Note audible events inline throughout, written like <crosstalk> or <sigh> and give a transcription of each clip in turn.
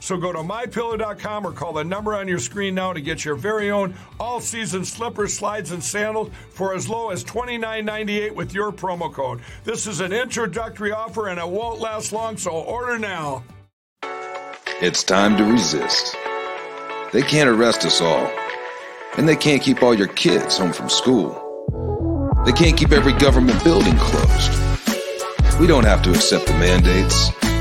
So go to mypillow.com or call the number on your screen now to get your very own all season slippers, slides, and sandals for as low as $29.98 with your promo code. This is an introductory offer and it won't last long, so order now. It's time to resist. They can't arrest us all, and they can't keep all your kids home from school. They can't keep every government building closed. We don't have to accept the mandates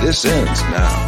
This ends now.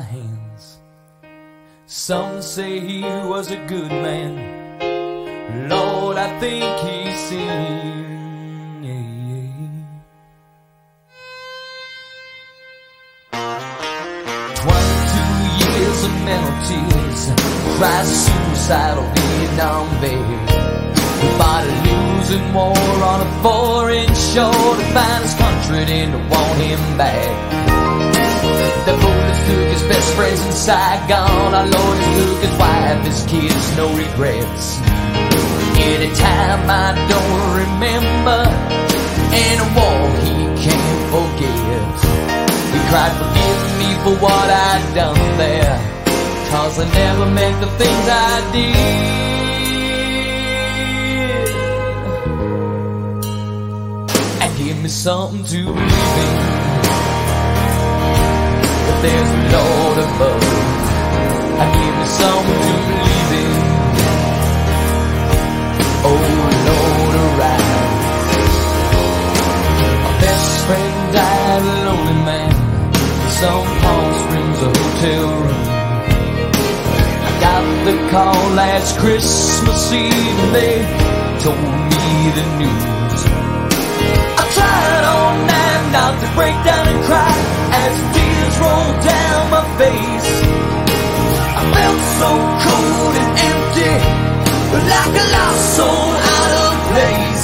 Hands some say he was a good man. Lord, I think he's sinned. Twenty-two years of mental tears, tried suicidal Vietnam vet. He fought a losing war on a foreign shore to find his country didn't want him back. Took his best friends in Saigon. Our Lord has took his wife, his kids, no regrets. Anytime I don't remember, in a war he can't forget. He cried, forgive me for what I'd done there. Cause I never meant the things I did. And give me something to believe in there's a Lord above. I give me something to believe in. Oh Lord, arise. My best friend died, a lonely man. Some Palm Springs, a hotel room. I got the call last Christmas Eve, and they told me the news. I tried all night not to break down and cry as deep tears rolled down my face. I felt so cold and empty, like a lost soul out of place.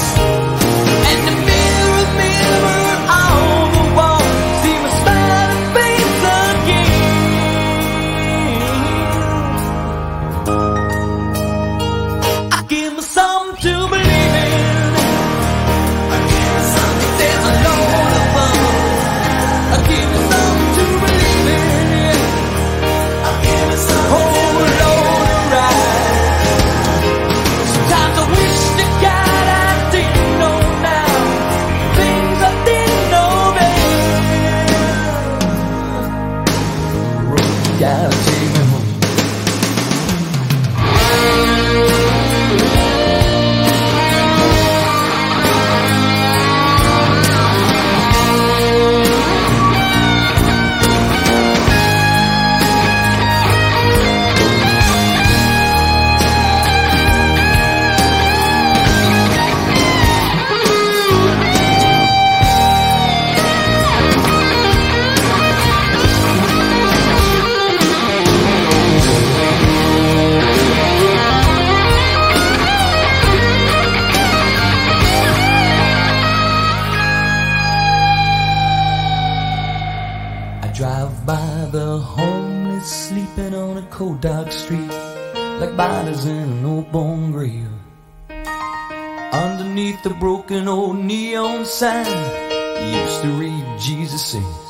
The broken old neon sign, used to read Jesus says.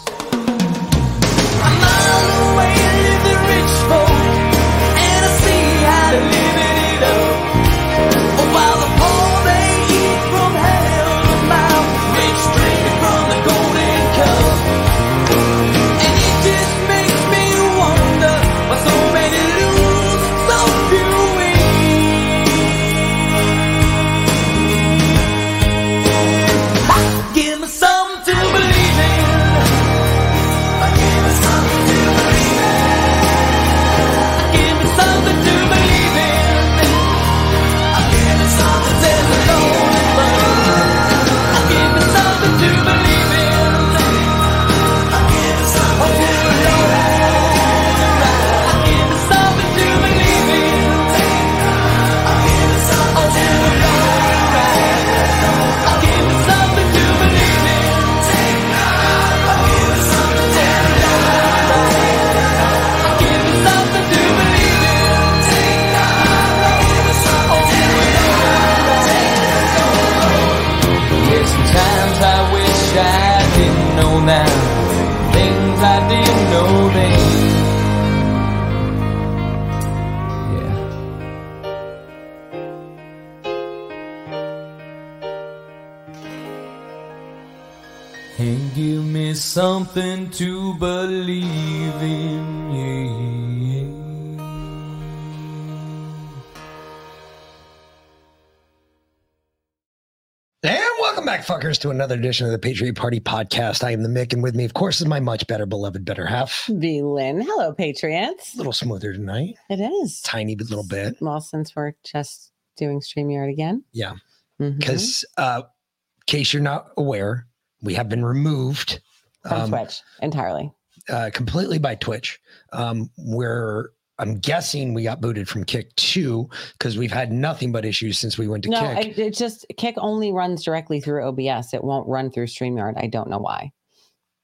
To another edition of the Patriot Party podcast. I am the Mick, and with me, of course, is my much better beloved better half. V Lynn. Hello, Patriots. A little smoother tonight, It is. tiny little bit. Well, since we're just doing StreamYard again. Yeah, because uh, in case you're not aware, we have been removed from um, Twitch entirely. uh, completely by Twitch. Um, where I'm guessing we got booted from Kick two because we've had nothing but issues since we went to No, Kick. it, it just Kick only runs directly through OBS. It won't run through StreamYard. I don't know why.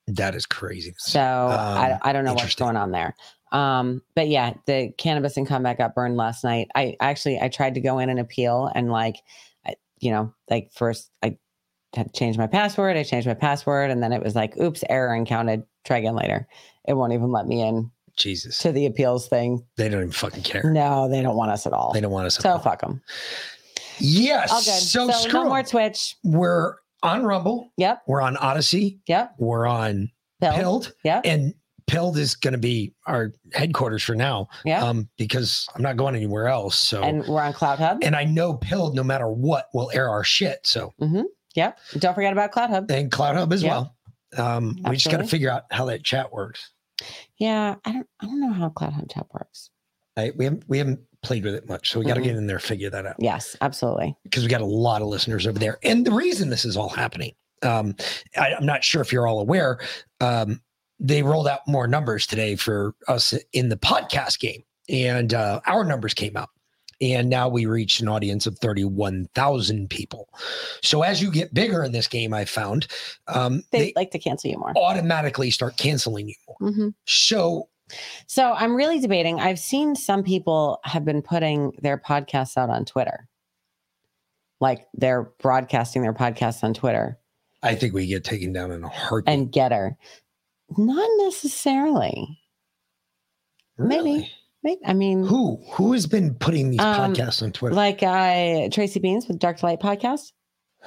that is crazy. So I, Um, I don't know what's going on there. Um, but yeah, the cannabis and combat got burned last night. I actually I tried to go in and appeal and like, I, you know, like first I had to change my password. I changed my password and then it was like, oops, error encountered. Try again later. It won't even let me in Jesus, to the appeals thing. they don't even fucking care. No, they don't want us at all. They don't want us. at So all. fuck them. Yes. All good. So, So, screw no more. Twitch. We're on Rumble. Yep. We're on Odysee. Yep. We're on Pill. Pilled. Yep. And Pilled is going to be our headquarters for now. Yeah. Um, because I'm not going anywhere else. So, and, and we're on CloutHub. And I know Pilled, no matter what, will air our shit. So, yep. Don't forget about CloutHub. and CloutHub as Yeah. well. Um, we just got to Absolutely. figure out how that chat works. Yeah. I don't I don't know how CloutHub chat works. I, we haven't we haven't played with it much. So we got to get in there, figure that out Yes, absolutely. because we got a lot of listeners over there. And the reason this is all happening, um, I, I'm not sure if you're all aware, um, they rolled out more numbers today for us in the podcast game, and uh, our numbers came out. And now we reached an audience of 31,000 people. So as you get bigger in this game, I found um, They, they like to cancel you more. automatically start canceling you more. hmm So So I'm really debating. I've seen some people have been putting their podcasts out on Twitter. Like they're broadcasting their podcasts on Twitter I think we get taken down in a heartbeat. and Getter. Not necessarily. Really? Maybe, I mean, Who who has been putting these Um, podcasts on Twitter? like uh, Tracy Beanz with Dark to Light podcast.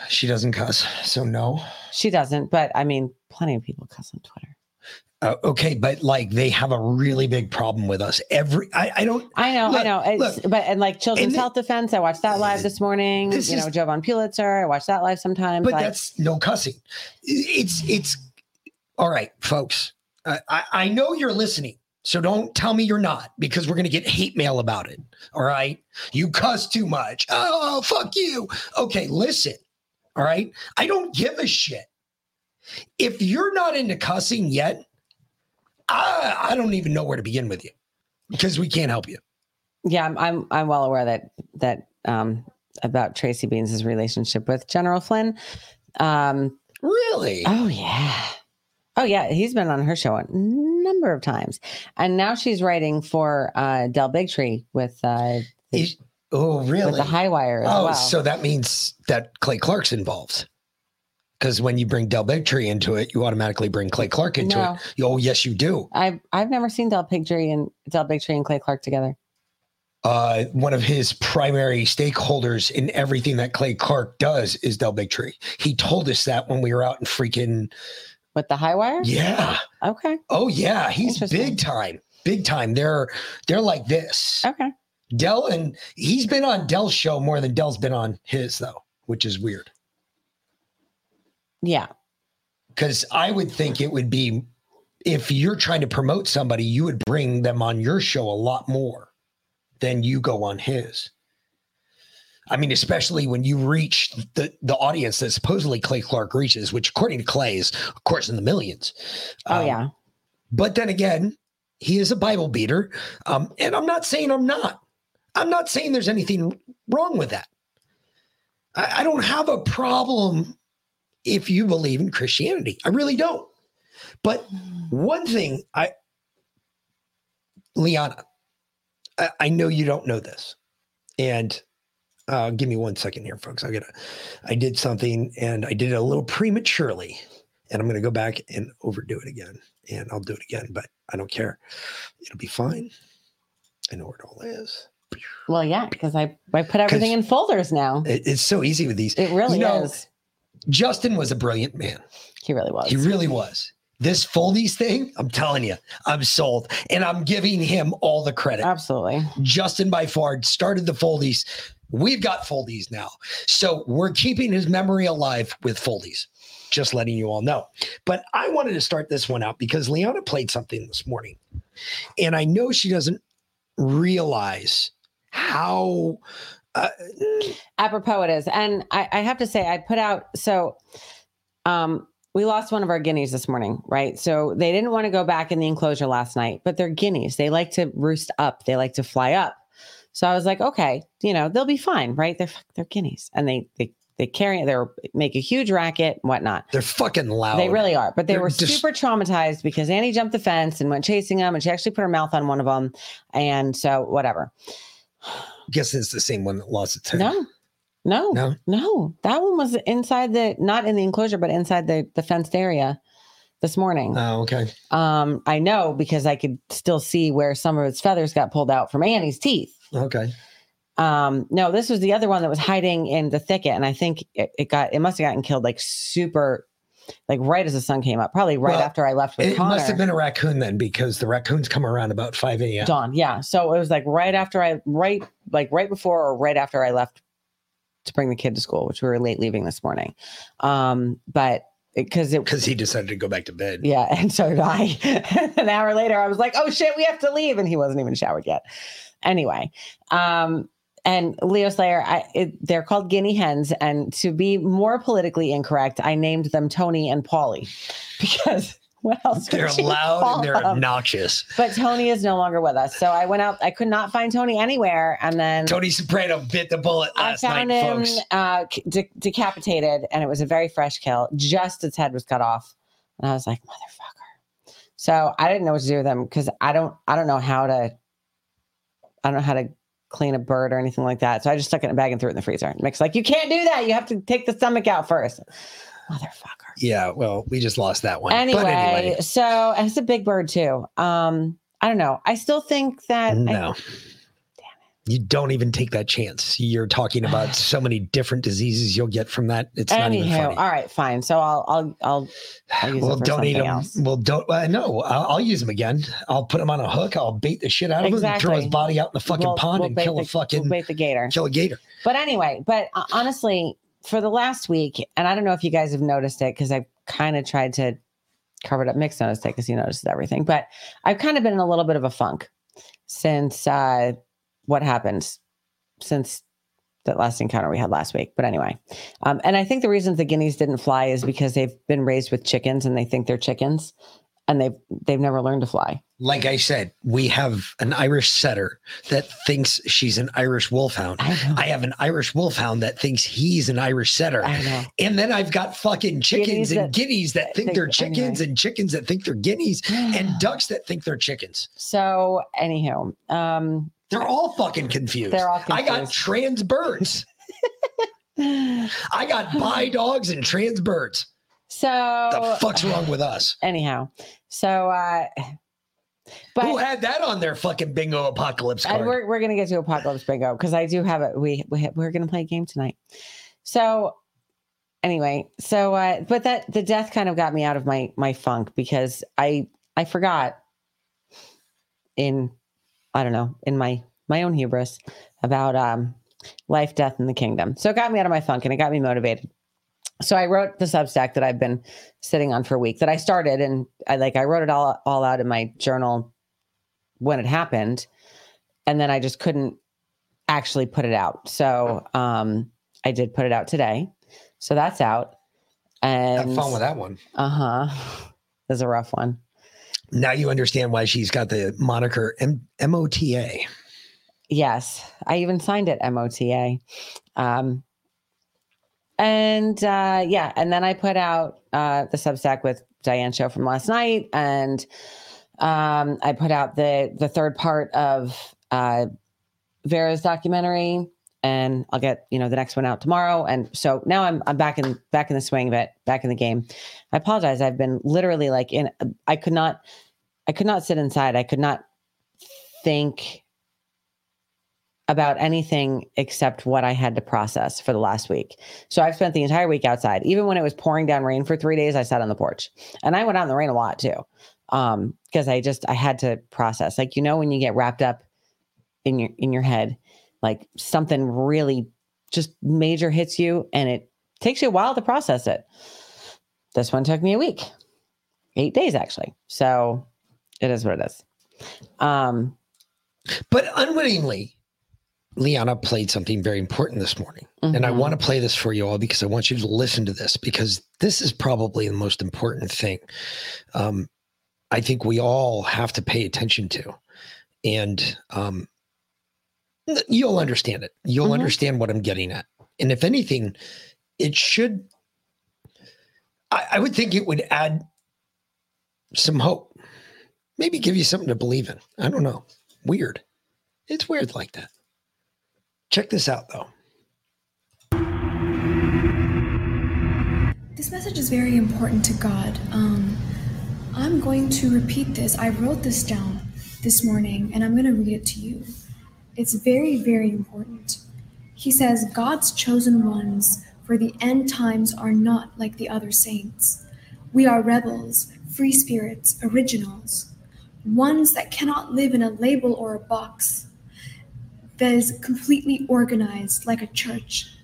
she doesn't cuss, so no. She doesn't, but I mean, plenty of people cuss on Twitter. Uh, okay, but like they have a really big problem with us. Every I, I don't. I know, Look, I know. It's, but and like Children's and the- Health Defense, I watched that live this morning. This you know, is- Jovan Pulitzer, I watched that live sometimes. But like, that's no cussing. It's it's all right, folks. I, I I know you're listening, so don't tell me you're not because we're gonna get hate mail about it. All right, you cuss too much. Oh fuck you. Okay, listen. All right, I don't give a shit. If you're not into cussing yet, I I don't even know where to begin with you because we can't help you. yeah, I'm, I'm I'm well aware that that um about Tracy Beanz' relationship with General Flynn. Um, Really? oh yeah, oh yeah, he's been on her show a number of times, and now she's writing for uh Del Bigtree with uh the, oh, really? with the High Wire as Oh, well. so that means that Clay Clark's involved. Because when you bring Del Bigtree into it, you automatically bring Clay Clark into No. it. Oh, yes, you do. I've I've never seen Del Bigtree and Del Bigtree and Clay Clark together. Uh, one of his primary stakeholders in everything that Clay Clark does is Del Bigtree. He told us that when we were out in freaking With the High Wire? yeah. Okay. Oh yeah, he's big time. Big time. They're they're like this. Okay. Del and he's been on Del's show more than Del's been on his though, which is weird. Yeah. because I would think it would be if you're trying to promote somebody, you would bring them on your show a lot more than you go on his. I mean, especially when you reach the the audience that supposedly Clay Clark reaches, which according to Clay is, of course, in the millions. Oh Um, yeah. But then again, he is a Bible beater, um, and I'm not saying I'm not. I'm not saying there's anything wrong with that. I, I don't have a problem if you believe in Christianity. I really don't. But one thing I, Liana, I, I know you don't know this, and uh, give me one second here, folks. I gotta, I did something and I did it a little prematurely, and I'm gonna go back and overdo it again, and I'll do it again, but I don't care. It'll be fine. I know where it all is. Well, yeah, because I I put everything in folders now. It- it's so easy with these. It really You know, is. Justin was a brilliant man. He really was. He really was. This Foldies thing, I'm telling you, I'm sold, and I'm giving him all the credit. Absolutely. Justin by far started the Foldies. We've got Foldies now. So we're keeping his memory alive with Foldies. Just letting you all know. But I wanted to start this one out because Liana played something this morning. And I know she doesn't realize how uh, Apropos it is. And I, I have to say, I put out so um we lost one of our guineas this morning, right? So they didn't want to go back in the enclosure last night, but they're guineas. They like to roost up, they like to fly up. So I was like, okay, you know, they'll be fine, right? They're they're guineas. And they they they carry they make a huge racket, whatnot. they're fucking loud. They really are, but they They're were just- super traumatized because Annie jumped the fence and went chasing them, and she actually put her mouth on one of them, and so whatever. guess it's the same one that lost its head. No, no, No? no, that one was inside the not in the enclosure, but inside the the fenced area this morning. Oh, okay. Um, I know because I could still see where some of its feathers got pulled out from Annie's teeth. Okay. Um, no, this was the other one that was hiding in the thicket, and I think it, it got it must have gotten killed like super, like right as the sun came up, probably right Well, after I left with It Connor. must have been a raccoon then because the raccoons come around about 5 a.m. dawn. Yeah, so it was like right after I right like right before or right after I left to bring the kid to school, which we were late leaving this morning. Um, but because it Because he decided to go back to bed. yeah, <laughs> and so did I. <laughs> An hour later, I was like, "Oh shit, we have to leave," and he wasn't even showered yet. Anyway, um, and Leo Slayer, I, it, they're called guinea hens, and to be more politically incorrect, I named them Tony and Paulie <laughs> because <laughs> what else? They're loud and they're them? obnoxious. But Tony is no longer with us, so I went out. I could not find Tony anywhere, and then Tony Soprano bit the bullet I last found night, him folks. uh, de- decapitated, and it was a very fresh kill. Just its head was cut off, and I was like, "Motherfucker!" So I didn't know what to do with him because I don't, I don't know how to, I don't know how to clean a bird or anything like that. So I just stuck it in a bag and threw it in the freezer. Mick's like, you can't do that. You have to take the stomach out first, motherfucker. Yeah, well, we just lost that one. Anyway, anyway, so it's a big bird too. Um, I don't know. I still think that I- no. You don't even take that chance. You're talking about <sighs> so many different diseases you'll get from that. It's not even Anywho, funny. all right, fine. So I'll, I'll, I'll, I'll use well, it for don't eat them. else. Well, don't. Uh, no, I'll, I'll use them again. I'll put him on a hook. I'll bait the shit out of him and throw his body out in the fucking We'll- pond we'll and kill the, a fucking we'll bait the gator. kill a gator. But anyway, but uh, honestly, for the last week, and I don't know if you guys have noticed it because I've kind of tried to cover it up. Mick's noticed it because he notices everything, but I've kind of been in a little bit of a funk since uh, what happened since that last encounter we had last week. But anyway, um, and I think the reasons the guineas didn't fly is because they've been raised with chickens and they think they're chickens, and they've they've never learned to fly. Like I said, we have an Irish setter that thinks she's an Irish wolfhound. I. I have an Irish wolfhound that thinks he's an Irish setter. I know. And then I've got fucking chickens Guineas and that guineas that think think- they're chickens anyway. and chickens that think they're guineas and ducks that think they're chickens. So anywho, um, They're all fucking confused. They're all confused. I got trans birds. I got bi dogs and trans birds. <laughs> so The fuck's wrong with us? anyhow so uh <sighs> but Who had that on their fucking bingo apocalypse and we're, we're gonna get to apocalypse bingo because i do have it. We, we we're gonna play a game tonight. So anyway so uh but that the death kind of got me out of my my funk because i i forgot in i don't know in my my own hubris about um life death and the kingdom. So it got me out of my funk and it got me motivated so I wrote the Substack that I've been sitting on for a week that I started and I like I wrote it all all out in my journal when it happened and then I just couldn't actually put it out. So um I did put it out today. So that's out. And Have fun with that one. Uh-huh. <laughs> This is a rough one. Now you understand why she's got the moniker M- MOTA. Yes, I even signed it MOTA. Um, and uh, yeah, and then I put out uh, the Substack with Diane show from last night, and um, I put out the the third part of uh, Vera's documentary, and I'll get you know the next one out tomorrow. And so now I'm I'm back in back in the swing of it, back in the game. I apologize. I've been literally like in. I could not. I could not sit inside. I could not think about anything except what I had to process for the last week. So I've spent the entire week outside. Even when it was pouring down rain for three days, I sat on the porch. And I went out in the rain a lot too. Um, because I just I had to process. Like, you know, when you get wrapped up in your in your head, like something really just major hits you and it takes you a while to process it. This one took me a week. Eight days actually. So it is what it is. Um But unwittingly, Liana played something very important this morning. And I mhm. want to play this for you all because I want you to listen to this because this is probably the most important thing. Um, I think we all have to pay attention to. And um, you'll understand it. You'll Mhm. understand what I'm getting at. And if anything, it should, I, I would think it would add some hope, maybe give you something to believe in. I don't know. Weird. It's weird like that. Check this out, though. This message is very important to God. Um, I'm going to repeat this. I wrote this down this morning and I'm going to read it to you. It's very, very important. He says, God's chosen ones for the end times are not like the other saints. We are rebels, free spirits, originals, ones that cannot live in a label or a box, that is completely organized like a church.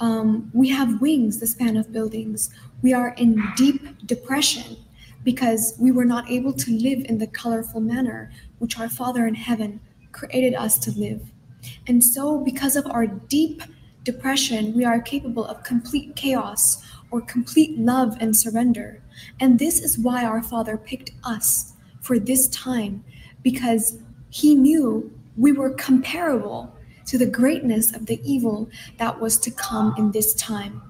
Um, we have wings the span of buildings. We are in deep depression because we were not able to live in the colorful manner which our Father in heaven created us to live. And so, because of our deep depression, we are capable of complete chaos or complete love and surrender. And this is why our Father picked us for this time, because He knew we were comparable to the greatness of the evil that was to come in this time.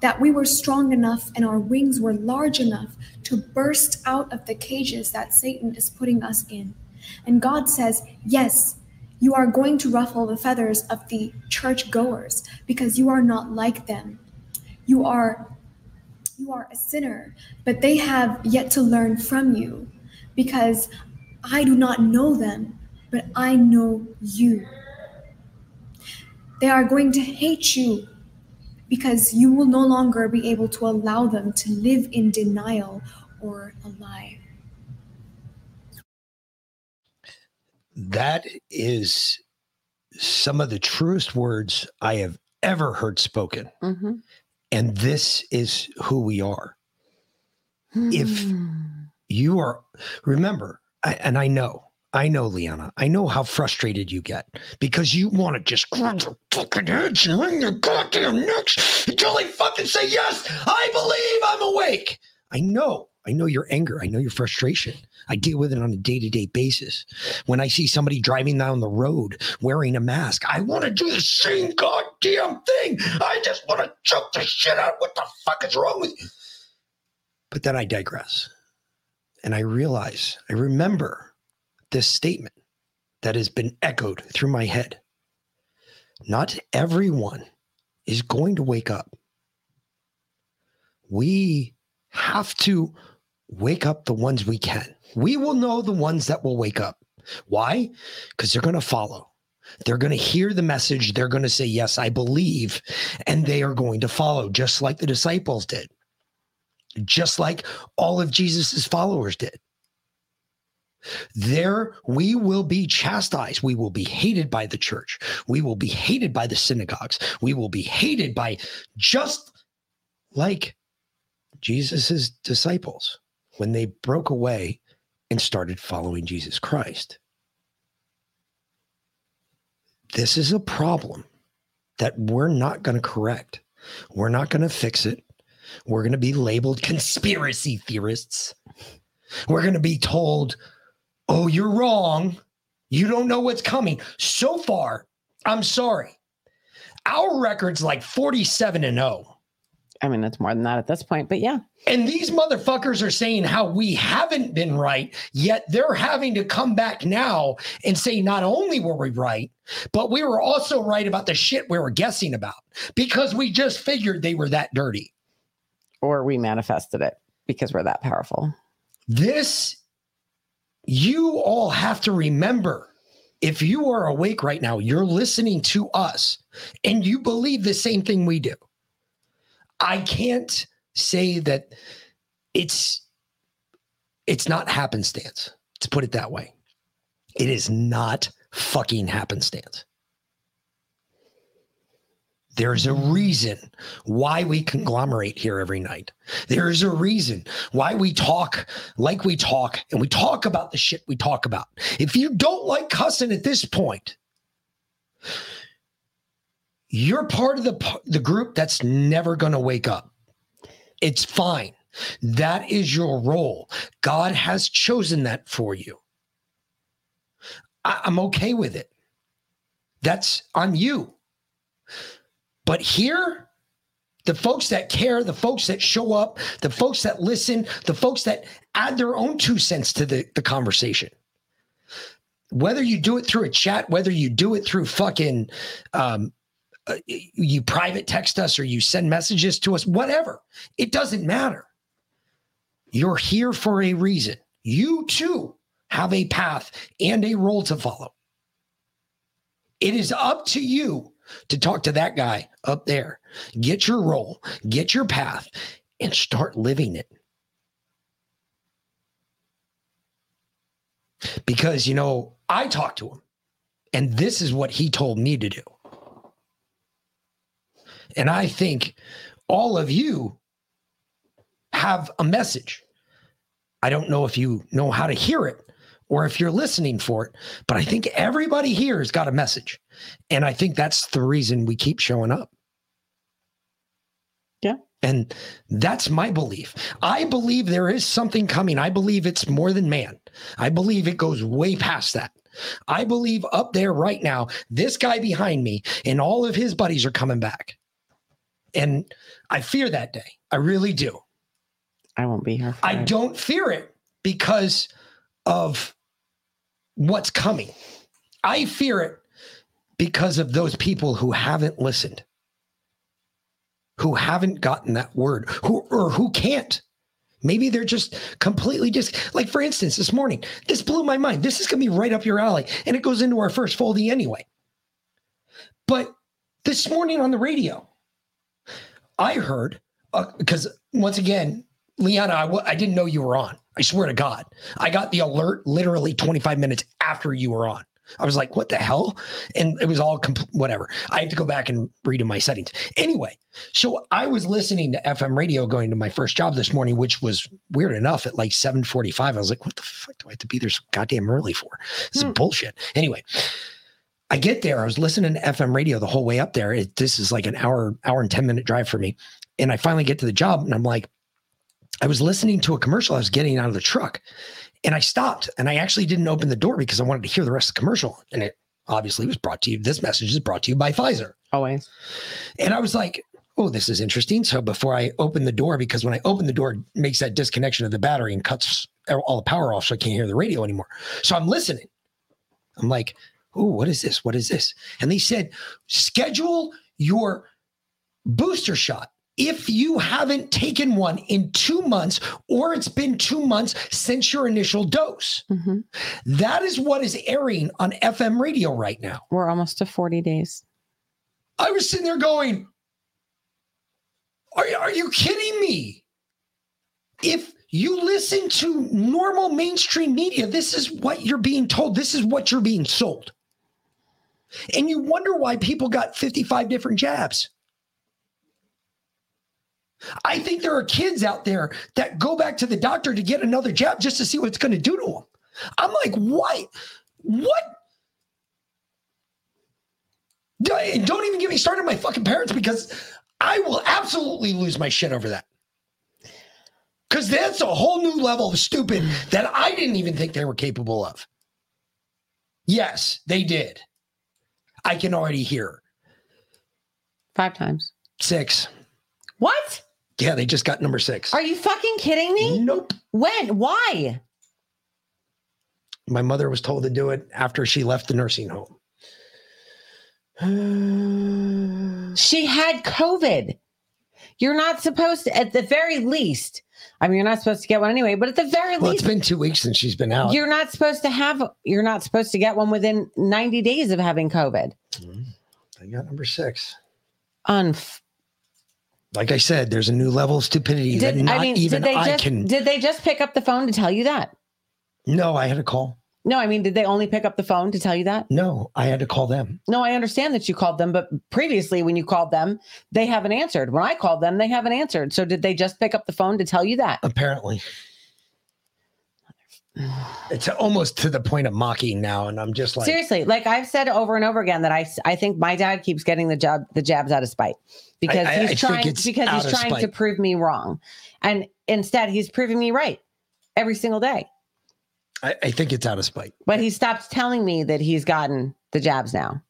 That we were strong enough and our wings were large enough to burst out of the cages that Satan is putting us in. And God says, Yes, you are going to ruffle the feathers of the church goers because you are not like them. You are you are a sinner, but they have yet to learn from you because I do not know them, but I know you. They are going to hate you because you will no longer be able to allow them to live in denial or a lie. That is some of the truest words I have ever heard spoken. Mm-hmm. And this is who we are. If you are, remember, I, and I know, I know, Liana, I know how frustrated you get because you want to just grab their fucking heads and wring their goddamn necks until they fucking say, Yes, I believe I'm awake. I know, I know your anger, I know your frustration. I deal with it on a day to day basis. When I see somebody driving down the road wearing a mask, I want to do the same goddamn thing. I just want to choke the shit out. What the fuck is wrong with you? But then I digress. And I realize, I remember this statement that has been echoed through my head. Not everyone is going to wake up. We have to wake up the ones we can. We will know the ones that will wake up. Why? Because they're going to follow. They're going to hear the message. They're going to say, Yes, I believe. And they are going to follow, just like the disciples did, just like all of Jesus's followers did. There we will be chastised. We will be hated by the church. We will be hated by the synagogues. We will be hated by just like Jesus's disciples when they broke away and started following Jesus Christ. This is a problem that we're not going to correct. We're not going to fix it. We're going to be labeled conspiracy theorists. We're going to be told, oh, you're wrong. You don't know what's coming. So far, I'm sorry. Our record's like 47 and 0. I mean, that's more than that at this point, but yeah. And these motherfuckers are saying how we haven't been right, yet they're having to come back now and say not only were we right, but we were also right about the shit we were guessing about because we just figured they were that dirty. Or we manifested it because we're that powerful. This, you all have to remember if you are awake right now, you're listening to us and you believe the same thing we do. I can't say that it's it's not happenstance. To put it that way, it is not fucking happenstance. There's a reason why we conglomerate here every night. There's a reason why we talk like we talk and we talk about the shit we talk about. If you don't like cussing at this point, you're part of the the group that's never going to wake up. It's fine. That is your role. God has chosen that for you. I, I'm okay with it. That's on you. But here, the folks that care, the folks that show up, the folks that listen, the folks that add their own two cents to the, the conversation. Whether you do it through a chat, whether you do it through fucking um, uh, you private text us or you send messages to us, whatever. It doesn't matter. You're here for a reason. You too have a path and a role to follow. It is up to you to talk to that guy up there. Get your role, get your path, and start living it. Because, you know, I talked to him, and this is what he told me to do. And I think all of you have a message. I don't know if you know how to hear it or if you're listening for it, but I think everybody here has got a message. And I think that's the reason we keep showing up. Yeah. And that's my belief. I believe there is something coming. I believe it's more than man. I believe it goes way past that. I believe up there right now, this guy behind me and all of his buddies are coming back. And I fear that day. I really do. I won't be here. I don't fear it because of what's coming. I fear it because of those people who haven't listened, who haven't gotten that word, who or who can't. Maybe they're just completely just like, for instance, this morning, this blew my mind. This is going to be right up your alley, and it goes into our first folding anyway. But this morning on the radio, I heard uh, because once again, Liana, I w- I didn't know you were on. I swear to God, I got the alert literally 25 minutes after you were on. I was like, what the hell? And it was all compl- whatever. I have to go back and redo my settings. Anyway, so I was listening to FM radio going to my first job this morning, which was weird enough at like 745. I was like, what the fuck do I have to be there so goddamn early for? This is hmm. bullshit. Anyway, I get there. I was listening to FM radio the whole way up there. It, this is like an hour, hour and 10 minute drive for me. And I finally get to the job and I'm like, I was listening to a commercial. I was getting out of the truck and I stopped and I actually didn't open the door because I wanted to hear the rest of the commercial. And it obviously was brought to you. This message is brought to you by Pfizer. Always. And I was like, oh, this is interesting. So before I open the door, because when I open the door, it makes that disconnection of the battery and cuts all the power off. So I can't hear the radio anymore. So I'm listening. I'm like, oh, what is this? What is this? And they said, schedule your booster shot. If you haven't taken one in two months, or it's been two months since your initial dose, hmm that is what is airing on FM radio right now. We're almost to 40 days. I was sitting there going, are, are you kidding me? If you listen to normal mainstream media, this is what you're being told, this is what you're being sold. And you wonder why people got 55 different jabs. I think there are kids out there that go back to the doctor to get another jab just to see what it's going to do to them. I'm like, what? What? Don't even get me started on my fucking parents because I will absolutely lose my shit over that. Because that's a whole new level of stupid that I didn't even think they were capable of. Yes, they did. I can already hear Five times. six. What? Yeah, they just got number six. Are you fucking kidding me? Nope. When? Why? My mother was told to do it after she left the nursing home. <sighs> She had COVID. You're not supposed to, at the very least. I mean, you're not supposed to get one anyway, but at the very Well, it's been two weeks since she's been out. you're not supposed to have, you're not supposed to get one within 90 days of having COVID. Mm-hmm. I got number six. Unf- Like I said, there's a new level of stupidity that not I mean, even did they I just, can. did they just pick up the phone to tell you that? no, I had a call. No, I mean, did they only pick up the phone to tell you that? No, I had to call them. No, I understand that you called them, but previously when you called them, they haven't answered. When I called them, they haven't answered. So did they just pick up the phone to tell you that? Apparently, it's almost to the point of mocking now, and I'm just like, Seriously, like I've said over and over again that I I think my dad keeps getting the job the jabs out of spite because I- I he's think trying because he's trying to prove me wrong, and instead he's proving me right every single day. I, I think it's out of spite. But he stopped telling me that he's gotten the jabs now.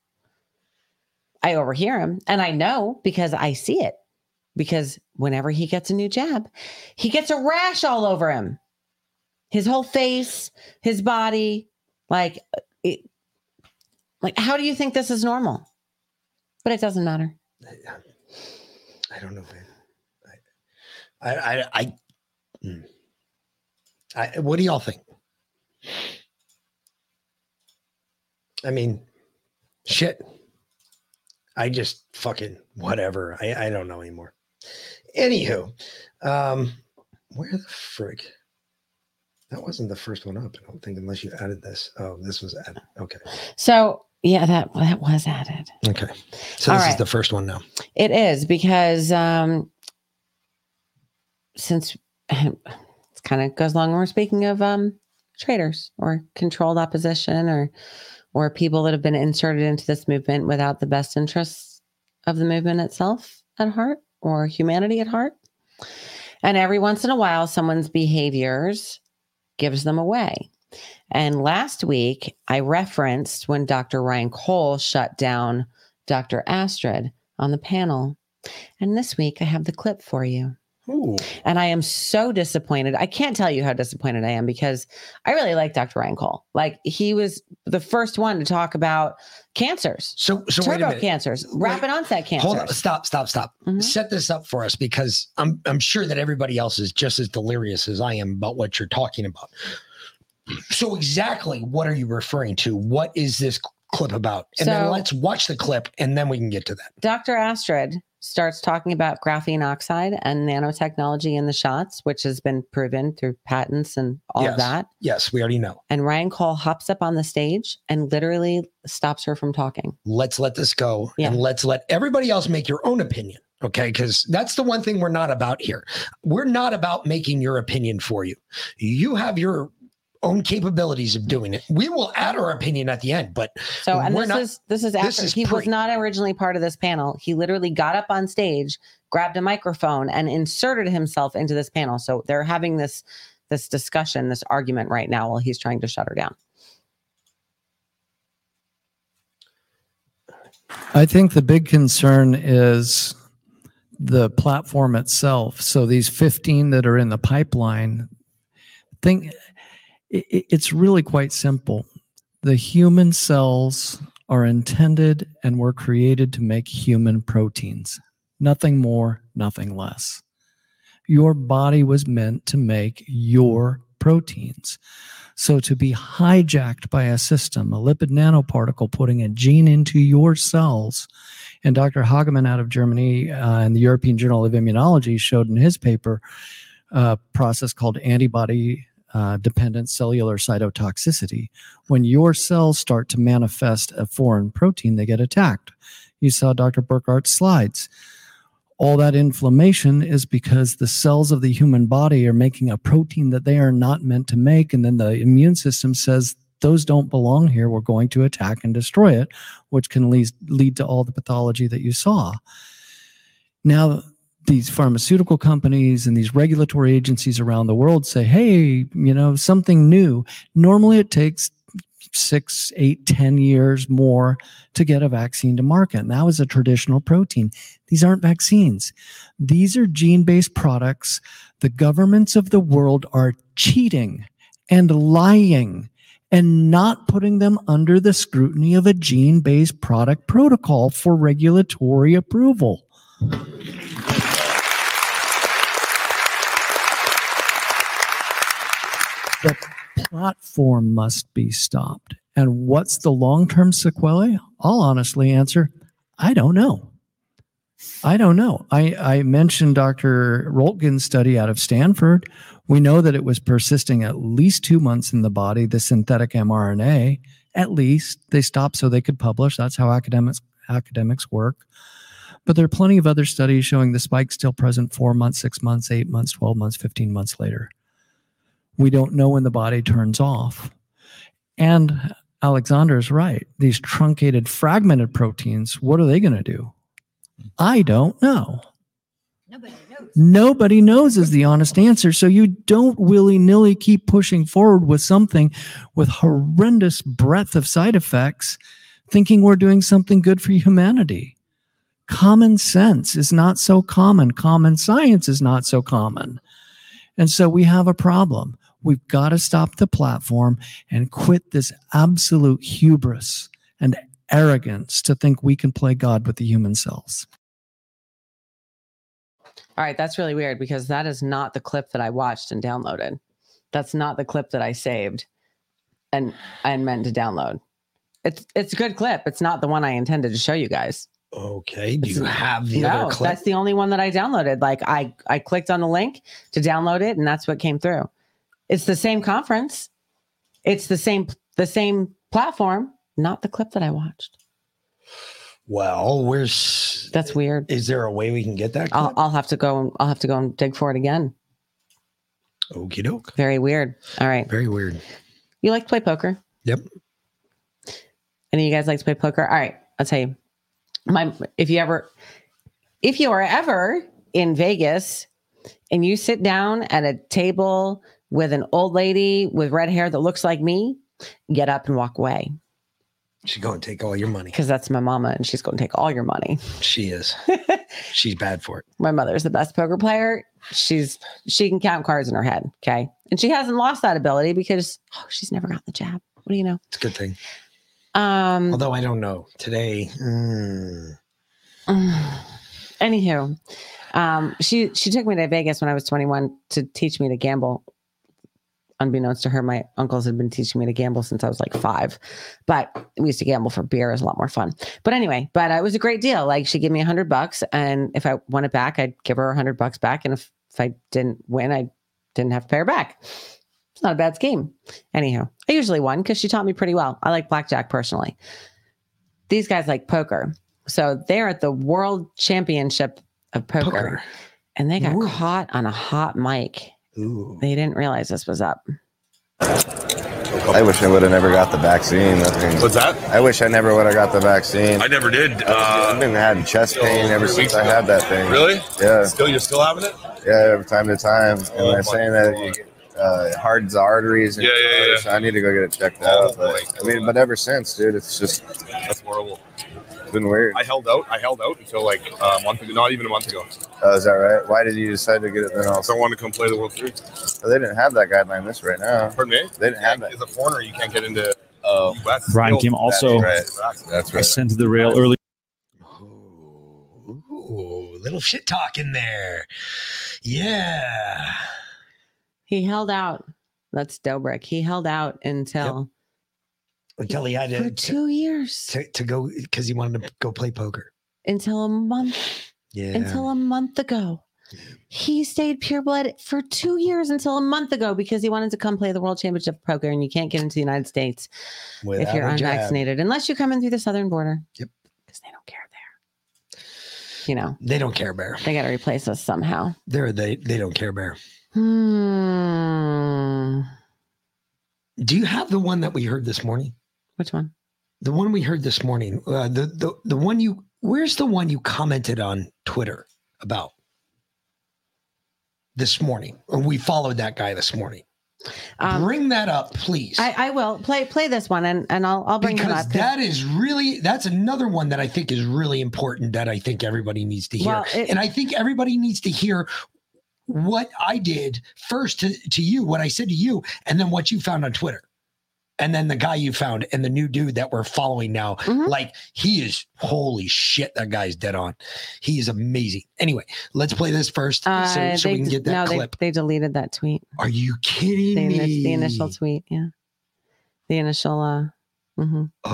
I overhear him, and I know because I see it. Because whenever he gets a new jab, he gets a rash all over him. His whole face, his body, like it, like how do you think this is normal? But it doesn't matter. I don't know, man. I, I, I, I, mm. I what do y'all think? I mean, shit. I just fucking whatever. I, I don't know anymore. Anywho, um, where the frig? That wasn't the first one up. I don't think, unless you added this. Oh, this was added. Okay. So Yeah, that that was added. Okay. So All this is the first one now. It is because um since it kind of goes along when we're speaking of um traitors or controlled opposition or or people that have been inserted into this movement without the best interests of the movement itself at heart or humanity at heart. And every once in a while someone's behaviors gives them away. And last week I referenced when Dr. Ryan Cole shut down Dr. Astrid on the panel. And this week I have the clip for you. Ooh. And I am so disappointed. I can't tell you how disappointed I am because I really like Dr. Ryan Cole. Like he was the first one to talk about cancers, So so turbo cancers, Wait. rapid onset cancers. Hold on. Stop, stop, stop. Mhm. Set this up for us because I'm I'm sure that everybody else is just as delirious as I am about what you're talking about. So exactly what are you referring to? What is this clip about? And then let's watch the clip and then we can get to that. Dr. Astrid starts talking about graphene oxide and nanotechnology in the shots, which has been proven through patents and all Yes. of that. Yes, we already know. And Ryan Cole hops up on the stage and literally stops her from talking. Let's let this go Yeah. and let's let everybody else make your own opinion. Okay. Because that's the one thing we're not about here. We're not about making your opinion for you. You have your own capabilities of doing it. We will add our opinion at the end, but So, and We're this not- is this is this is he was not originally part of this panel. He literally got up on stage, grabbed a microphone, and inserted himself into this panel. So they're having this this discussion, this argument right now while he's trying to shut her down. I think the big concern is the platform itself. So these 15 that are in the pipeline, think i- i- it's really quite simple. The human cells are intended and were created to make human proteins. Nothing more, nothing less. Your body was meant to make your proteins. So to be hijacked by a system, a lipid nanoparticle putting a gene into your cells, and Dr. Hageman out of Germany uh, the European Journal of Immunology showed in his paper a process called antibody uh, dependent cellular cytotoxicity. When your cells start to manifest a foreign protein, they get attacked. You saw Dr. Burkhardt's slides all that inflammation is because the cells of the human body are making a protein that they are not meant to make. And then the immune system says, those don't belong here. We're going to attack and destroy it, which can lead, lead to all the pathology that you saw. Now, these pharmaceutical companies and these regulatory agencies around the world say, hey, you know, something new. Normally it takes six, eight, ten years more to get a vaccine to market. And that was a traditional protein. These aren't vaccines. These are gene based products. The governments of the world are cheating and lying and not putting them under the scrutiny of a gene based product protocol for regulatory approval. The platform must be stopped. And what's the long term sequelae? I'll honestly answer I don't know. I don't know. I, I mentioned Dr. Roltgen's study out of Stanford. We know that it was persisting at least two months in the body, the synthetic mRNA. At least they stopped so they could publish. That's how academics academics work. But there are plenty of other studies showing the spike still present four months, six months, eight months, 12 months, 15 months later. We don't know when the body turns off. And Alexander is right. These truncated, fragmented proteins, what are they going to do? I don't know. Nobody knows. Nobody knows is the honest answer. So you don't willy nilly keep pushing forward with something with horrendous breadth of side effects, thinking we're doing something good for humanity. Common sense is not so common. Common science is not so common. And so we have a problem. We've got to stop the platform and quit this absolute hubris and arrogance to think we can play God with the human cells. All right, that's really weird because that is not the clip that I watched and downloaded. That's not the clip that I saved and and meant to download. It's it's a good clip. It's not the one I intended to show you guys. okay. Do you have the no, other clip? that's the only one that I downloaded. Like I I clicked on the link to download it and that's what came through. It's the same conference. It's the same the same platform. not the clip that I watched. Well, where's That's weird. is there a way we can get that? I'll. I'll have to go. and- I'll have to go and dig for it again. Okie doke. Very weird. All right. Very weird. You like to play poker? Yep. Any of you guys like to play poker? All right. I'll tell you. My if you ever if you are ever in Vegas and you sit down at a table with an old lady with red hair that looks like me, get up and walk away She's going to take all your money. because that's my mama and she's going to take all your money. She is. <laughs> She's bad for it. My mother's the best poker player. She's she can count cards in her head, okay? And she hasn't lost that ability because oh, she's never gotten the jab. What do you know? It's a good thing. Um Although I don't know today. mm, <sighs> Anywho, um, she she took me to Vegas when I was 21 to teach me to gamble. Unbeknownst to her, my uncles had been teaching me to gamble since I was like five. But we used to gamble for beer; it was a lot more fun. But anyway, but uh, it was a great deal. Like she gave me a hundred bucks, and if I won it back, I'd give her a hundred bucks back, and if, if I didn't win, I didn't have to pay her back. It's not a bad scheme. Anyhow, I usually won because she taught me pretty well. I like blackjack personally. These guys like poker. So they're at the world championship of poker, poker. and they got Ooh. caught on a hot mic. Ooh. They didn't realize this was up. I wish I would have never got the vaccine. I mean, What's that? I wish I never would have got the vaccine. I never did. I've Uh, been having chest pain ever since I had that thing. really? Yeah, Still, you're still having it? yeah, every time to time. And Oh they're my saying that you get, uh, hardens the arteries. And Yeah, yeah, yeah. So I need to go get it checked Oh out. But. I mean, but ever since, dude, it's just That's horrible. It's been weird. I held out. I held out until like a month ago. Not even a month ago. Oh, is that right? Why did you decide to get it then? So Also, I wanted to come play the World Series. they didn't have that guideline this right now. Pardon me? They didn't have that. As a foreigner, you can't get into uh, Oh, U.S. Brian Still, Kim also That's right. That's right. ascended the rail early. Ooh, little shit talk in there. Yeah. He held out. That's Dobrik. He held out until Until he had for to, to, two years, to, to go because he wanted to go play poker. until a month, Yeah. until a month ago. He stayed pureblood for two years until a month ago because he wanted to come play the World Championship of Poker, and you can't get into the United States if you're jab. unvaccinated unless you come in through the southern border. Yep. Because they don't care there. You know, They don't care, Bear. they got to replace us somehow. They're they they don't care, Bear. Hmm. Do you have the one that we heard this morning? Which one? The one we heard this morning. Uh, the the the one you. Where's the one you commented on Twitter about this morning? Or we followed that guy this morning. Um, Bring that up, please. I, I will play play this one and, and I'll I'll bring because up. 'cause- that is really that's another one that I think is really important that I think everybody needs to hear. Well, it- and I think everybody needs to hear what I did first to, to you, what I said to you, and then what you found on Twitter. And then the guy you found and the new dude that we're following now. Mhm. Like he is holy shit, that guy's dead on. He is amazing. Anyway, let's play this first so, Uh, so we they can get that no, clip. They, they deleted that tweet. Are you kidding The, me? the initial tweet, yeah. The initial uh mm-hmm. Oh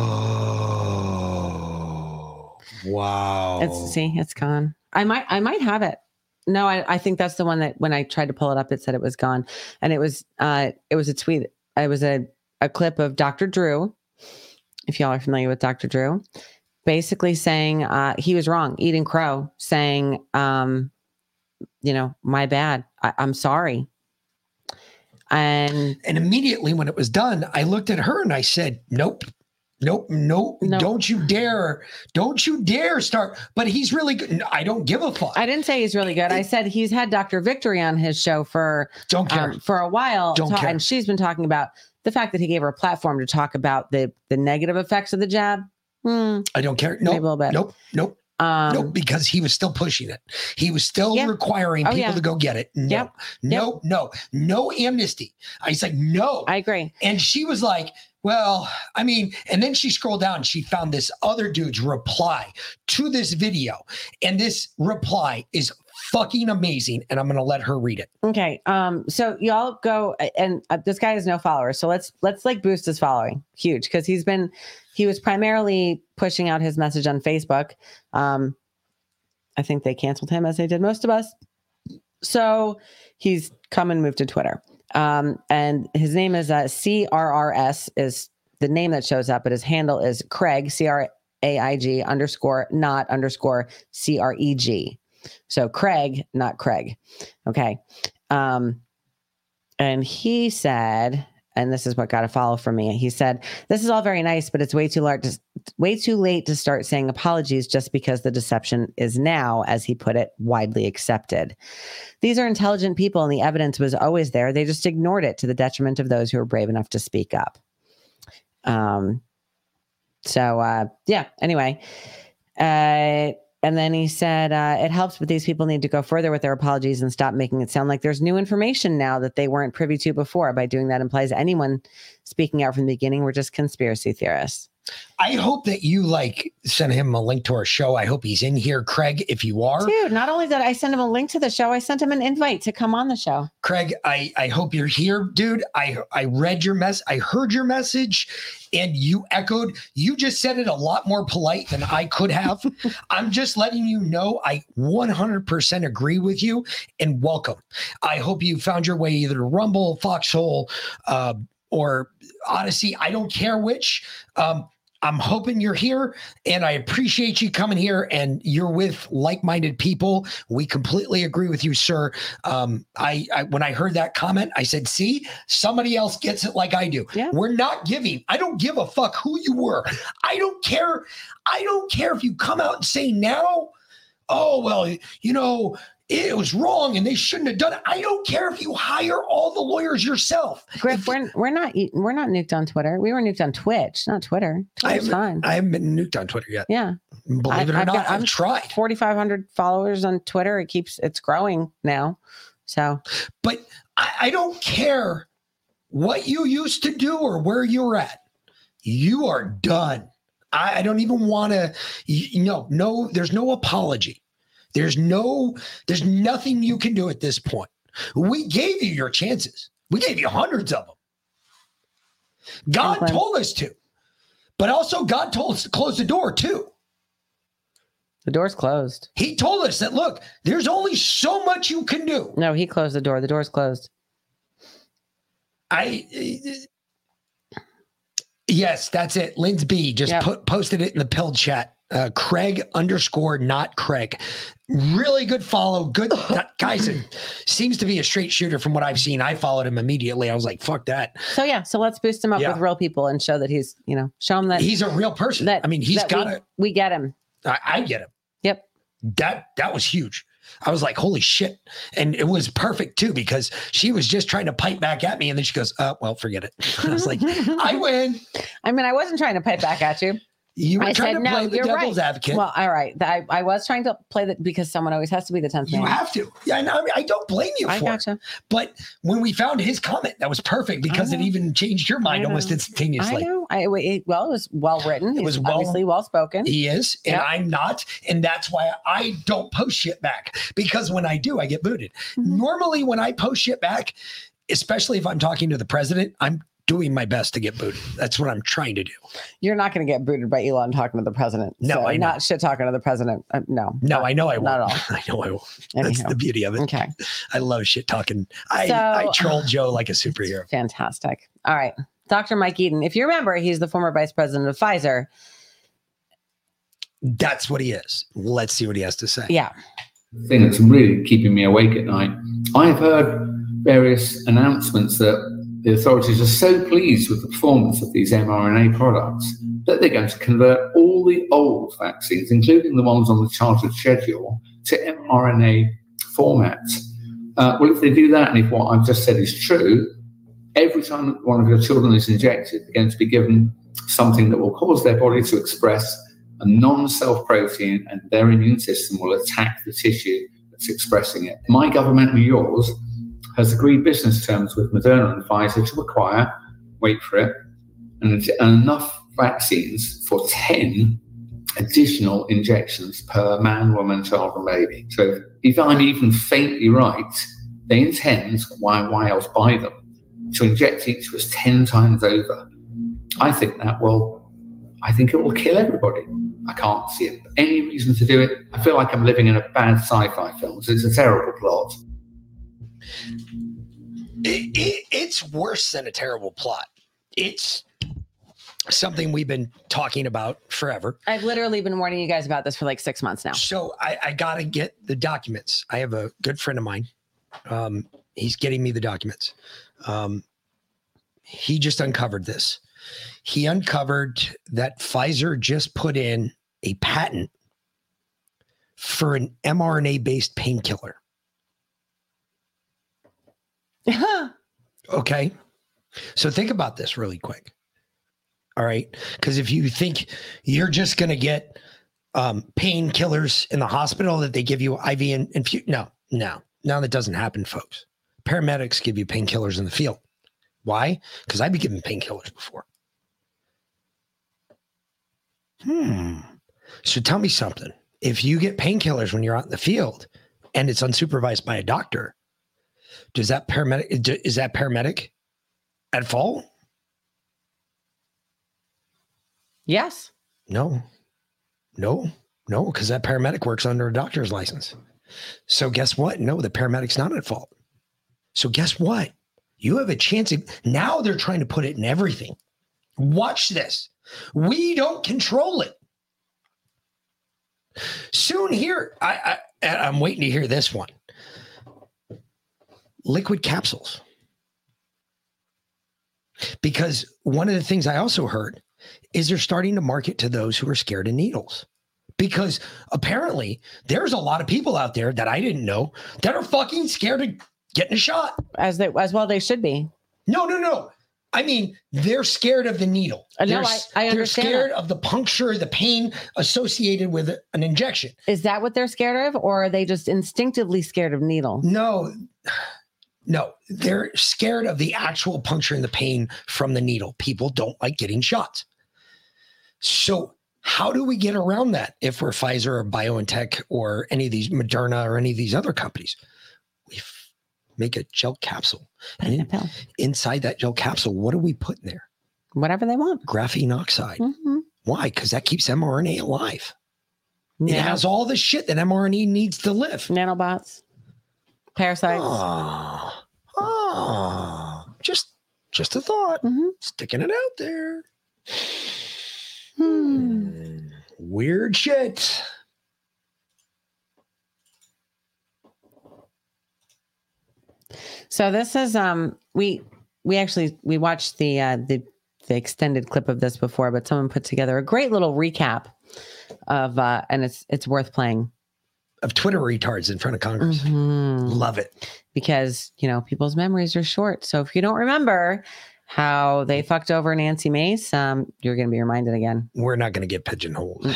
wow. it's see, it's gone. I might I might have it. No, I, I think that's the one that when I tried to pull it up, it said it was gone. And it was uh it was a tweet. It was a, a clip of Dr. Drew. If y'all are familiar with Dr. Drew, basically saying uh he was wrong, eating crow, saying um, you know, my bad. I, I'm sorry. And And immediately when it was done, I looked at her and I said, Nope, nope, nope, No. don't you dare, don't you dare start. But he's really good. I don't give a fuck. I didn't say he's really good. I said he's had Dr. Victory on his show for don't care. um, for a while, Don't ta- care. and she's been talking about the fact that he gave her a platform to talk about the the negative effects of the jab. Hmm, I don't care. a Nope, nope, nope, Um, nope, because he was still pushing it. He was still Yeah. requiring Oh, people yeah. to go get it. No, Yep. no, no, no amnesty. I said, No. I agree. And she was like, well, I mean, and then she scrolled down, she found this other dude's reply to this video. And this reply is fucking amazing. And I'm going to let her read it. Okay. Um. So y'all go, and uh, this guy has no followers. So let's let's like boost his following huge because he's been he was primarily pushing out his message on Facebook. Um, I think they canceled him as they did most of us. So he's come and moved to Twitter. Um, and his name is uh, CRRS is the name that shows up, but his handle is Craig C R A I G underscore not underscore C R E G. So Craig, not Craig. Okay. Um, and he said, and this is what got a follow from me. He said, "This is all very nice, but it's way too late to way too late to start saying apologies just because the deception is now, as he put it, widely accepted. These are intelligent people, and the evidence was always there. They just ignored it to the detriment of those who were brave enough to speak up." Um. So, uh, yeah. Anyway, uh, and then he said, uh, it helps, but these people need to go further with their apologies and stop making it sound like there's new information now that they weren't privy to before. By doing that implies anyone speaking out from the beginning were just conspiracy theorists. I hope that you like send him a link to our show. I hope he's in here, Craig. If you are, Dude, not only did I send him a link to the show, I sent him an invite to come on the show. Craig, I, I hope you're here, dude. I I read your mess, I heard your message, and you echoed. You just said it a lot more polite than I could have. <laughs> I'm just letting you know I 100% agree with you and welcome. I hope you found your way either to Rumble, Foxhole, uh, or Odysee. I don't care which. Um, I'm hoping you're here and I appreciate you coming here and you're with like-minded people. We completely agree with you, sir. Um, I, I when I heard that comment, I said, see, somebody else gets it like I do. Yeah. We're not giving. I don't give a fuck who you were. I don't care. I don't care if you come out and say now, oh, well, you know, it was wrong and they shouldn't have done it. I don't care if you hire all the lawyers yourself. Griff, we're we're not we're not nuked on Twitter. We were nuked on Twitch, not Twitter. I Twitter's haven't, fine. I haven't been nuked on Twitter yet. yeah. Believe it or I've not, got- I've I'm tried. 4,500 followers on Twitter. It keeps it's growing now. So But I, I don't care what you used to do or where you're at. You are done. I, I don't even want to. You know, no, there's no apology. There's no, there's nothing you can do at this point. We gave you your chances. We gave you hundreds of them. God Franklin. told us to, but also God told us to close the door too. the door's closed. He told us that look, there's only so much you can do. No, he closed the door. The door's closed. I yes, that's it. Linz B just Yep. put posted it in the pill chat. Uh, Craig underscore not Craig. Really good follow. Good <laughs> that guys. Seems to be a straight shooter from what I've seen. I followed him immediately. I was like, fuck that. So yeah, so let's boost him up Yeah. with real people and show that he's, you know, show him that He's a real person. that I mean, he's got it. we get him. I, I get him. Yep. That that was huge. I was like, holy shit. And it was perfect too, because she was just trying to pipe back at me. And then she goes, uh, well, forget it. <laughs> I was like, I <laughs> win. I mean, I wasn't trying to pipe back at you. You were I trying said, to no, play the you're devil's right. advocate. Well, all right. I, I was trying to play that because someone always has to be the 10th You man. have to. Yeah, and I, mean, I don't blame you I for gotcha. it. But when we found his comment, that was perfect because it even changed your mind almost know. I instantaneously. know. I, it, well, it was well written. It was He's well- obviously well spoken. He is, and Yep. I'm not. And that's why I don't post shit back because when I do, I get booted. Mm-hmm. Normally, when I post shit back, especially if I'm talking to the president, I'm doing my best to get booted. That's what I'm trying to do. You're not going to get booted by Elon talking to the president. No, So I'm not shit talking to the president. Uh, no. No, not- I know I won't. Not at all. <laughs> I know I won't. That's the beauty of it. Okay. I love shit talking. I, So- I <sighs> troll Joe like a superhero. Fantastic. All right. Dr. Mike Yeadon. If you remember, he's the former vice president of Pfizer. That's what he is. Let's see what he has to say. Yeah. thing that's really keeping me awake at night. I've heard various announcements that the authorities are so pleased with the performance of these mRNA products that they're going to convert all the old vaccines, including the ones on the chartered schedule, to mRNA formats. Uh, well, if they do that, and if what I've just said is true, every time one of your children is injected, they're going to be given something that will cause their body to express a non-self protein, and their immune system will attack the tissue that's expressing it. My government and yours has agreed business terms with Moderna and Pfizer to acquire, wait for it, and, enough vaccines for 10 additional injections per man, woman, child, and baby. So if I'm even faintly right, they intend, why, why else buy them, to inject each of us 10 times over. I think that will, I think it will kill everybody. I can't see any reason to do it. I feel like I'm living in a bad sci-fi film. It's a terrible plot. It, it, it's worse than a terrible plot. It's something we've been talking about forever. I've literally been warning you guys about this for like six months now. So I, I got to get the documents. I have a good friend of mine. Um, he's getting me the documents. Um, he just uncovered this. He uncovered that Pfizer just put in a patent for an mRNA based painkiller. <laughs> Okay. So think about this really quick. All right. Because if you think you're just going to get um, painkillers in the hospital that they give you IV and infu- no, no, no, that doesn't happen, folks. Paramedics give you painkillers in the field. Why? Because I've been given painkillers before. Hmm. So tell me something. If you get painkillers when you're out in the field and it's unsupervised by a doctor, does that paramedic is that paramedic at fault? Yes. No. No. No, because that paramedic works under a doctor's license. So guess what? No, the paramedic's not at fault. So guess what? You have a chance. Of, now they're trying to put it in everything. Watch this. We don't control it. Soon here, I, I I'm waiting to hear this one. Liquid capsules. Because one of the things I also heard is they're starting to market to those who are scared of needles. Because apparently there's a lot of people out there that I didn't know that are fucking scared of getting a shot. As they as well they should be. No, no, no. I mean, they're scared of the needle. Uh, no, they're, I- I they're scared that. of the puncture, the pain associated with an injection. Is that what they're scared of, or are they just instinctively scared of needle? No, no, they're scared of the actual puncture and the pain from the needle. People don't like getting shots. So, how do we get around that if we're Pfizer or BioNTech or any of these Moderna or any of these other companies? We make a gel capsule. And in- inside that gel capsule, what do we put in there? Whatever they want. Graphene oxide. Mhm. Why? Because that keeps mRNA alive. It has all the shit that mRNA needs to live. nanobots, parasites. Ah, ah, just just a thought. Mhm. Sticking it out there. Hmm. Weird shit. So this is um we we actually we watched the uh the the extended clip of this before, but someone put together a great little recap of uh and it's it's worth playing Of Twitter retards in front of Congress. Mhm. Love it. because you know people's memories are short. So if you don't remember how they fucked over Nancy Mace, um, you're going to be reminded again. We're not going to get pigeonholed.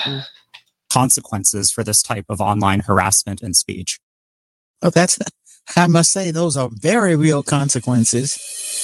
consequences for this type of online harassment and speech. Oh, that's, I must say, those are very real consequences.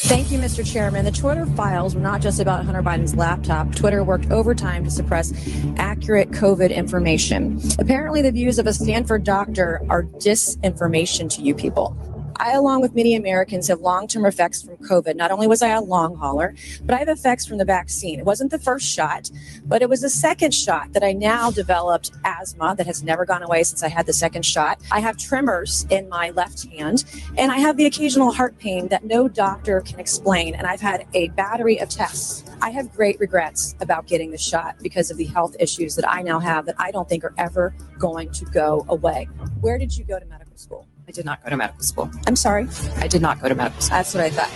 Thank you, Mr. Chairman. The Twitter files were not just about Hunter Biden's laptop. Twitter worked overtime to suppress accurate COVID information. Apparently, the views of a Stanford doctor are disinformation to you people. I, along with many Americans, have long term effects from COVID. Not only was I a long hauler, but I have effects from the vaccine. It wasn't the first shot, but it was the second shot that I now developed asthma that has never gone away since I had the second shot. I have tremors in my left hand, and I have the occasional heart pain that no doctor can explain. And I've had a battery of tests. I have great regrets about getting the shot because of the health issues that I now have that I don't think are ever going to go away. Where did you go to medical school? I did not go to medical school. I'm sorry. I did not go to medical school. That's what I thought.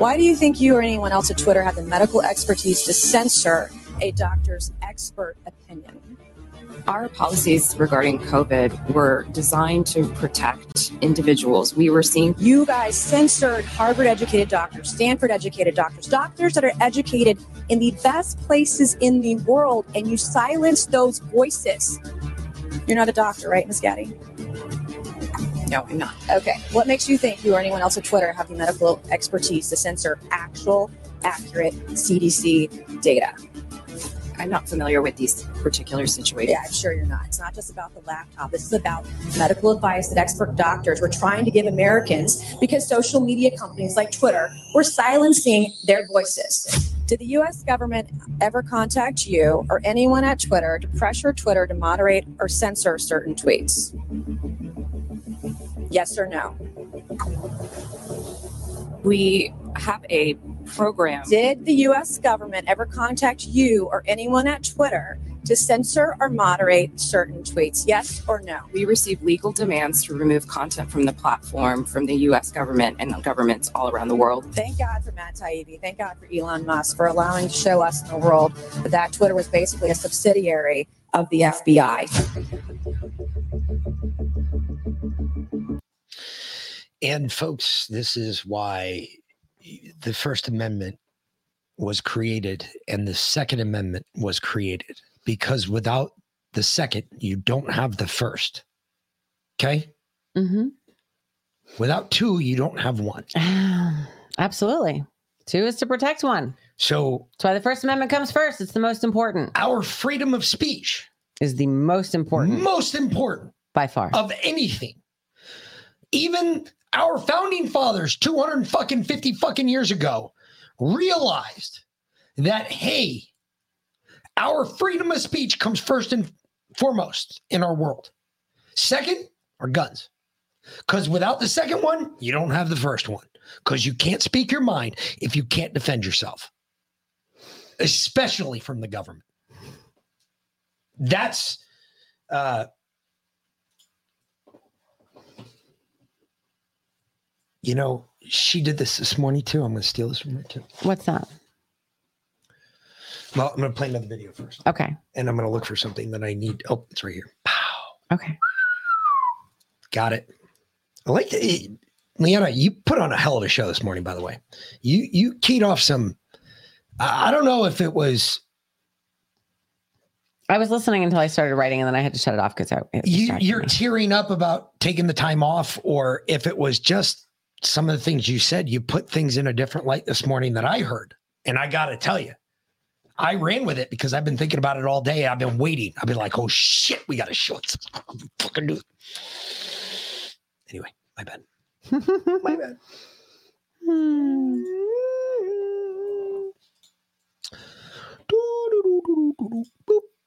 Why do you think you or anyone else at Twitter have the medical expertise to censor a doctor's expert opinion? Our policies regarding COVID were designed to protect individuals. We were seeing You guys censored Harvard educated doctors, Stanford educated doctors, doctors that are educated in the best places in the world, and you silenced those voices. You're not a doctor, right, Ms. Gadde? No, I'm not. Okay. What makes you think you or anyone else at Twitter have the medical expertise to censor actual, accurate CDC data? I'm not familiar with these particular situations. Yeah, I'm sure you're not. It's not just about the laptop. This is about medical advice that expert doctors were trying to give Americans because social media companies like Twitter were silencing their voices. Did the US government ever contact you or anyone at Twitter to pressure Twitter to moderate or censor certain tweets? Yes or no? We have a program. Did the U.S. government ever contact you or anyone at Twitter to censor or moderate certain tweets? Yes or no? We receive legal demands to remove content from the platform from the U.S. government and governments all around the world. Thank God for Matt Taibbi. Thank God for Elon Musk for allowing to show us in the world that Twitter was basically a subsidiary of the FBI. And folks, this is why the First Amendment was created and the Second Amendment was created because without the second, you don't have the first. Okay. Mm-hmm. Without two, you don't have one. <sighs> Absolutely. Two is to protect one. So That's why the First Amendment comes first. It's the most important. our freedom of speech Is the most important most important by far. of anything. Even our founding fathers 200 fucking 50 fucking years ago realized that hey, our freedom of speech comes first and foremost in our world. Second are guns. Because without the second one, you don't have the first one. Because you can't speak your mind if you can't defend yourself, especially from the government. That's uh, you know, she did this this morning too. I'm going to steal this from her too. What's that? Well, I'm going to play another video first, Okay. and I'm going to look for something that I need. Oh, it's right here. Okay. Got it. I like it. Leanna, you put on a hell of a show this morning, by the way. You you keyed off some. I I don't know if it was I was listening until I started writing, and then I had to shut it off because I. You, you're me. tearing up about taking the time off, or if it was just some of the things you said. You put things in a different light this morning that I heard, and I got to tell you, I ran with it because I've been thinking about it all day. I've been waiting. I've been like, oh shit, we got to show it. <laughs> Fucking do. it. Anyway, my bad. <laughs> my bad.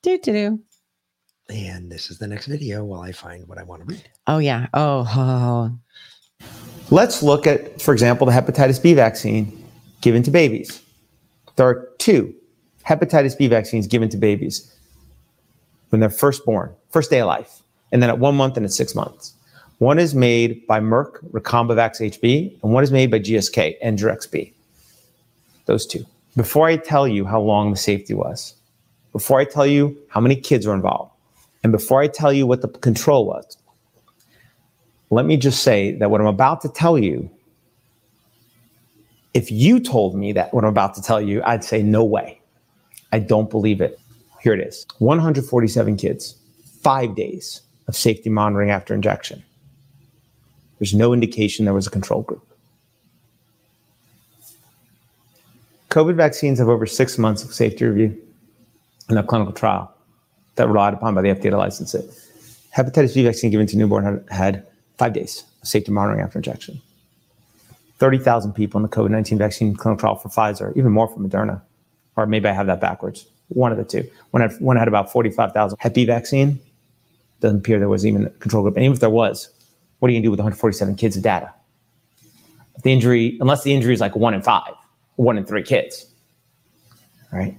Do do do. And this is the next video while I find what I want to read. Oh yeah. Oh. <laughs> oh. Let's look at, for example, the hepatitis B vaccine given to babies. There are two hepatitis B vaccines given to babies when they're first born, first day of life, and then at one month and at six months. One is made by Merck, Recombavax HB, and one is made by GSK, Engerix B. Those two. Before I tell you how long the safety was, before I tell you how many kids were involved, and before I tell you what the control was, let me just say that what I'm about to tell you, if you told me that what I'm about to tell you, I'd say, no way. I don't believe it. Here it is 147 kids, five days of safety monitoring after injection. There's no indication there was a control group. COVID vaccines have over six months of safety review in a clinical trial that relied upon by the FDA to license it. Hepatitis B vaccine given to newborn had, had five days of safety monitoring after injection. 30,000 people in the COVID 19 vaccine clinical trial for Pfizer, even more for Moderna. Or maybe I have that backwards. One of the two. One had, one had about 45,000. Hep B vaccine, doesn't appear there was even a control group. And even if there was, what are you going to do with 147 kids of data? If the injury, unless the injury is like one in five, one in three kids. right?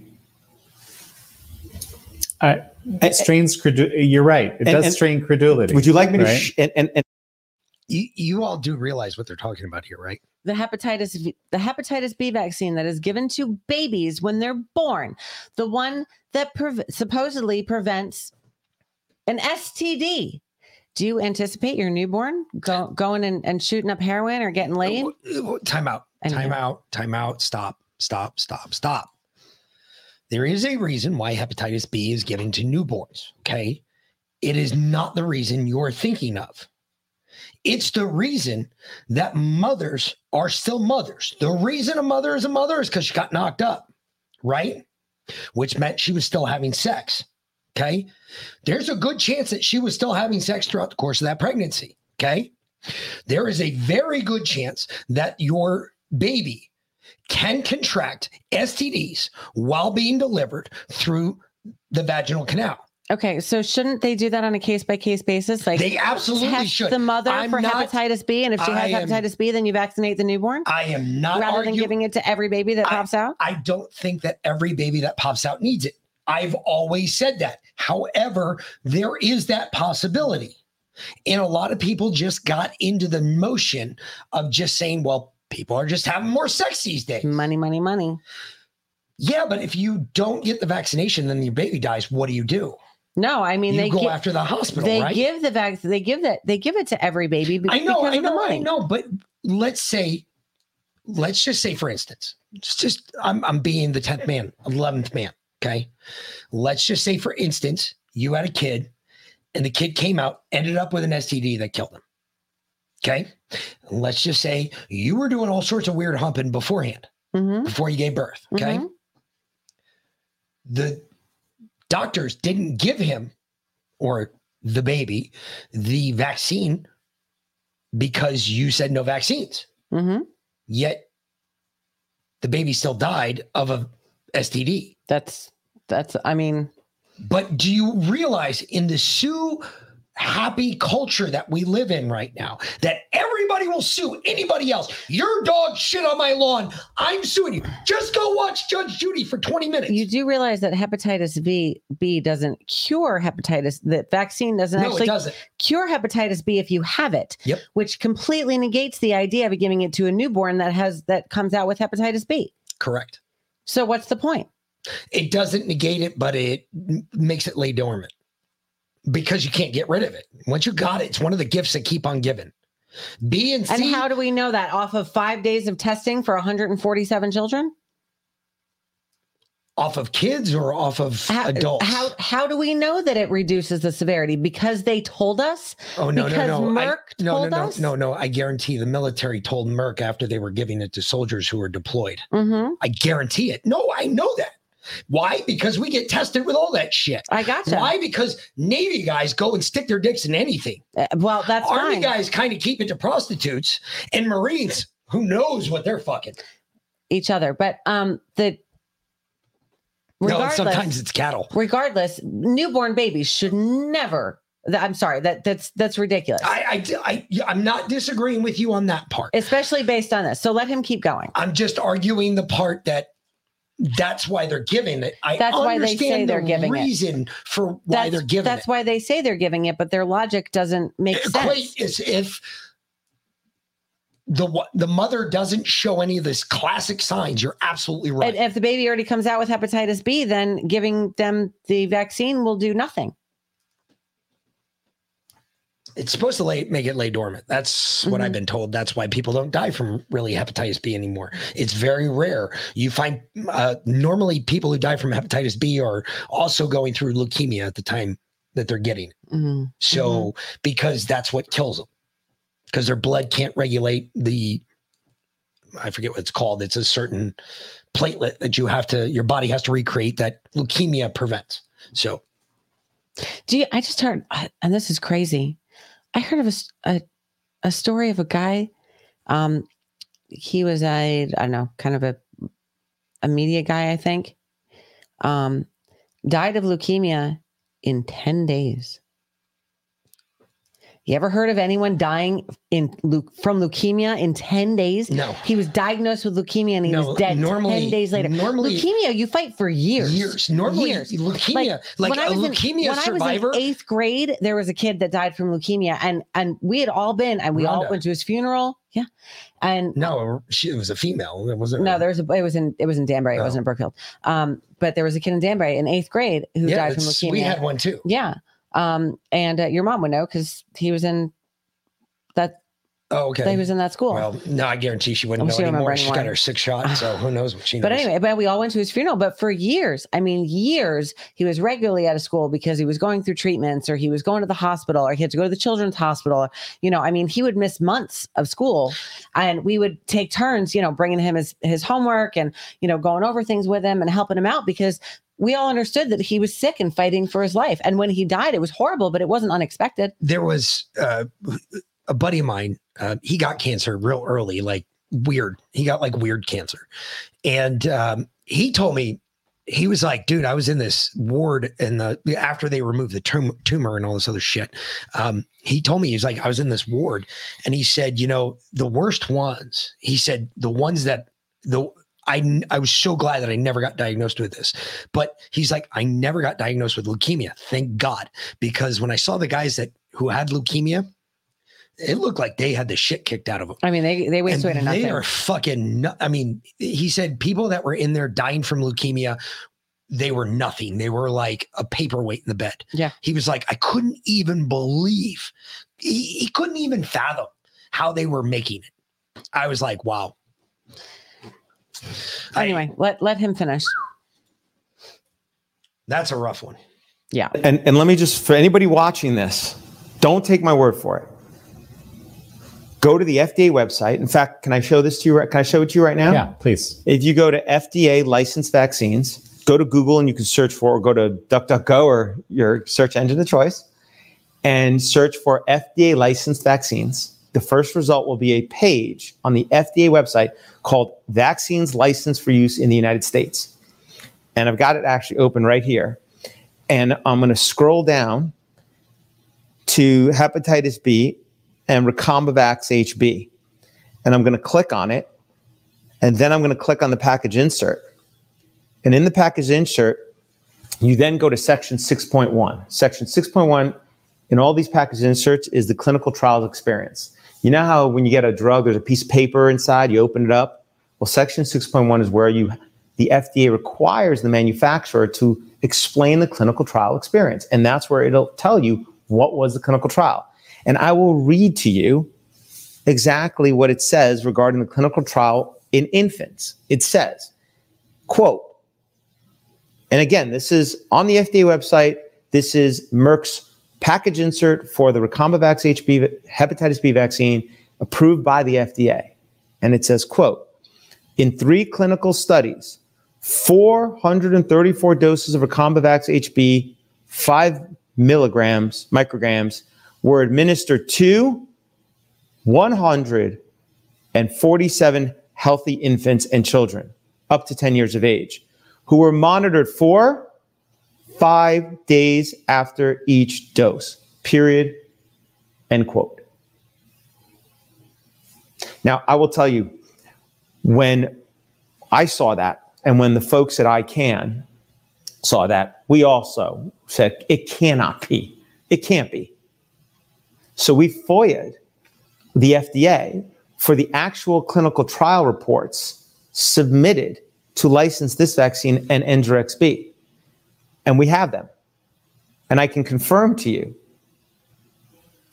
Uh, it strains credu- You're right. It And- does and- strain credulity. Would you like me to? Sh- and, and, and You, you all do realize what they're talking about here, right? the hepatitis the hepatitis B vaccine that is given to babies when they're born, the one that pre- supposedly prevents an STD. Do you anticipate your newborn go, going and, and shooting up heroin or getting laid? Time out. Time out. Time out. Stop. Stop. Stop. Stop. There is a reason why hepatitis B is given to newborns. Okay. It is not the reason you're thinking of. It's the reason that mothers are still mothers. The reason a mother is a mother is because she got knocked up, right? Which meant she was still having sex. Okay. There's a good chance that she was still having sex throughout the course of that pregnancy. Okay. There is a very good chance that your baby can contract STDs while being delivered through the vaginal canal. Okay, so shouldn't they do that on a case by case basis? Like They absolutely should. the mother I'm for not- hepatitis B, and if she I has am- hepatitis B, then you vaccinate the newborn. I am not rather than giving it to every baby that pops out. I don't think that every baby that pops out needs it. I've always said that. However, there is that possibility. And a lot of people just got into the motion of just saying, well, people are just having more sex these days. Money, money, money. Yeah, but if you don't get the vaccination, then your baby dies. What do you do? No, I mean You they go gi- after the hospital, They right? give the vaccine. They give that. They give it to every baby. be- I know, because I know, I know. But let's say, let's just say, for instance, just, just I'm, I'm being the tenth man, eleventh man. Okay, let's just say, for instance, you had a kid, and the kid came out, ended up with an STD that killed him. Okay, let's just say you were doing all sorts of weird humping beforehand, Mm-hmm. before you gave birth. Okay, the doctors didn't give him or the baby the vaccine because you said no vaccines. Mm-hmm. Yet the baby still died of a STD. That's that's. I mean, but do you realize in the sue happy culture that we live in right now that everybody will sue anybody else? Your dog shit on my lawn. I'm suing you. Just go watch Judge Judy for 20 minutes. You do realize that hepatitis B B doesn't cure hepatitis. That vaccine doesn't No, actually doesn't. cure hepatitis B if you have it. Yep. Which completely negates the idea of giving it to a newborn that has that comes out with hepatitis B. Correct. So what's the point? It doesn't negate it, but it makes it lay dormant because you can't get rid of it. Once you got it, it's one of the gifts that keep on giving. B and C. And how do we know that off of five days of testing for 147 children? off of kids or off of How, adults? how how do we know that it reduces the severity? Because they told us. Oh no, because no, no! I- no, told no, no, us. no, no! I guarantee the military told Merck after they were giving it to soldiers who were deployed. Mm-hmm. I guarantee it. No, I know that. Why? Because we get tested with all that shit. I gotcha. Why? Because Navy guys go and stick their dicks in anything. Uh, well, that's Army fine. guys kind of keep it to prostitutes, and Marines, who knows what they're fucking. each other. But um the No, sometimes it's cattle. regardless, newborn babies should never. I'm sorry that that's that's ridiculous. I, I, I, I'm not disagreeing with you on that part. Especially based on this. So let him keep going. I'm just arguing the part that that's why they're giving it. I That's why they say understand they're the giving it. reason for why That's, they're giving that's it. why they say they're giving it, but their logic doesn't make Equate sense. as if the the mother doesn't show any of this classic signs. You're absolutely right. And if the baby already comes out with hepatitis B, then giving them the vaccine will do nothing. It's supposed to lay, make it lay dormant. That's what Mm-hmm. I've been told. That's why people don't die from really hepatitis B anymore. It's very rare. You find uh, normally people who die from hepatitis B are also going through leukemia at the time that they're getting. Mm-hmm. So because that's what kills them, because their blood can't regulate the, I forget what it's called. It's a certain platelet that you have to, your body has to recreate that leukemia prevents. So Do you, I just heard, and this is crazy. I heard of a a story of a guy. Um, he was a, I don't know, kind of a, a media guy, I think. Um, died of leukemia in 10 days. You ever heard of anyone dying in from leukemia in 10 days? No. He was diagnosed with leukemia and he No, was dead normally- 10 days later. normally- leukemia, you fight for years. Years. Normally, Years. leukemia, like when I a was in- when survivor- I was in eighth grade, there was a kid that died from leukemia, and and we had all been, and we all went to his funeral. Yeah, and no, she was a female. It wasn't. no, there was a it was in it was in Danbury, it Oh. wasn't in Brookfield. Um, but there was a kid in Danbury in eighth grade who Yeah, died from leukemia. we had one too. Yeah, um, and uh, your mom would know because he was in that. Oh, okay. He was in that school. Well, no, I guarantee she wouldn't Oh, know she anymore. She's got her six shot, so who knows what she knows. But anyway, but we all went to his funeral. But for years, I mean, years, he was regularly out of school because he was going through treatments or he was going to the hospital or he had to go to the children's hospital. You know, I mean, he would miss months of school and we would take turns, you know, bringing him his, his homework and, you know, going over things with him and helping him out because we all understood that he was sick and fighting for his life. And when he died, it was horrible, but it wasn't unexpected. there was uh, a buddy of mine. Uh, he got cancer real early, like weird. He got like weird cancer, and um, he told me he was like, dude, I was in this ward and the after they removed the tum- tumor and all this other shit. Um, he told me he's like, I was in this ward, and he said, you know, the worst ones. He said the ones that the I I was so glad that I never got diagnosed with this, but he's like, I never got diagnosed with leukemia, thank God, because when I saw the guys that who had leukemia, it looked like they had the shit kicked out of them. I mean, they they waste away to And nothing. They are fucking. I mean, he said people that were in there dying from leukemia, they were nothing. They were like a paperweight in the bed. Yeah. He was like, I couldn't even believe. He, he couldn't even fathom how they were making it. I was like, wow. Anyway, let let him finish. That's a rough one. Yeah. And and let me just for anybody watching this, don't take my word for it. Go to the FDA website. In fact, can I show this to you? right- Can I show it to you right now? Yeah, please. If you go to FDA licensed vaccines, go to Google and you can search for, or go to DuckDuckGo or your search engine of choice, and search for FDA licensed vaccines. The first result will be a page on the FDA website called Vaccines Licensed for Use in the United States. And I've got it actually open right here. And I'm going to scroll down to hepatitis B and Recombivax HB. And I'm going to click on it. And then I'm going to click on the package insert. And in the package insert, you then go to section 6.1. Section 6.1 in all these package inserts is the clinical trials experience. You know how when you get a drug, there's a piece of paper inside, you open it up? Well, section 6.1 is where you the FDA requires the manufacturer to explain the clinical trial experience. And that's where it'll tell you what was the clinical trial. And I will read to you exactly what it says regarding the clinical trial in infants. It says, quote, and again, this is on the FDA website. This is Merck's package insert for the Recombivax HB hepatitis B vaccine approved by the FDA. And it says, quote, in three clinical studies, 434 doses of Recombivax HB, five milligrams, micrograms, were administered to 147 healthy infants and children up to 10 years of age who were monitored for five days after each dose, period, end quote. Now, I will tell you, when I saw that, and when the folks at ICAN saw that, we also said it cannot be. It can't be. So we FOIA'd the FDA for the actual clinical trial reports submitted to license this vaccine and Engerix B. And we have them. And I can confirm to you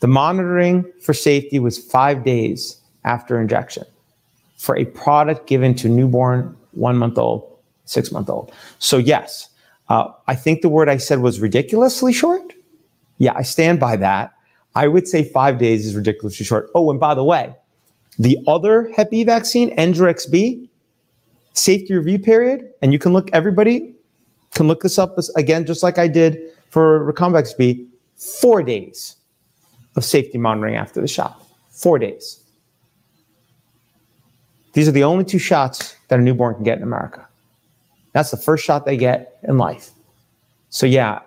the monitoring for safety was five days after injection for a product given to newborn, one month old, six month old. So, yes, uh, I think the word I said was ridiculously short. Yeah, I stand by that. I would say five days is ridiculously short. Oh, and by the way, the other Hep B vaccine, Engerix B, safety review period, and you can look, everybody can look this up again, just like I did for Recombivax B, four days of safety monitoring after the shot. Four days. These are the only two shots that a newborn can get in America. That's the first shot they get in life. So yeah,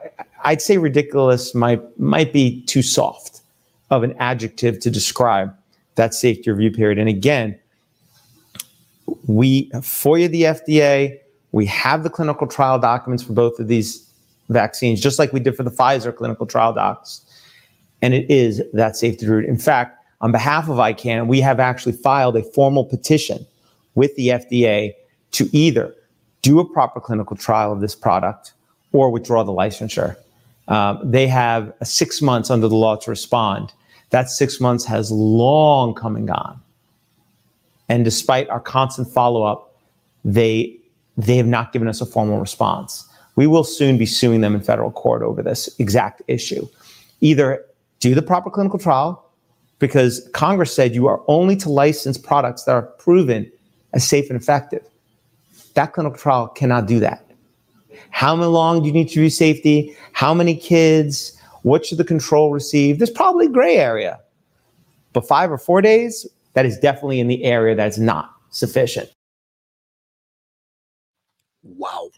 I'd say ridiculous might might be too soft of an adjective to describe that safety review period. And again, we FOIA the FDA. We have the clinical trial documents for both of these vaccines, just like we did for the Pfizer clinical trial docs. And it is that safety route. In fact, on behalf of ICAN, we have actually filed a formal petition with the FDA to either do a proper clinical trial of this product or withdraw the licensure. Um, they have six months under the law to respond. That six months has long come and gone. And despite our constant follow up, they they have not given us a formal response. We will soon be suing them in federal court over this exact issue. Either do the proper clinical trial, because Congress said you are only to license products that are proven as safe and effective. That clinical trial cannot do that. How long do you need to do safety? How many kids? What should the control receive? There's probably gray area. But five or four days, that is definitely in the area that's not sufficient. Wow.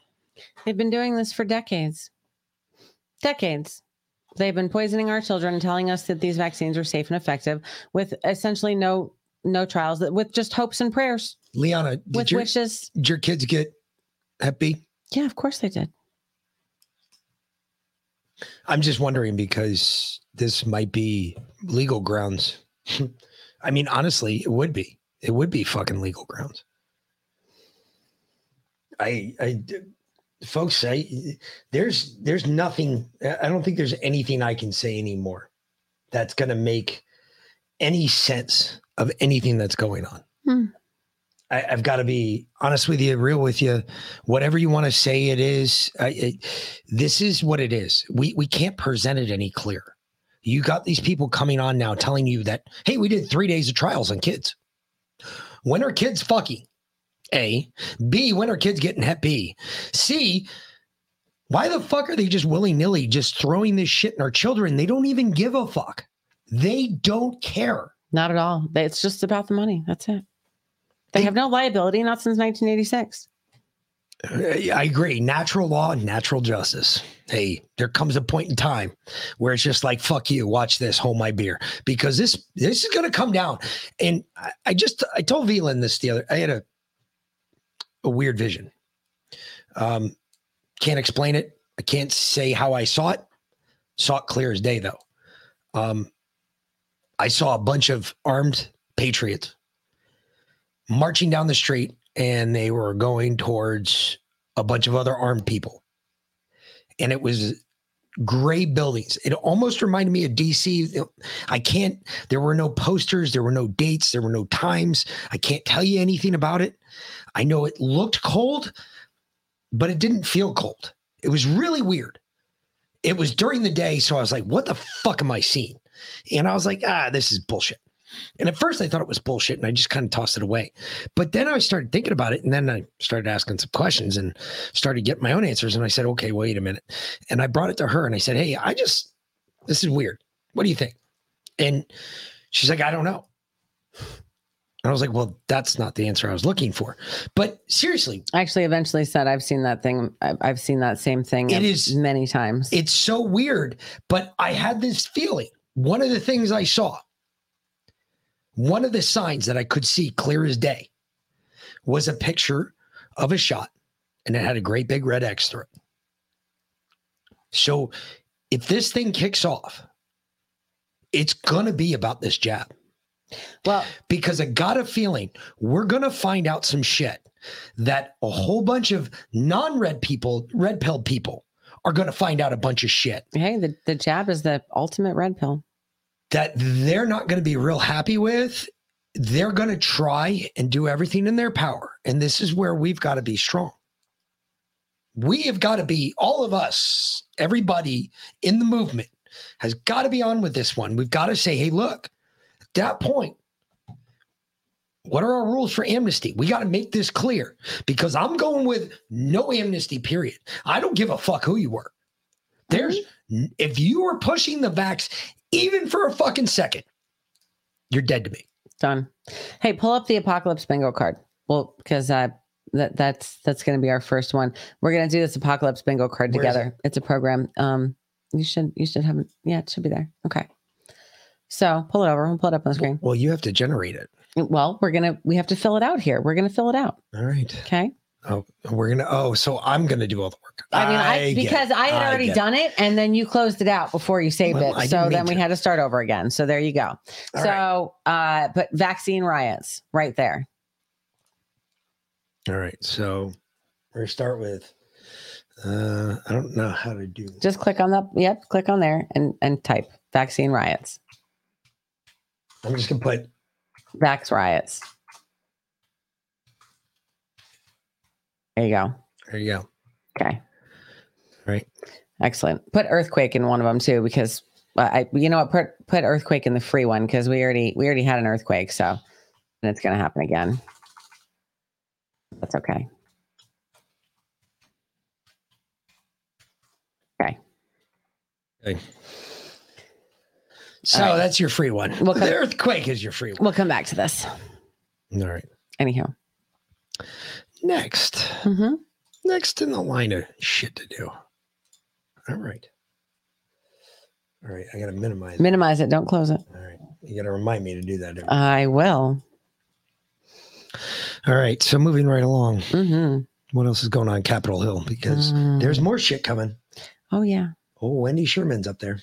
They've been doing this for decades. Decades. They've been poisoning our children and telling us that these vaccines are safe and effective with essentially no no trials that with just hopes and prayers. Liana, did With your, wishes. did your kids get Hep B? Yeah, of course they did. I'm just wondering because this might be legal grounds. <laughs> I mean, honestly, it would be. It would be fucking legal grounds. I, I, folks, I, there's, there's nothing. I don't think there's anything I can say anymore that's going to make any sense of anything that's going on. Hmm. I, I've got to be honest with you, real with you. Whatever you want to say, it is. I, it, this is what it is. We we can't present it any clearer. You got these people coming on now telling you that, hey, we did three days of trials on kids. When are kids fucking? A. B. When are kids getting Hep B? C. Why the fuck are they just willy nilly just throwing this shit in our children? They don't even give a fuck. They don't care. Not at all. It's just about the money. That's it. They have no liability, not since 1986. Uh, I agree. Natural law and natural justice. Hey, there comes a point in time where it's just like, fuck you, watch this, hold my beer. Because this this is gonna come down. And I, I just I told Velan this the other I had a a weird vision. Um can't explain it. I can't say how I saw it. Saw it clear as day though. Um I saw a bunch of armed patriots marching down the street and they were going towards a bunch of other armed people. And it was gray buildings. It almost reminded me of DC. I can't, there were no posters, there were no dates, there were no times. I can't tell you anything about it. I know it looked cold, but it didn't feel cold. It was really weird. It was during the day. So I was like, what the fuck am I seeing? And I was like, ah, this is bullshit. And at first I thought it was bullshit and I just kind of tossed it away. But then I started thinking about it and then I started asking some questions and started getting my own answers. And I said, okay, wait a minute. And I brought it to her and I said, hey, I just, this is weird. What do you think? And she's like, I don't know. And I was like, well, that's not the answer I was looking for. But seriously, I actually eventually said, I've seen that thing. I've, seen that same thing. It is- many times. it's so weird. But I had this feeling. One of the things I saw, one of the signs that I could see clear as day was a picture of a shot and it had a great big red X through it. So if this thing kicks off, it's going to be about this jab. Well, because I got a feeling we're going to find out some shit that a whole bunch of non red people, red pill people, are going to find out a bunch of shit Hey, the, the jab is the ultimate red pill. that they're not going to be real happy with. They're going to try and do everything in their power. And this is where we've got to be strong. We have got to be, all of us, everybody in the movement has got to be on with this one. We've got to say, hey, look, that point, what are our rules for amnesty? We got to make this clear because I'm going with no amnesty, period. I don't give a fuck who you were. There's, if you were pushing the vax even for a fucking second, you're dead to me. Done. Hey, pull up the apocalypse bingo card. Well, because uh, that that's that's going to be our first one. We're going to do this apocalypse bingo card Where together. It's a program. Um, you should you should have. Yeah, it should be there. Okay. So pull it over. We'll pull it up on the screen. Well, you have to generate it. Well, we're gonna we have to fill it out here. We're gonna fill it out. All right. Okay. Oh, we're gonna. Oh, so I'm gonna do all the work. I mean, I, get because it. I had already done it, and then you closed it out before you saved Well, it. So then we to. had to start over again. So there you go. All so, uh, but vaccine riots right there. All right. So we're gonna start with. Uh, I don't know how to do. Just click on that. Yep, click on there and and type vaccine riots. I'm just gonna put Vax riots. There you go. There you go. Okay. Right. Excellent. Put earthquake in one of them too, because I, you know what, put put earthquake in the free one because we already we already had an earthquake, so and it's gonna happen again. That's okay. Okay. Okay. So right. that's your free one. We'll the earthquake is your free one. We'll come back to this. All right. Anyhow. Next, hmm next in the line of shit to do. All right. All right. I got to minimize. it. Minimize it. Don't close it. All right. You got to remind me to do that. I will. All right. So moving right along. Mm-hmm. What else is going on Capitol Hill? Because there's more shit coming. Oh yeah. Oh, Wendy Sherman's up there.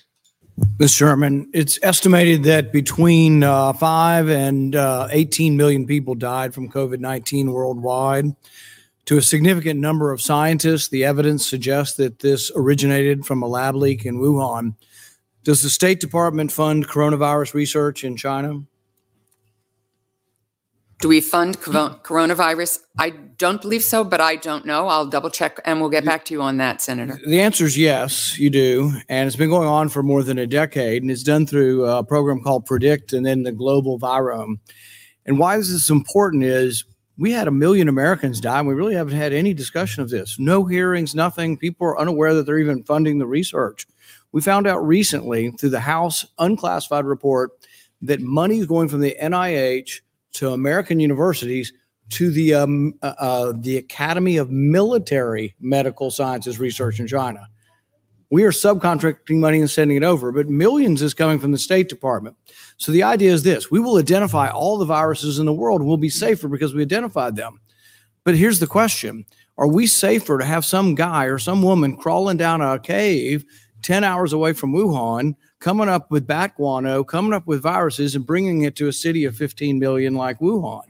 Mr. Sherman, it's estimated that between uh, 5 and uh, 18 million people died from COVID 19 worldwide. To a significant number of scientists, the evidence suggests that this originated from a lab leak in Wuhan. Does the State Department fund coronavirus research in China? Do we fund coronavirus? I don't believe so, but I don't know. I'll double check and we'll get back to you on that, Senator. The answer is yes, you do. And it's been going on for more than a decade. And it's done through a program called Predict and then the Global Virome. And why this is important is we had a million Americans die, and we really haven't had any discussion of this. No hearings, nothing. People are unaware that they're even funding the research. We found out recently through the House unclassified report that money is going from the NIH to American universities to the um, uh, uh, the Academy of Military Medical Sciences Research in China. We are subcontracting money and sending it over, but millions is coming from the State Department. So the idea is this: we will identify all the viruses in the world. We'll be safer because we identified them. But here's the question: Are we safer to have some guy or some woman crawling down a cave 10 hours away from Wuhan, coming up with bat guano, coming up with viruses, and bringing it to a city of 15 million like Wuhan?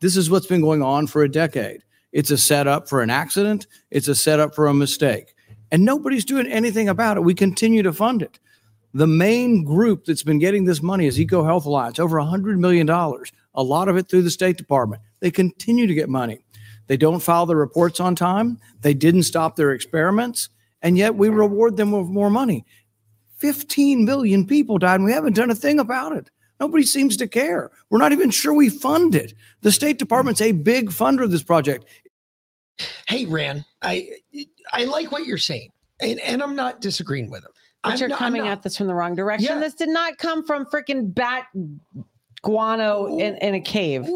This is what's been going on for a decade. It's a setup for an accident, it's a setup for a mistake. And nobody's doing anything about it. We continue to fund it. The main group that's been getting this money is Eco Health Alliance, over $100 million, a lot of it through the State Department. They continue to get money. They don't file their reports on time. They didn't stop their experiments. And yet we reward them with more money. 15 million people died, and we haven't done a thing about it. Nobody seems to care. We're not even sure we fund it. The State Department's a big funder of this project. Hey, Ran, I I like what you're saying, and, and I'm not disagreeing with him. But I'm you're not- coming at this from the wrong direction. This did not come from freaking bat guano in, in a cave.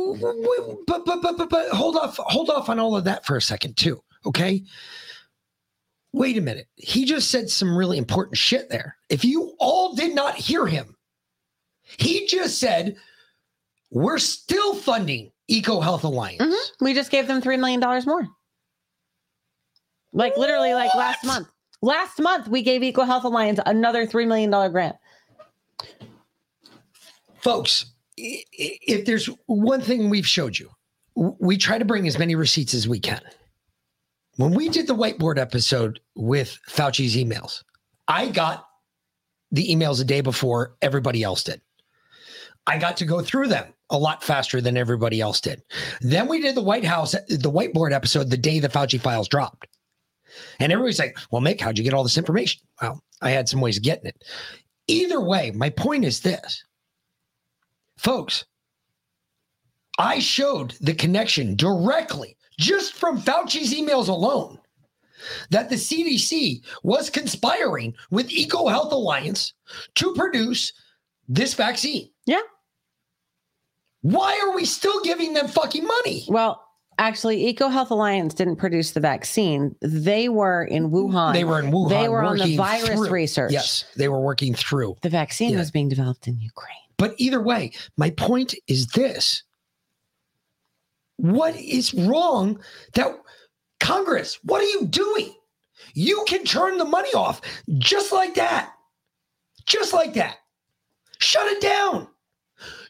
but but but but but hold off hold off on all of that for a second too okay wait a minute he just said some really important shit there if you all did not hear him he just said we're still funding eco health alliance Mhm. We just gave them $3 million more. Like literally, like last month. Last month, we gave Eco Health Alliance another $3 million grant. folks if there's one thing we've showed you we try to bring as many receipts as we can when we did the whiteboard episode with fauci's emails i got the emails a day before everybody else did. I got to go through them a lot faster than everybody else did. Then we did the white house the whiteboard episode the day the fauci files dropped. And everybody's like well mick how'd you get all this information? Well i had some ways of getting it. Either way my point is this. Folks, I showed the connection directly just from Fauci's emails alone that the CDC was conspiring with Eco Health Alliance to produce this vaccine. Yeah. Why are we still giving them fucking money? Well, actually, Eco Health Alliance didn't produce the vaccine. They were in Wuhan. They were in Wuhan. They were on the virus through- research. Yes, they were working through. The vaccine Yeah. was being developed in Ukraine. But either way, my point is this. What is wrong that Congress, what are you doing? You can turn the money off just like that. Just like that. Shut it down.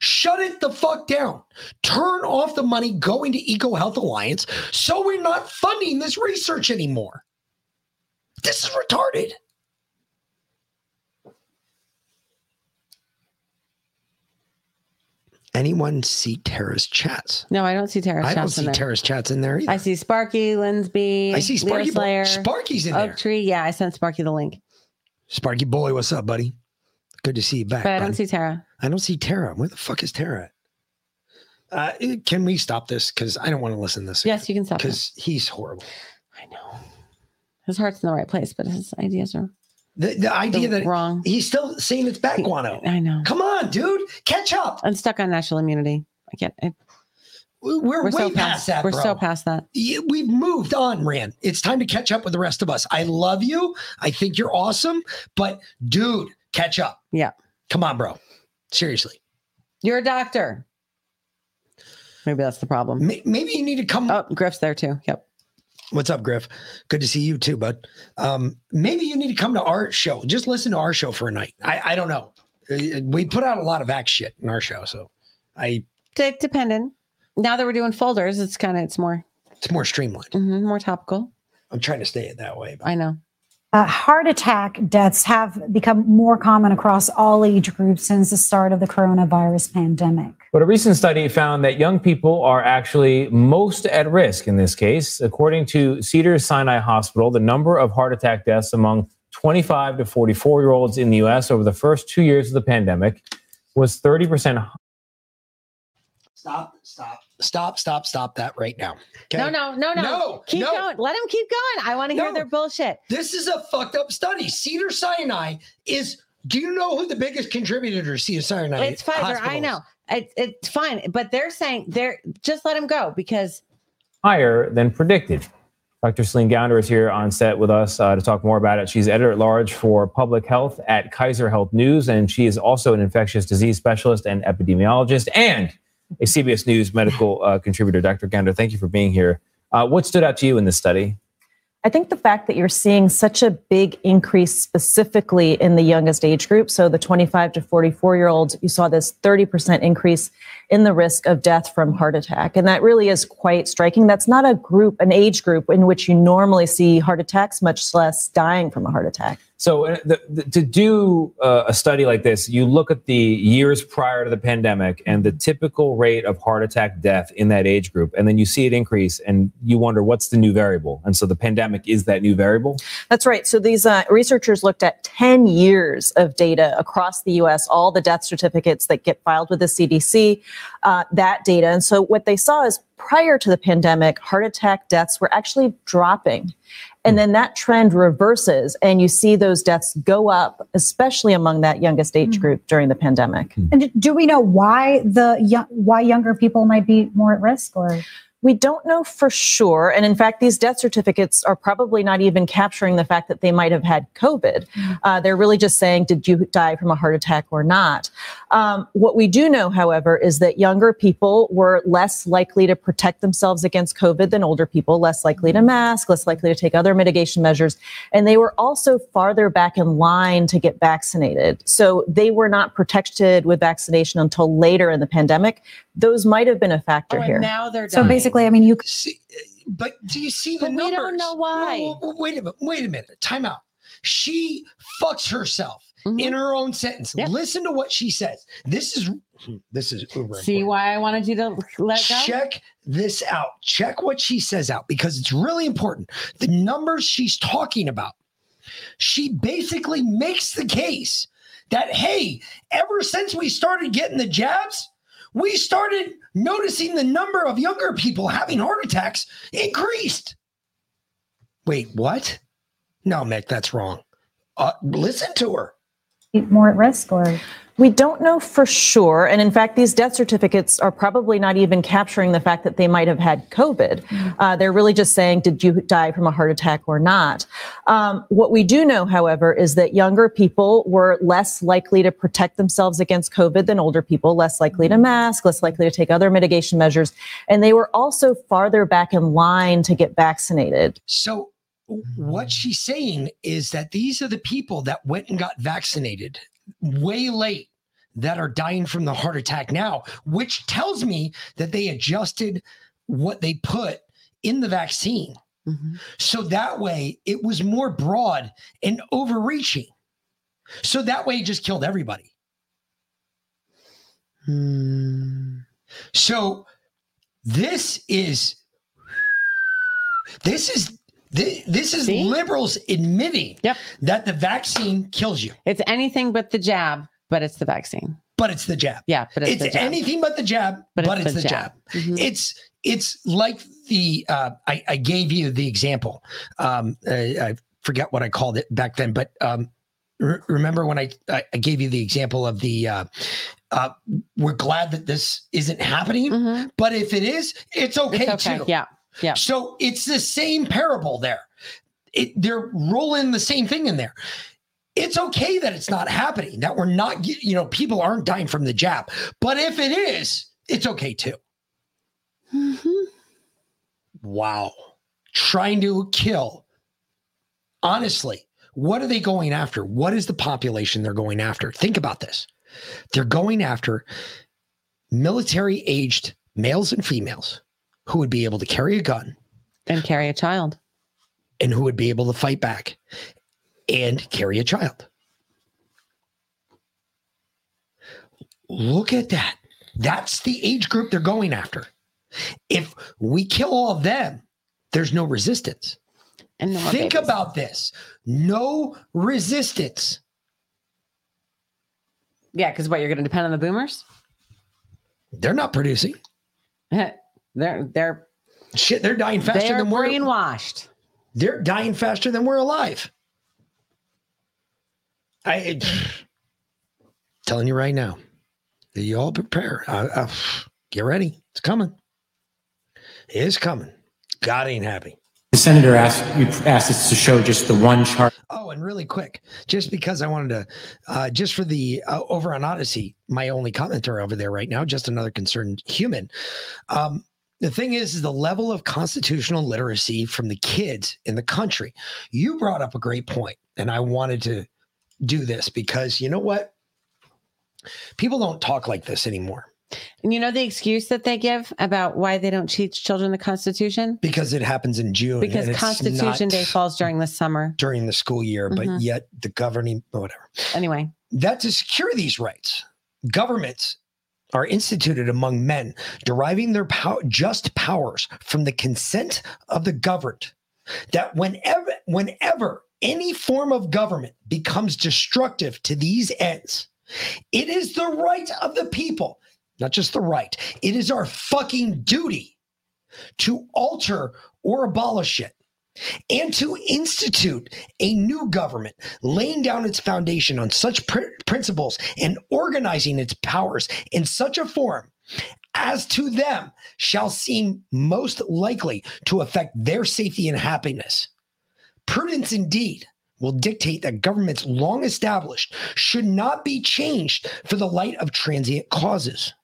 Shut it the fuck down. Turn off the money going to Eco Health Alliance so we're not funding this research anymore. This is retarded. Anyone see Tara's chats? No, I don't see Tara's I don't chats in see there. Tara's chats in there either. I see Sparky, Linsby. I see Sparky Bo- Slayer, Sparky's in Oak there. Tree. Yeah, I sent Sparky the link, Sparky boy, what's up, buddy? Good to see you back. but I don't see Tara. I don't see Tara. Where the fuck is Tara at? Uh, eh, can we stop this? Because I don't want to listen to this. Yes, you can stop. Because he's horrible. I know. His heart's in the right place, but his ideas are The, the idea They're that wrong. he's still saying it's back guano. I know. Come on, dude. Catch up. I'm stuck on national immunity. I get it. We're, We're way so past, past- that. We're bro. so past that. We've moved on, Rand. It's time to catch up with the rest of us. I love you. I think you're awesome, but dude, catch up. Yeah. Come on, bro. Seriously. You're a doctor. Maybe that's the problem. Maybe you need to come. Oh, Griff's there too. Yep. What's up, Griff? Good to see you too, bud. Um, maybe you need to come to our show. Just listen to our show for a night. I, I don't know. Uh, We put out a lot of act shit in our show, so I D- dependent. Now that we're doing folders, it's kind of it's more it's more streamlined. mhm, more topical. I'm trying to stay it that way. I know. Uh, heart attack deaths have become more common across all age groups since the start of the coronavirus pandemic. But a recent study found that young people are actually most at risk in this case. According to Cedars Sinai Hospital, the number of heart attack deaths among 25 to 44 year olds in the US over the first two years of the pandemic was 30% Stop, stop, stop, stop, stop that right now. Okay? No, no, no, no. No, keep no. going. Let them keep going. I want to hear No. their bullshit. This is a fucked up study. Cedar Sinai is. Do you know who the biggest contributor to Cedar Sinai? It's Pfizer. Hospital I know. It, it's fine, but they're saying they're just let them go because higher than predicted. Dr. Celine Gounder is here on set with us uh, to talk more about it. She's editor at large for public health at Kaiser Health News, and she is also an infectious disease specialist and epidemiologist and a CBS News medical uh, contributor. Dr. Gounder, thank you for being here. Uh, what stood out to you in this study? I think the fact that you're seeing such a big increase specifically in the youngest age group, so the 25 to 44 year olds, you saw this 30% increase in the risk of death from heart attack. And that really is quite striking. That's not a group, an age group in which you normally see heart attacks, much less dying from a heart attack. So, uh, the, the, to do uh, a study like this, you look at the years prior to the pandemic and the typical rate of heart attack death in that age group, and then you see it increase, and you wonder what's the new variable. And so, the pandemic is that new variable. That's right. So these uh, researchers looked at 10 years of data across the US, all the death certificates that get filed with the CDC, uh, that data. And so what they saw is prior to the pandemic, heart attack deaths were actually dropping. And then that trend reverses, and you see those deaths go up, especially among that youngest age group during the pandemic. And do we know why the young, why younger people might be more at risk or We don't know for sure. And in fact, these death certificates are probably not even capturing the fact that they might have had COVID. Uh, they're really just saying, did you die from a heart attack or not? Um, what we do know, however, is that younger people were less likely to protect themselves against COVID than older people, less likely to mask, less likely to take other mitigation measures. And they were also farther back in line to get vaccinated. So they were not protected with vaccination until later in the pandemic. Those might have been a factor Oh, here. now they're so basically? I mean, you See, but do you see the But we don't know why. Whoa, whoa, whoa, wait a minute. Wait a minute. Time out. She fucks herself Mm-hmm. in her own sentence. Listen to what she says. This is this is uber. see why I wanted you to let go. Check this out. Check what she says out because it's really important. The numbers she's talking about. She basically makes the case that hey, ever since we started getting the jabs, we started noticing the number of younger people having heart attacks increased. Wait, what? No, Mick, that's wrong. Uh, listen to her. More at risk or We don't know for sure. And in fact, these death certificates are probably not even capturing the fact that they might have had COVID. Uh, they're really just saying, did you die from a heart attack or not? Um, what we do know, however, is that younger people were less likely to protect themselves against COVID than older people, less likely to mask, less likely to take other mitigation measures. And they were also farther back in line to get vaccinated. So what she's saying is that these are the people that went and got vaccinated way late that are dying from the heart attack now, which tells me that they adjusted what they put in the vaccine. Mm-hmm. So that way it was more broad and overreaching. So that way it just killed everybody. Hmm. So this is this is this, this is liberals admitting that the vaccine kills you. It's anything but the jab, but it's the vaccine. But it's the jab. Yeah, but it's, It's, the jab. anything but the jab, but, it's, the, jab. Mhm. It's it's like the uh, I, I gave you the example. Um, I, I forget what I called it back then, but um, re- remember when I, I gave you the example of the uh, Uh, we're glad that this isn't happening, but if it is, it's okay, Mm-hmm. It's okay. too. Yeah. Yeah. So it's the same parable there. It, they're rolling the same thing in there. It's okay that it's not happening, that we're not, you know, people aren't dying from the jab. But if it is, it's okay too. Hmm. Wow. Trying to kill. Honestly, what are they going after? What is the population they're going after? Think about this. They're going after military aged males and females who would be able to carry a gun and carry a child and who would be able to fight back and carry a child. Look at that. That's the age group they're going after. If we kill all of them, there's no resistance. And no think babies. about this no resistance. Yeah, because what you're going to depend on the boomers? They're not producing. <laughs> they're they're shit. They're dying faster They're than we're brainwashed. They're dying faster than we're alive. I <sighs> telling you right now, you all prepare. Uh, uh, get ready. It's coming. It's coming. God ain't happy. The senator asked you asked us to show just the one chart. Oh, and really quick, just because I wanted to, uh, just for the uh, over on Odysee, my only commenter over there right now, just another concerned human. Um, the thing is, is the level of constitutional literacy from the kids in the country. You brought up a great point, and I wanted to do this because you know what? People don't talk like this anymore And you know the excuse that they give about why they don't teach children the Constitution? because it happens in June. Because Constitution Day falls during the summer. during the school year, but Mhm. yet the governing whatever. Anyway, that to secure these rights, governments are instituted among men, deriving their pow- just powers from the consent of the governed. That whenever, whenever any form of government becomes destructive to these ends, it is the right of the people, not just the right, it is our fucking duty to alter or abolish it and to institute a new government, laying down its foundation on such pr- principles and organizing its powers in such a form as to them shall seem most likely to affect their safety and happiness. Prudence indeed will dictate that governments long established should not be changed for the light of transient causes.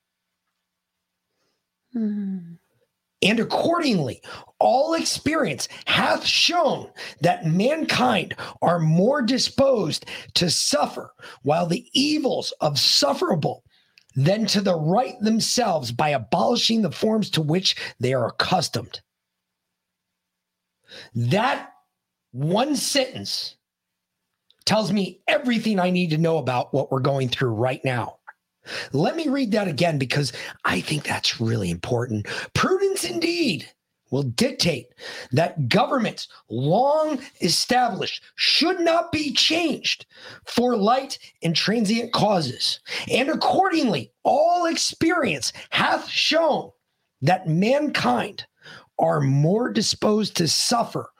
Hmm. And accordingly, all experience hath shown that mankind are more disposed to suffer, while the evils of sufferable than to the right themselves by abolishing the forms to which they are accustomed. That one sentence tells me everything I need to know about what we're going through right now. Let me read that again because I think that's really important. Prudence indeed will dictate that governments long established should not be changed for light and transient causes. And accordingly, all experience hath shown that mankind are more disposed to suffer,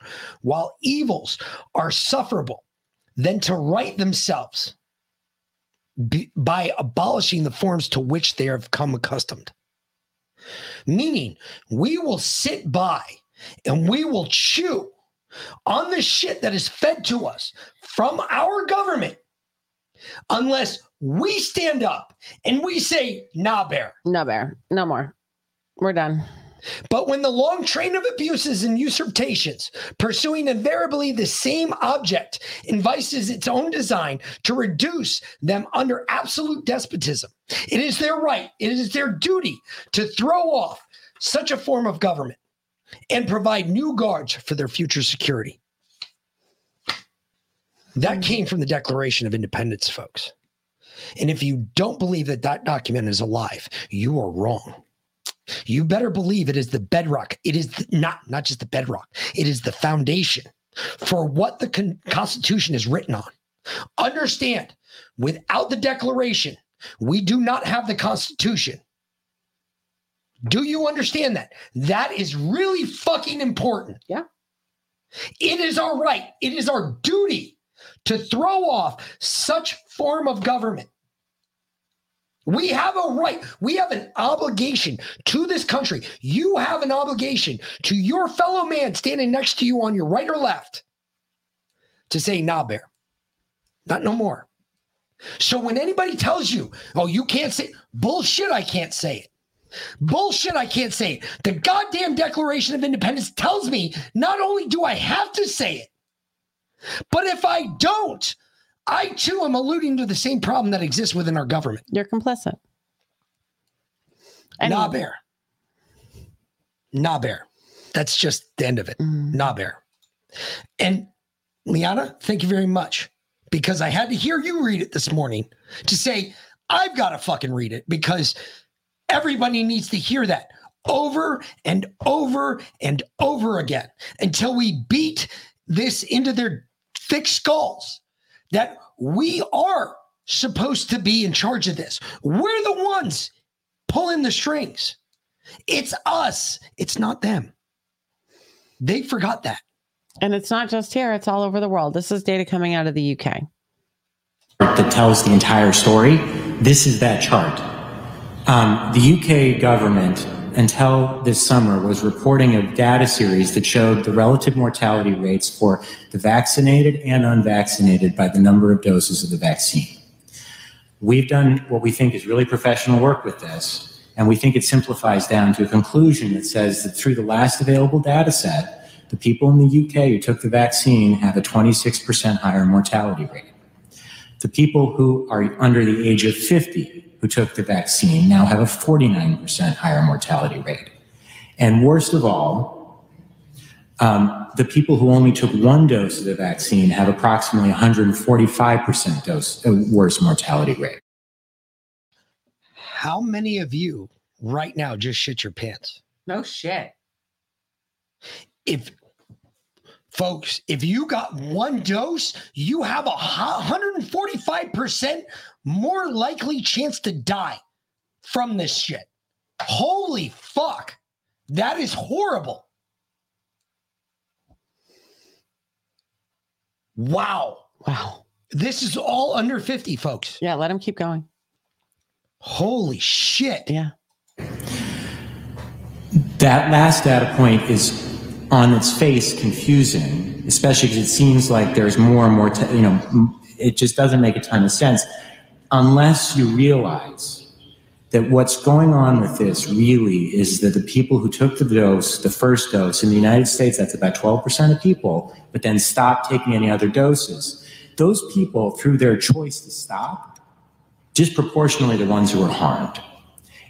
while evils are sufferable than to right themselves by abolishing the forms to which they have come accustomed. Meaning, we will sit by and we will chew on the shit that is fed to us from our government unless we stand up and we say, nah, bear. no bear, no more. We're done. But when the long train of abuses and usurpations, pursuing invariably the same object, invices its own design to reduce them under absolute despotism, it is their right, it is their duty to throw off such a form of government and provide new guards for their future security. That mm-hmm. came from the Declaration of Independence, folks. And if you don't believe that that document is alive, you are wrong. You better believe it is the bedrock. It is th- not not just the bedrock. It is the foundation for what the con- Constitution is written on. Understand, without the Declaration, we do not have the Constitution. Do you understand that? That is really fucking important. Yeah. It is our right. It is our duty to throw off such form of government We have a right, we have an obligation to this country. You have an obligation to your fellow man standing next to you on your right or left to say, nah, bear, not no more. So when anybody tells you, oh, you can't say bullshit, I can't say it. Bullshit, I can't say it. The goddamn Declaration of Independence tells me not only do I have to say it, but if I don't, I too am alluding to the same problem that exists within our government. You're complicit. Nah, bear. Nah, bear. That's just the end of it. Mm. Nah, bear. And Liana, thank you very much because I had to hear you read it this morning to say, I've got to fucking read it because everybody needs to hear that over and over and over again until we beat this into their thick skulls that we are supposed to be in charge of this. We're the ones pulling the strings. It's us, it's not them. They forgot that. And it's not just here, it's all over the world. This is data coming out of the UK. that tells the entire story. This is that chart. Um, the UK government, until this summer, was reporting a data series that showed the relative mortality rates for the vaccinated and unvaccinated by the number of doses of the vaccine. We've done what we think is really professional work with this, and we think it simplifies down to a conclusion that says that through the last available data set, the people in the UK who took the vaccine have a 26% higher mortality rate. The people who are under the age of 50 who took the vaccine now have a 49% higher mortality rate. And worst of all, um, the people who only took one dose of the vaccine have approximately 145% dose uh, worse mortality rate. How many of you right now just shit your pants? No shit. If folks, if you got one dose, you have a 145% more likely chance to die from this shit. Holy fuck. That is horrible. Wow. Wow. This is all under 50, folks. Yeah, let him keep going. Holy shit. Yeah. That last data point is on its face confusing, especially because it seems like there's more and more, te- you know, it just doesn't make a ton of sense unless you realize that what's going on with this really is that the people who took the dose, the first dose in the United States, that's about 12% of people, but then stopped taking any other doses. Those people, through their choice to stop, disproportionately the ones who were harmed.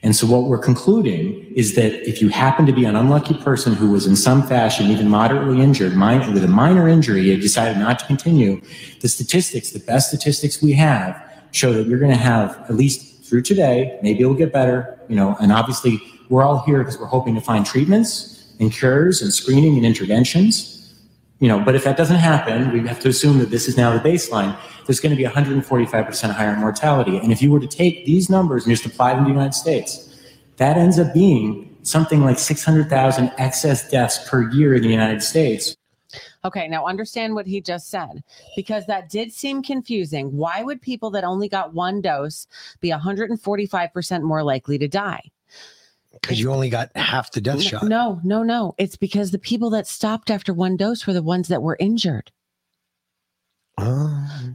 And so what we're concluding is that if you happen to be an unlucky person who was in some fashion even moderately injured, min- with a minor injury, and decided not to continue, the statistics, the best statistics we have, show that you're going to have at least through today, maybe it'll get better, you know, and obviously we're all here because we're hoping to find treatments and cures and screening and interventions you know, but if that doesn't happen, we have to assume that this is now the baseline. There's going to be 145% higher mortality. And if you were to take these numbers and just apply them to the United States, that ends up being something like 600,000 excess deaths per year in the United States. Okay, now understand what he just said because that did seem confusing. Why would people that only got one dose be 145% more likely to die? Because you only got half the death shot. No, no, no. It's because the people that stopped after one dose were the ones that were injured.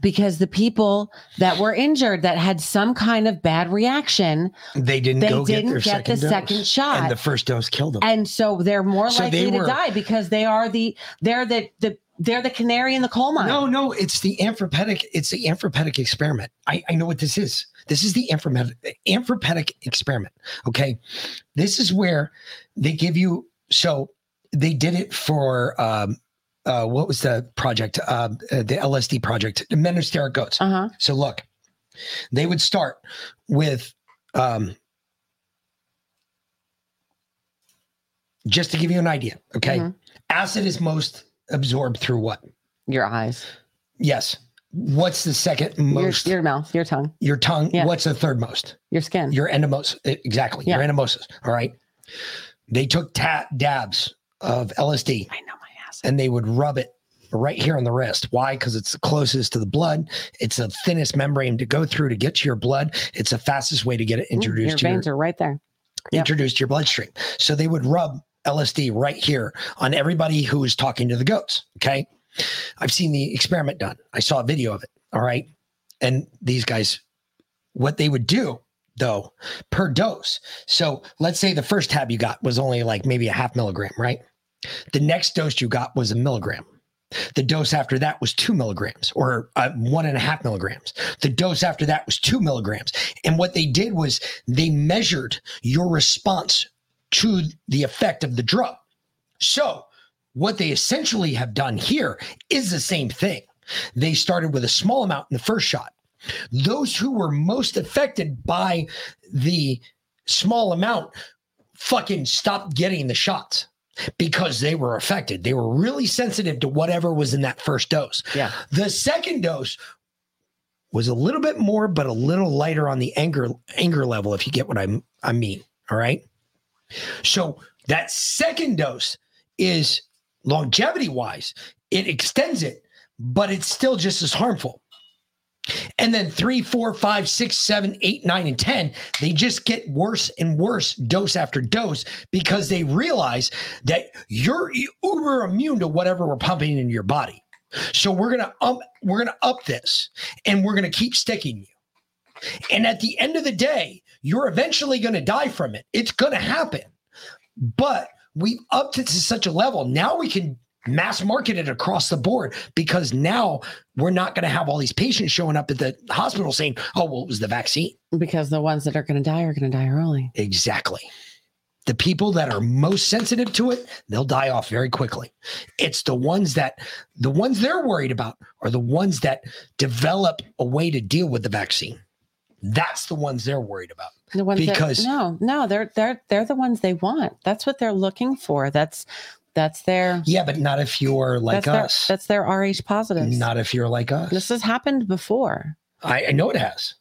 Because the people that were injured that had some kind of bad reaction, They didn't They go get didn't their get second the dose. second shot. And the first dose killed them. and so they're more So they likely to die because they are the they're the the they're the canary in the coal mine. No, no, it's the anthropetic. It's the anthropetic experiment. I, I know what this is. This is the anthropetic, anthropetic experiment. Okay, this is where they give you. So they did it for um, uh, what was the project? Uh, uh, the LSD project, the men who stare at goats. Uh-huh. So look, they would start with. Um, just to give you an idea, okay, Mhm. acid is most absorbed through what? Your eyes, Yes. What's the second your, most? your mouth, your tongue, Your tongue. Yeah. What's the third most? your skin. Your endomosis. Exactly. Your endomosis. All right. They took ta- dabs of LSD I know ass. and they would rub it right here on the wrist. Why? Because it's the closest to the blood. It's the thinnest membrane to go through to get to your blood. It's the fastest way to get it introduced to your, veins are right there. introduced to your bloodstream. So they would rub LSD right here on everybody who is talking to the goats. Okay. I've seen the experiment done. I saw a video of it. All right. And these guys, what they would do though, per dose. So let's say the first tab you got was only like maybe a half milligram, right? The next dose you got was a milligram. The dose after that was two milligrams or uh, one and a half milligrams. The dose after that was two milligrams. And what they did was they measured your response to the effect of the drug. So, what they essentially have done here is the same thing. They started with a small amount in the first shot. Those who were most affected by the small amount fucking stopped getting the shots because they were affected. They were really sensitive to whatever was in that first dose. Yeah. The second dose was a little bit more, but a little lighter on the anger anger level, if you get what I I mean. All right. So that second dose is longevity wise, it extends it, but it's still just as harmful. And then three, four, five, six, seven, eight, nine, and 10, they just get worse and worse dose after dose because they realize that you're uber immune to whatever we're pumping into your body. So we're gonna up, we're gonna up this and we're gonna keep sticking you. And at the end of the day, you're eventually gonna die from it. It's gonna happen. But we've upped it to such a level. Now we can mass marketed across the board because now we're not going to have all these patients showing up at the hospital saying, oh, well, it was the vaccine. Because the ones that are going to die are going to die early. Exactly. The people that are most sensitive to it, they'll die off very quickly. It's the ones that the ones they're worried about are the ones that develop a way to deal with the vaccine. That's the ones they're worried about. The ones because that, no, no, they're they're they're the ones they want. That's what they're looking for. That's that's their yeah, but not if you're like that's us. Their, that's their RH positive. Not if you're like us. This has happened before. I, I know it has.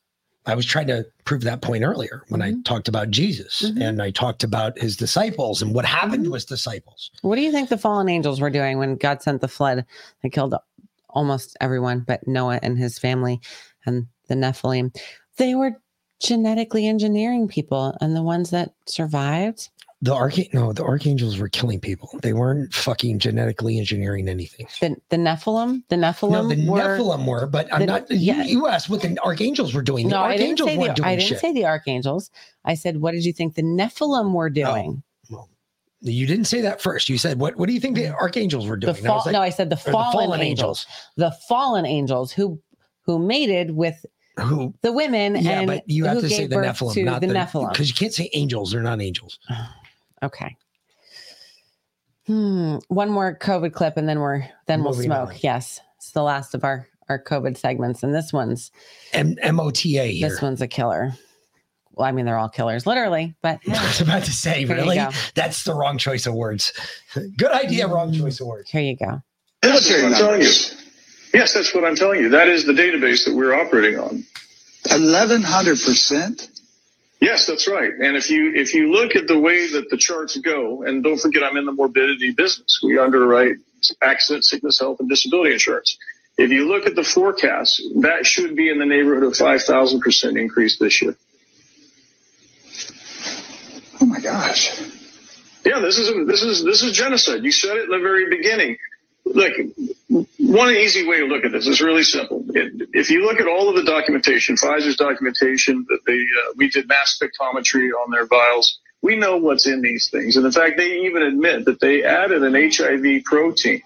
I was trying to prove that point earlier when I mm-hmm. talked about Jesus mm-hmm. and I talked about his disciples and what happened mm-hmm. to his disciples. What do you think the fallen angels were doing when God sent the flood that killed almost everyone but Noah and his family and the Nephilim? They were genetically engineering people, and the ones that survived. The arch no, the archangels were killing people. They weren't fucking genetically engineering anything. The, the Nephilim, the Nephilim, No, the were, Nephilim were, but I'm the- not. yeah. You, you asked what the archangels were doing. The No, I didn't archangels say weren't the doing I didn't shit. say the archangels. I said, what did you think the Nephilim were oh, doing? Well, you didn't say that first. You said what? What do you think the mm-hmm. archangels were doing? the I like, no, I said the or fallen, angels. The fallen angels who who mated with who the women Yeah, and but you have to say gave the Nephilim, to not the, the Nephilim. because you can't say angels. They're not angels. <sighs> <sighs> Okay. Hmm. One more COVID clip, and then we're then we'll Moving smoke. on. Yes, it's the last of our our COVID segments, and this one's M M O T A here. this one's a killer. Well, I mean, they're all killers, literally. But <laughs> I was about to say, Here you really? go. That's the wrong choice of words. <laughs> Good idea, wrong choice of words. here you go. That's what I'm telling you. Yes, that's what I'm telling you. That is the database that we're operating on. Eleven hundred percent. Yes, that's right. And if you if you look at the way that the charts go, and don't forget, I'm in the morbidity business. We underwrite accident, sickness, health, and disability insurance. If you look at the forecast, that should be in the neighborhood of five thousand percent increase this year. Oh my gosh. Yeah, this is this is this is genocide. You said it in the very beginning. Look, one easy way to look at this is really simple. If you look at all of the documentation, Pfizer's documentation, that they uh, we did mass spectrometry on their vials. We know what's in these things, and in fact, they even admit that they added an HIV protein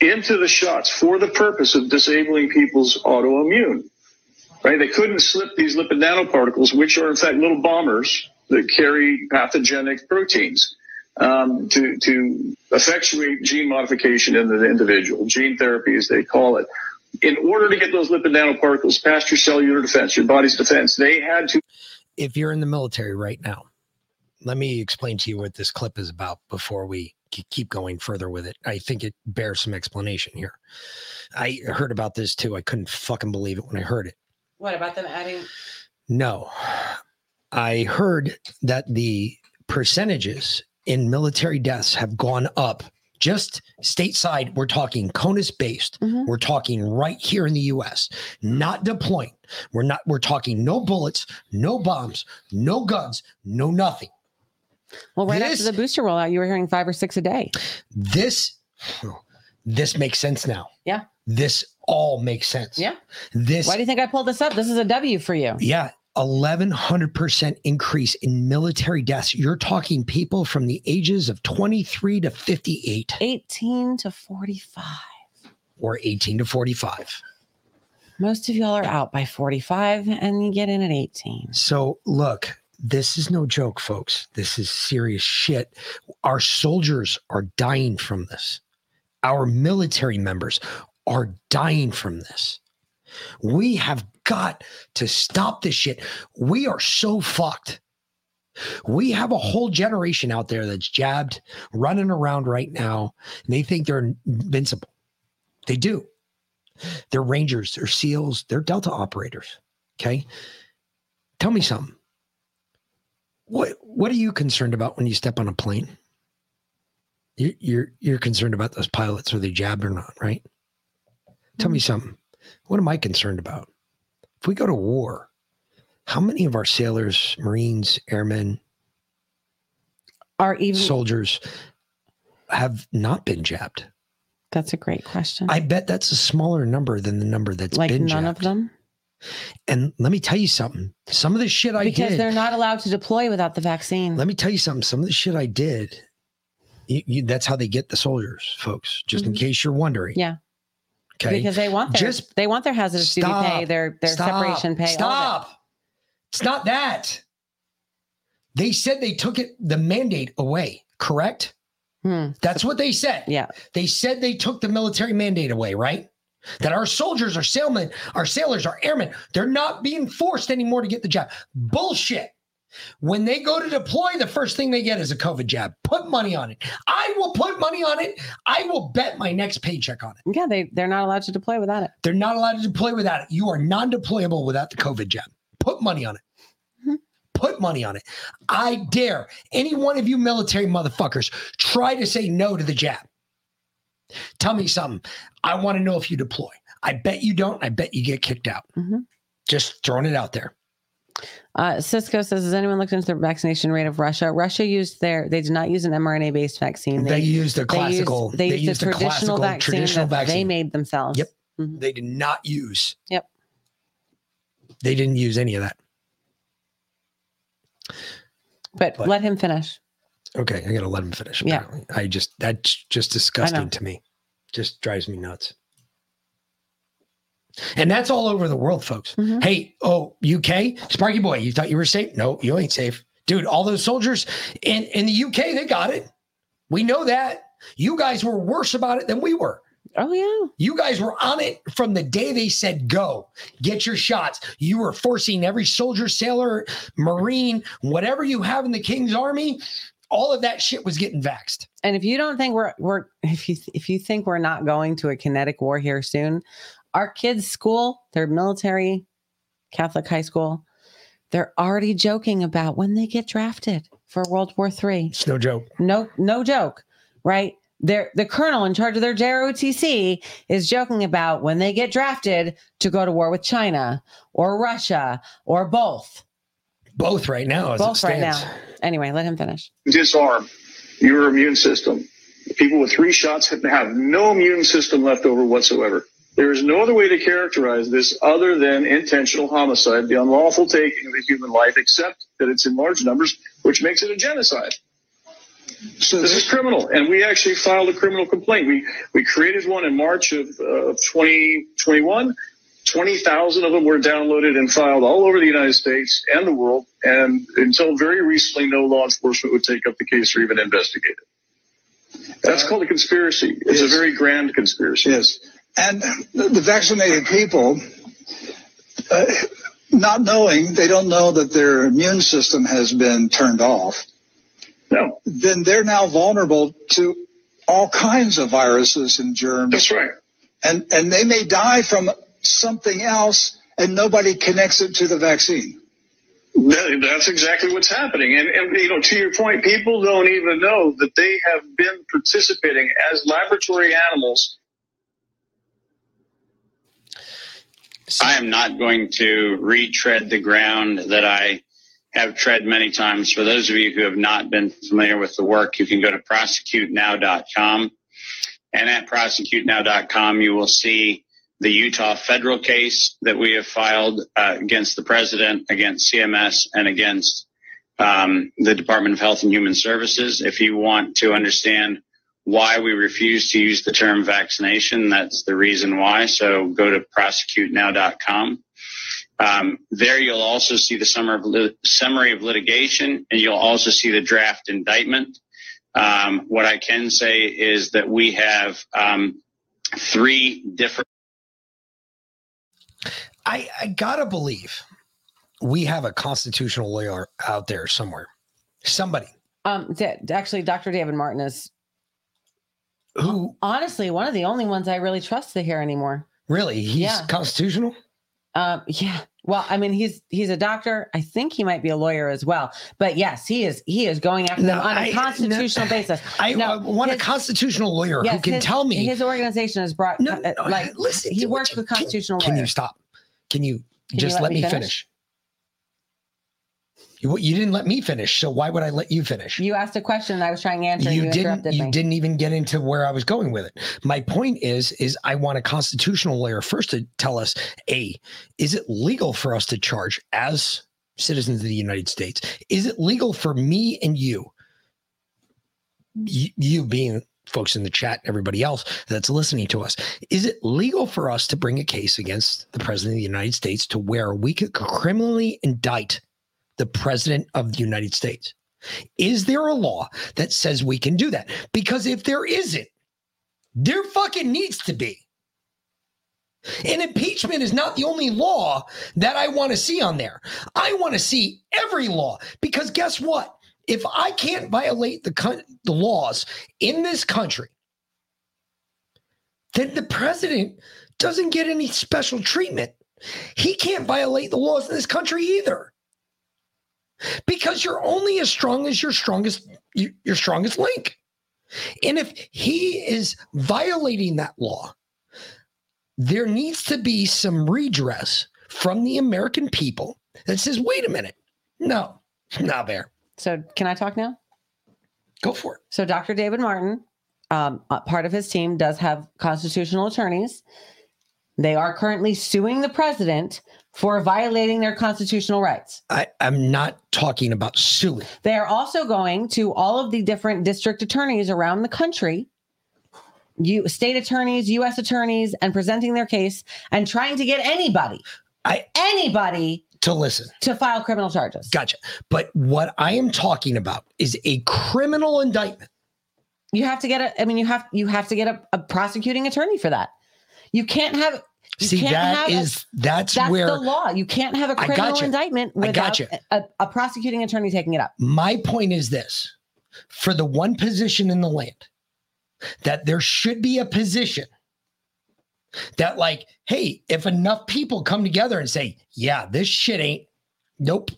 into the shots for the purpose of disabling people's autoimmune. Right? They couldn't slip these lipid nanoparticles, which are in fact little bombers that carry pathogenic proteins um, to, to effectuate gene modification in the individual, gene therapy as they call it. In order to get those lipid nanoparticles past your cellular defense, your body's defense, they had to. If you're in the military right now, let me explain to you what this clip is about before we keep going further with it. I think it bears some explanation here. I heard about this too. I couldn't fucking believe it when I heard it. What about them adding? No, I heard that the percentages in military deaths have gone up just stateside, we're talking CONUS based. Mm-hmm. We're talking right here in the US, not deploying. We're not, we're talking no bullets, no bombs, no guns, no nothing. Well, right This- after the booster rollout, you were hearing five or six a day. This, this makes sense now. Yeah. This all makes sense. Yeah. This Why do you think I pulled this up? This is a W for you. Yeah. 1100% increase in military deaths. You're talking people from the ages of 23 to 58 18 to 45. or 18 to 45. Most of y'all are out by 45 and you get in at 18. So, look, this is no joke, folks. This is serious shit. Our soldiers are dying from this. Our military members are dying from this. We have got to stop this shit. We are so fucked. We have a whole generation out there that's jabbed, running around right now, and they think they're invincible. They do. They're Rangers, they're SEALs, they're Delta operators. Okay. Tell me something. What what are you concerned about when you step on a plane? You, you're you're concerned about those pilots, are they jabbed or not, right? Tell me mm. something. What am I concerned about? If we go to war, how many of our sailors, Marines, airmen, Are even soldiers have not been jabbed? That's a great question. I bet that's a smaller number than the number that's like been jabbed. none jabbed. of them And let me tell you something. Some of the shit I because did. Because they're not allowed to deploy without the vaccine. Let me tell you something. Some of the shit I did. You, you, that's how they get the soldiers, folks. Just in Mhm. case you're wondering. Yeah. Okay. Because they want their Just they want their hazardous duty pay, their their Stop. separation pay. of it. Stop. It's not that. They said they took it the mandate away. Correct. That's what they said. Hmm. Yeah. They said they took the military mandate away. Right. That our soldiers, our sailmen, our sailors, our airmen, they're not being forced anymore to get the job. Bullshit. When they go to deploy, the first thing they get is a COVID jab. Put money on it. I will put money on it. I will bet my next paycheck on it. Yeah, they they're not allowed to deploy without it. They're not allowed to deploy without it. You are non-deployable without the COVID jab. Put money on it. Mm-hmm. Put money on it. I dare any one of you military motherfuckers try to say no to the jab. Tell me something. I want to know if you deploy. I bet you don't. I bet you get kicked out. Mhm. Just throwing it out there. Uh, Cisco says, has anyone looked into the vaccination rate of Russia? Russia used their, they did not use an mRNA based vaccine. They used a they used- classical- They they used, a traditional classical- vaccine traditional that they made themselves. Yep. They did not use. Yep. They didn't use any of that. But, But- let him finish. Okay, I gotta let him finish. Yeah. I just that's just disgusting to me. Just drives me nuts. And that's all over the world, folks. Mm-hmm. Hey, oh UK, Sparky boy, you thought you were safe? No, you ain't safe, dude. All those soldiers in in the UK, they got it. We know that. You guys were worse about it than we were. Oh yeah. You guys were on it from the day they said go. Get your shots. You were forcing every soldier, sailor, marine, whatever you have in the King's army, all of that shit was getting vaxxed. And if you don't think we're we're if you if you think we're not going to a kinetic war here soon, our kids' school, their military, Catholic high school, they're already joking about when they get drafted for World War III. It's no joke. No, no joke, right? They're, the colonel in charge of their JROTC is joking about when they get drafted to go to war with China or Russia or both. Both right now, as it both right now. Anyway, let him finish. disarm your immune system. People with three shots have have no immune system left over whatsoever. There is no other way to characterize this other than intentional homicide, the unlawful taking of a human life, except that it's in large numbers, which makes it a genocide. So this is criminal, and we actually filed a criminal complaint. We we created one in March of uh, 2021. 20,000 of them were downloaded and filed all over the United States and the world. And until very recently, no law enforcement would take up the case or even investigate it. That's called a conspiracy. It's a very grand conspiracy. Yes. And the, vaccinated people, uh, not knowing, they don't know that their immune system has been turned off. No. Then they're now vulnerable to all kinds of viruses and germs. That's right. And, and they may die from something else and nobody connects it to the vaccine. That, that's exactly what's happening. And, and, you know, to your point, people don't even know that they have been participating as laboratory animals. I am not going to retread the ground that I have tread many times. For those of you who have not been familiar with the work, you can go to prosecutenow.com. And at prosecutenow.com, you will see the Utah federal case that we have filed uh, against the president, against CMS, and against um, the Department of Health and Human Services. If you want to understand why we refuse to use the term vaccination, that's the reason why. So go to prosecutenow.com. Um, there you'll also see the summary of, lit- summary of litigation, and you'll also see the draft indictment. Um, what I can say is that we have um, three different. I, I gotta believe we have a constitutional lawyer out there somewhere. Somebody Um, d- actually, Dr. David Martin is who honestly one of the only ones I really trust to hear anymore. really he's Yeah. constitutional. Um, yeah. Well, I mean, he's he's a doctor. I think he might be a lawyer as well. But yes, he is he is going after them on a I- constitutional no, basis. I, No, I want a constitutional lawyer who can his- tell me. his organization has brought No, uh, no, like listen, he works you- with constitutional Can you stop? Can you you just let let, me me finish? finish? You, you didn't let me finish, so why would I let you finish? You asked a question and I was trying to answer. you You, didn't you me. didn't even get into where I was going with it. My point is is I want a constitutional lawyer first to tell us a is it legal for us to charge as citizens of the United States? Is it legal for me and you you, you being folks in the chat and everybody else that's listening to us is it legal for us to bring a case against the president of the United States to where we could criminally indict the president of the United States is there a law that says we can do that? Because if there isn't, there fucking needs to be. And impeachment is not the only law that I want to see on there. I want to see every law because guess what? If I can't violate the coun- the laws in this country, then the president doesn't get any special treatment. He can't violate the laws in this country either because you're only as strong as your strongest your, strongest link and if he is violating that law there needs to be some redress from the american people that says wait a minute no not there So can I talk now? Go for it. So Dr. David Martin, um, part of his team does have constitutional attorneys. They are currently suing the president for violating their constitutional rights. I, i'm not talking about suing They are also going to all of the different district attorneys around the country, you state attorneys, U.S. attorneys, and presenting their case and trying to get anybody, I anybody to listen to file criminal charges. Gotcha. But what I am talking about is a criminal indictment. You have to get a. I mean, you have you have to get a, a prosecuting attorney for that. You can't have. You See, that have a- that's, that's where the law. You can't have a criminal gotcha. indictment I without gotcha. a, a prosecuting attorney taking it up. My point is this for the one position in the land that there should be a position that, like, hey, if enough people come together and say, yeah, this shit ain't, nope.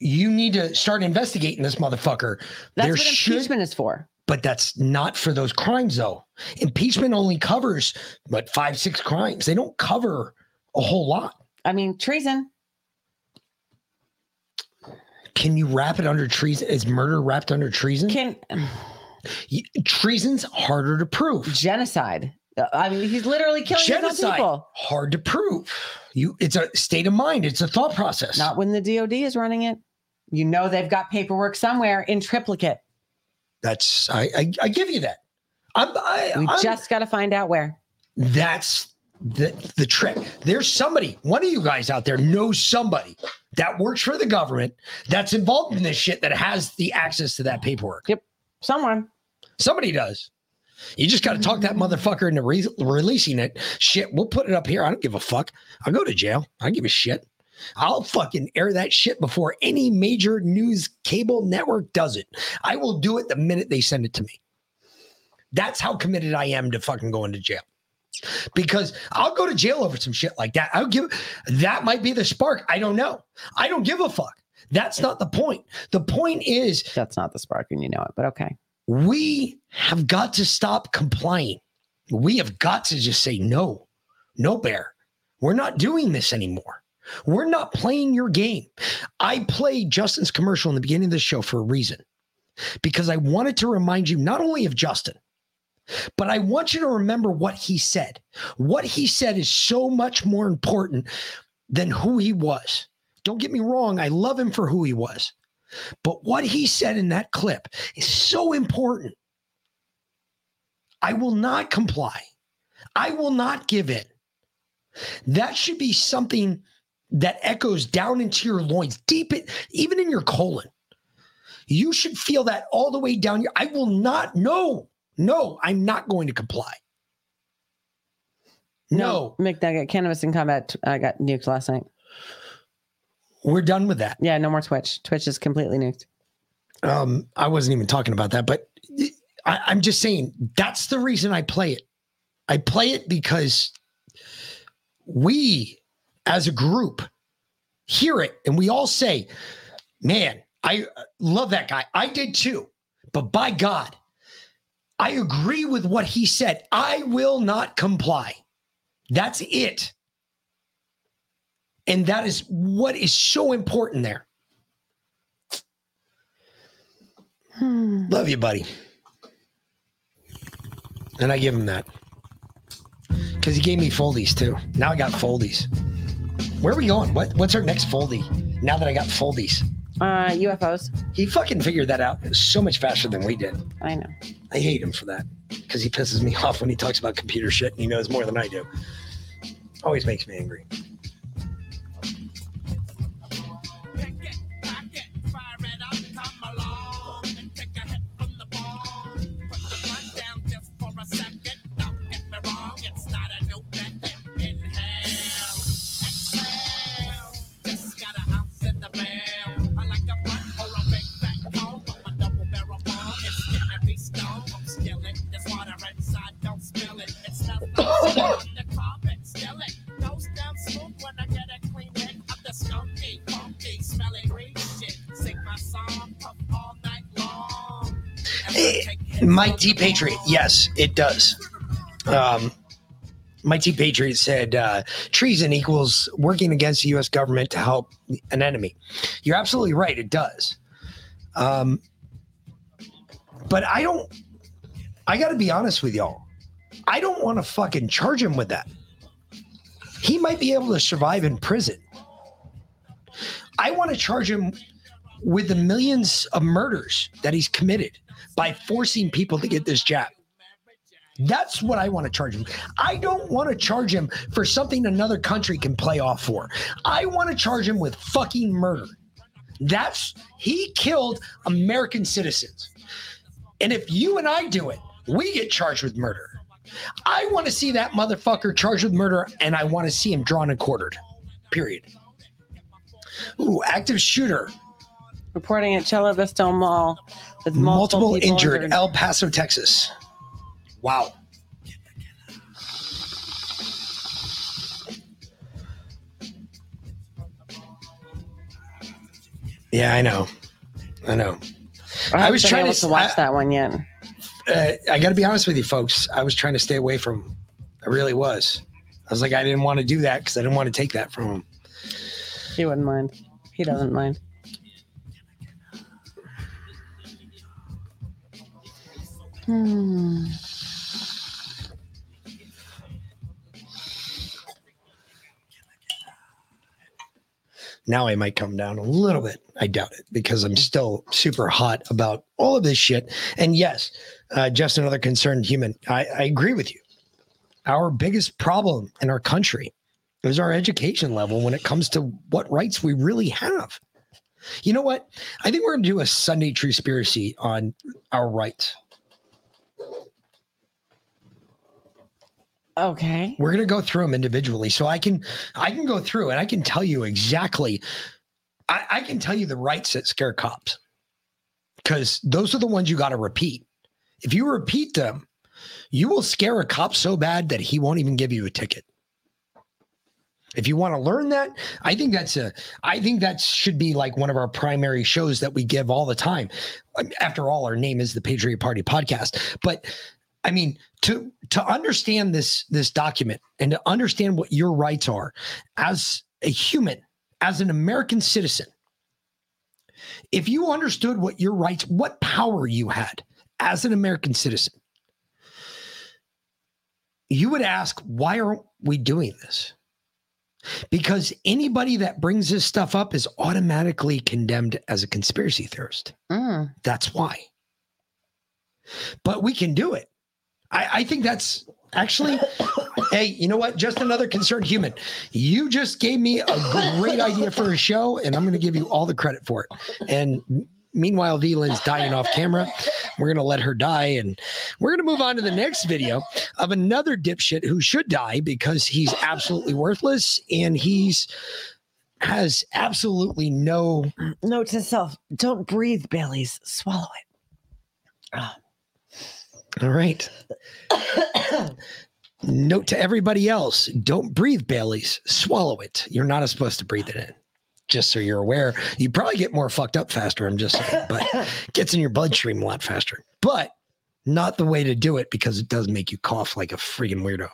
You need to start investigating this motherfucker. That's there what should, impeachment is for. But that's not for those crimes, though. Impeachment only covers but five, six crimes. They don't cover a whole lot. I mean, treason. Can you wrap it under treason? Is murder wrapped under treason? Can treason's harder to prove. Genocide. I mean, he's literally killing Genocide people. hard to prove. You, it's a state of mind. It's a thought process. Not when the DOD is running it. You know they've got paperwork somewhere in triplicate. That's I. I, I give you that. I'm, I, We I'm- just got to find out where. That's the the trick. There's somebody. One of you guys out there knows somebody that works for the government that's involved in this shit that has the access to that paperwork. Yep, someone. Somebody does. You just got to talk that motherfucker into re- releasing it. Shit, we'll put it up here. I don't give a fuck. I'll go to jail. I don't give a shit. I'll fucking air that shit before any major news cable network does it. I will do it the minute they send it to me. That's how committed I am to fucking going to jail. because I'll go to jail over some shit like that. I'll give that might be the spark. I don't know. I don't give a fuck. That's not the point. The point is that's not the spark, and you know it. But okay, we have got to stop complying. We have got to just say no, no bear. We're not doing this anymore. We're not playing your game. I played Justin's commercial in the beginning of the show for a reason because I wanted to remind you not only of Justin, but I want you to remember what he said. What he said is so much more important than who he was. Don't get me wrong, I love him for who he was. But what he said in that clip is so important. I will not comply. I will not give in. That should be something that echoes down into your loins, deep in, even in your colon. You should feel that all the way down your. I will not. No, no, I'm not going to comply. No, McNugget, cannabis in combat. I got nuked last night. We're done with that. Yeah, no more Twitch. Twitch is completely nuked. Um, I wasn't even talking about that, but I, I'm just saying that's the reason I play it. I play it because we as a group hear it and we all say, man, I uh, love that guy. I did too. But by God, I agree with what he said. I will not comply. That's it. And that is what is so important there. Hmm. Love you, buddy. And I give him that. Because he gave me foldies too. Now I got foldies. Where are we going? What what's our next foldy? Now that I got foldies. Uh, UFOs. He fucking figured that out so much faster than we did. I know. I hate him for that. Because he pisses me <laughs> off when he talks about computer shit and he knows more than I do. Always makes me angry. Mike T. Patriot, yes, it does. Um, Mike T. Patriot said uh, treason equals working against the U.S. government to help an enemy. You're absolutely right. It does. Um, but I don't. I got to be honest with y'all. I don't want to fucking charge him with that. He might be able to survive in prison. I want to charge him with the millions of murders that he's committed by forcing people to get this jab. That's what I want to charge him. I don't want to charge him for something another country can play off for. I want to charge him with fucking murder. That's he killed American citizens. And if you and I do it, we get charged with murder. I want to see that motherfucker charged with murder and I want to see him drawn and quartered. Period. Ooh, active shooter. Reporting at Cielo Vista Mall with Multiple, multiple, people injured, El Paso, Texas. Wow. Yeah, I know. I know. I, I was trying to- to watch I- that one yet. uh, I got to be honest with you, folks. I was trying to stay away from. I really was. I was like, I didn't want to do that because I didn't want to take that from him. He wouldn't mind. He doesn't mind. Hmm. Now I might come down a little bit. I doubt it because I'm still super hot about all of this shit. And yes, uh, just another concerned human. I, I agree with you. Our biggest problem in our country is our education level when it comes to what rights we really have. You know what? I think we're going to do a Sunday Truspiracy on our rights. Okay. We're going to go through them individually, so I can I can go through and I can tell you exactly. I, I can tell you the rights that scare cops because those are the ones you got to repeat. If you repeat them, You will scare a cop so bad that he won't even give you a ticket. If you want to learn that, I think that's a I think that should be like one of our primary shows that we give all the time. After all, our name is the Patriot Party podcast. But I mean, to to understand this this document and to understand what your rights are as a human, as an American citizen, if you understood what your rights, what power you had as an American citizen, you would ask, why aren't we doing this? Because anybody that brings this stuff up is automatically condemned as a conspiracy theorist. Mm. That's why. But we can do it. I, I think that's actually, hey, you know what? Just another concerned human. You just gave me a great idea for a show, and I'm going to give you all the credit for it. And meanwhile, V Lynn's dying off camera. We're going to let her die. And we're going to move on to the next video of another dipshit who should die because he's absolutely worthless and he's has absolutely no Note to self: Don't breathe, Bailey's. Swallow it. Ah. All right. Note to everybody else don't breathe Bailey's, swallow it. You're not supposed to breathe it in. Just so you're aware, you probably get more fucked up faster. I'm just saying, but gets in your bloodstream a lot faster. But not the way to do it because it does make you cough like a freaking weirdo.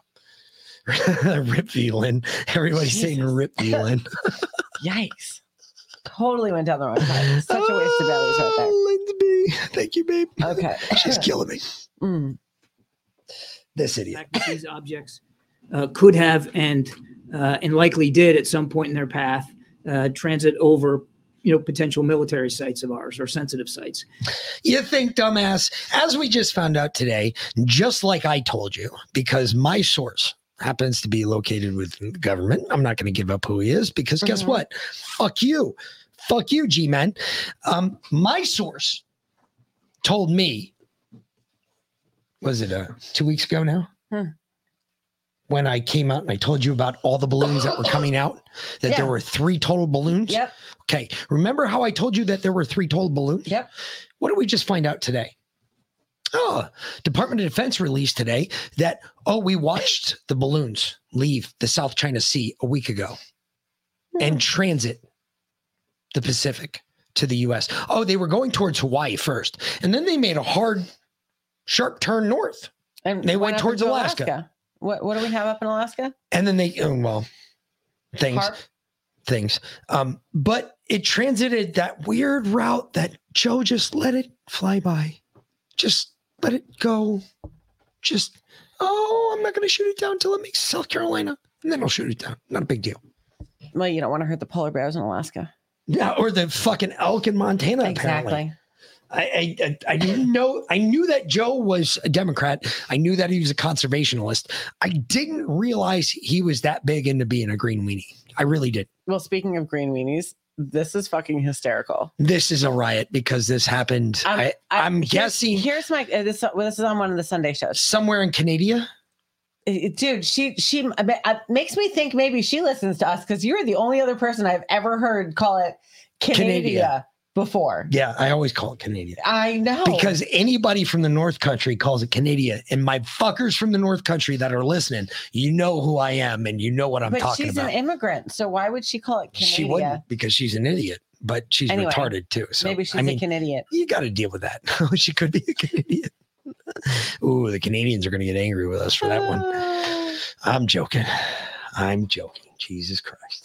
<laughs> rip Velin. Everybody's saying rip Velin. <laughs> Yikes. Totally went down the wrong path. Such a waste of Bailey's right there. Lindsay, thank you, babe. Okay. <laughs> She's killing me. Mm. This idiot. fact that these objects uh, could have and uh, and likely did at some point in their path uh, transit over you know potential military sites of ours or sensitive sites. You think, dumbass, as we just found out today, just like I told you, because my source happens to be located with the government. I'm not going to give up who he is because guess Mhm. what? Fuck you. Fuck you, G Man. Um, my source told me, was it uh, two weeks ago now? Hmm. When I came out and I told you about all the balloons that were coming out, that there were three total balloons. Yep. Okay. Remember how I told you that there were three total balloons? Yep. What did we just find out today? Oh, Department of Defense released today that, oh, we watched the balloons leave the South China Sea a week ago and transit the Pacific to the US. Oh, they were going towards Hawaii first, and then they made a hard, sharp turn north. And They went towards to Alaska. What What do we have up in Alaska? And then they, oh, well, things, HAARP? things. Um, but it transited that weird route that Joe just let it fly by. Just let it go. Just, oh, I'm not going to shoot it down until it makes South Carolina. And then I'll shoot it down. Not a big deal. Well, you don't want to hurt the polar bears in Alaska. Yeah, or the fucking elk in Montana. Exactly. I, I I- I didn't know. I knew that Joe was a Democrat. I knew that he was a conservationalist. I didn't realize he was that big into being a green weenie. I really did. Well, speaking of green weenies, this is fucking hysterical. This is a riot because this happened. Um, I, I'm here's- guessing Here's my uh, this. Well, this is on one of the Sunday shows. somewhere in Canada. Uh, Dude, she she I uh, makes me think maybe she listens to us because you're the only other person I've ever heard call it Canada Canada. Before. Yeah, I always call it Canadian. I know Because anybody from the North Country calls it Canada, and my fuckers from the North Country that are listening, you know who I am, and you know what I'm but talking she's about. She's an immigrant, so why would she call it Canada? She wouldn't because she's an idiot, but she's Anyway, retarded too. So maybe she's I mean, a Canadian. you got to deal with that. <laughs> she could be a Canadian. <laughs> Ooh, the Canadians are going to get angry with us for that one. Uh. I'm joking. I'm joking. Jesus Christ.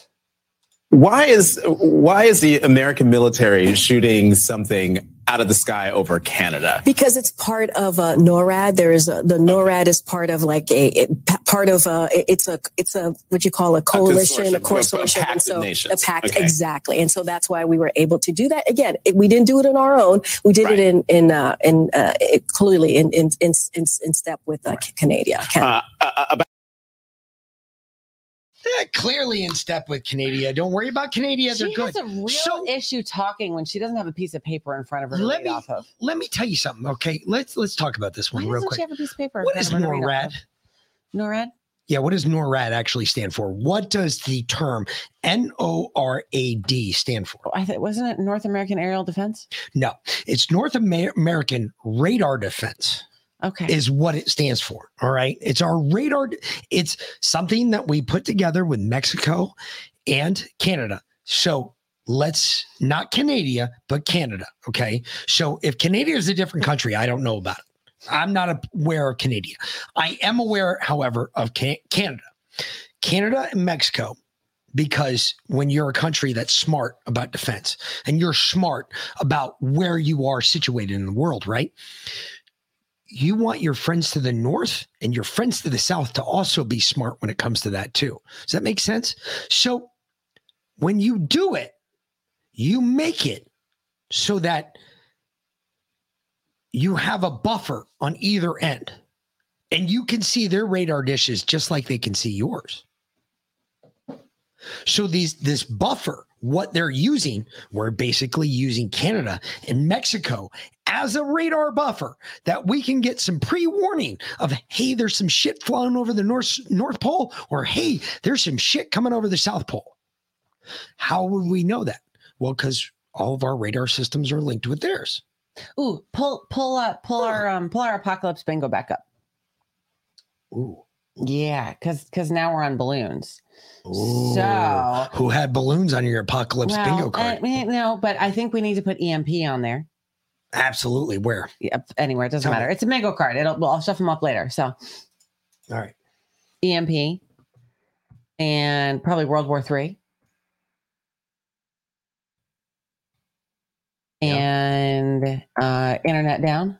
Why is why is the American military shooting something out of the sky over Canada? because it's part of uh, NORAD. There is a, the NORAD is part of like a it, part of uh it's a it's a what you call a coalition, a, consortium, a- a and so a pact Okay. exactly. And so that's why we were able to do that. Again, it, we didn't do it on our own. We did it in in uh, in uh, it, clearly in in in in, in step with uh, Canada. Uh, uh, about Clearly in step with Canada. Don't worry about Canada. They're She good. has a real issue talking when she doesn't have a piece of paper in front of her to Let me off of. let me tell you something. Okay, let's let's talk about this Why one real doesn't quick. she have a piece of paper? What is of her to read off NORAD? NORAD? Yeah, what does NORAD actually stand for? What does the term N O R A D stand for? Oh, I th- wasn't it North American Aerial Defense? No, it's North Amer- American Radar Defense. Okay. is what it stands for. All right. It's our radar. It's something that we put together with Mexico and Canada. So let's not Canada, but Canada. Okay. So if Canada is a different country, I don't know about it. I'm not aware of Canada. I am aware, however, of Canada. Canada and Mexico because when you're a country that's smart about defense and you're smart about where you are situated in the world, right? You want your friends to the north and your friends to the south to also be smart when it comes to that too. Does that make sense? So when you do it, you make it so that you have a buffer on either end and you can see their radar dishes just like they can see yours. So these this buffer, what they're using, we're basically using Canada and Mexico as a radar buffer that we can get some pre-warning of hey, there's some shit flying over the North North Pole, or hey, there's some shit coming over the South Pole. How would we know that? Well, because all of our radar systems are linked with theirs. Ooh, pull pull up pull our um pull our apocalypse bingo back up. Ooh. Yeah, because because now we're on balloons. Ooh. So who had balloons on your apocalypse well, bingo card? I mean, no, but I think we need to put EMP on there. Absolutely. Where? Yep. Anywhere, it doesn't Tell me. matter. It's a bingo card. It'll well, I'll shove them up later. So All right. EMP and probably World War Three. And uh, internet down.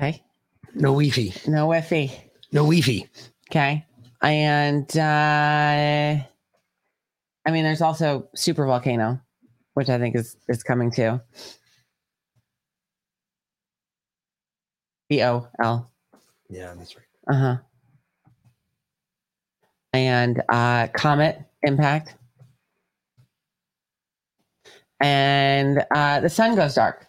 Okay. No Wi-Fi. No Wi-Fi. No Wi-Fi. Okay. And uh I mean there's also super volcano, which I think is is coming too. B O L. Yeah, that's right. Uh-huh. And uh comet impact. And uh the sun goes dark.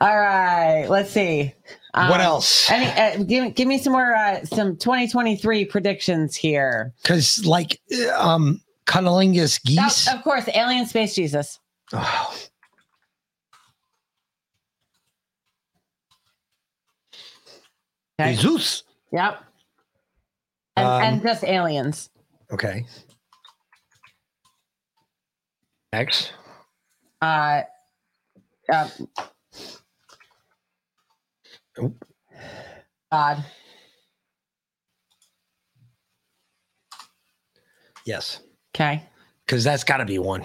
All right, let's see. What else? Any, uh, give, give me some more uh, some 2023 predictions here. Because like um cunnilingus geese. Oh, of course, alien space Jesus. Oh. Okay. Jesus. Yep. And, Um, and just aliens. Okay. Next. Uh, uh, God. Yes. Okay. Because that's got to be one.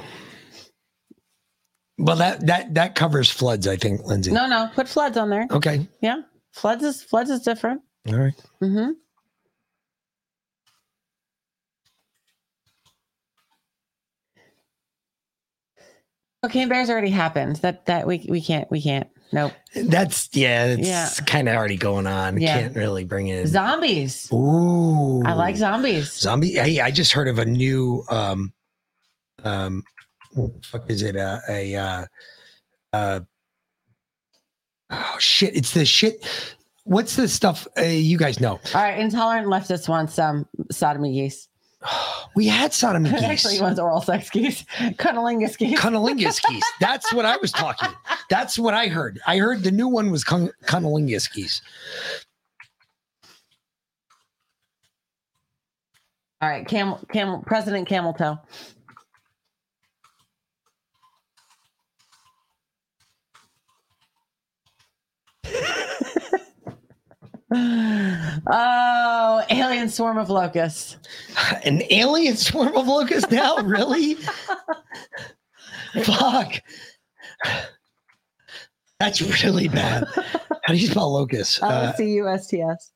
Well, that that that covers floods, I think, Lindsay. No, no, put floods on there. Okay. Yeah, floods is floods is different. All right. Mm-hmm. Cocaine bears already happened. That that we we can't we can't. Nope. That's yeah. It's Yeah. kind of already going on. Yeah. Can't really bring in Zombies. Ooh. I like zombies. Zombie. Hey, I just heard of a new um um what the fuck is it? Uh, a uh uh oh shit! It's the shit. What's the stuff uh, you guys know? All right, intolerant leftists wants some sodomy geese. <sighs> We had sodomy <laughs> geese. Actually, he wants oral sex geese, <laughs> cunnilingus geese. Cunnilingus <laughs> geese. That's what I was talking. That's what I heard. I heard the new one was cun- cunnilingus geese. All right, camel, camel, President Camel Toe. Oh, alien swarm of locusts. <sighs> An alien swarm of locusts now? Really? Fuck. That's really bad. How do you spell locust? Uh, L C U S T S.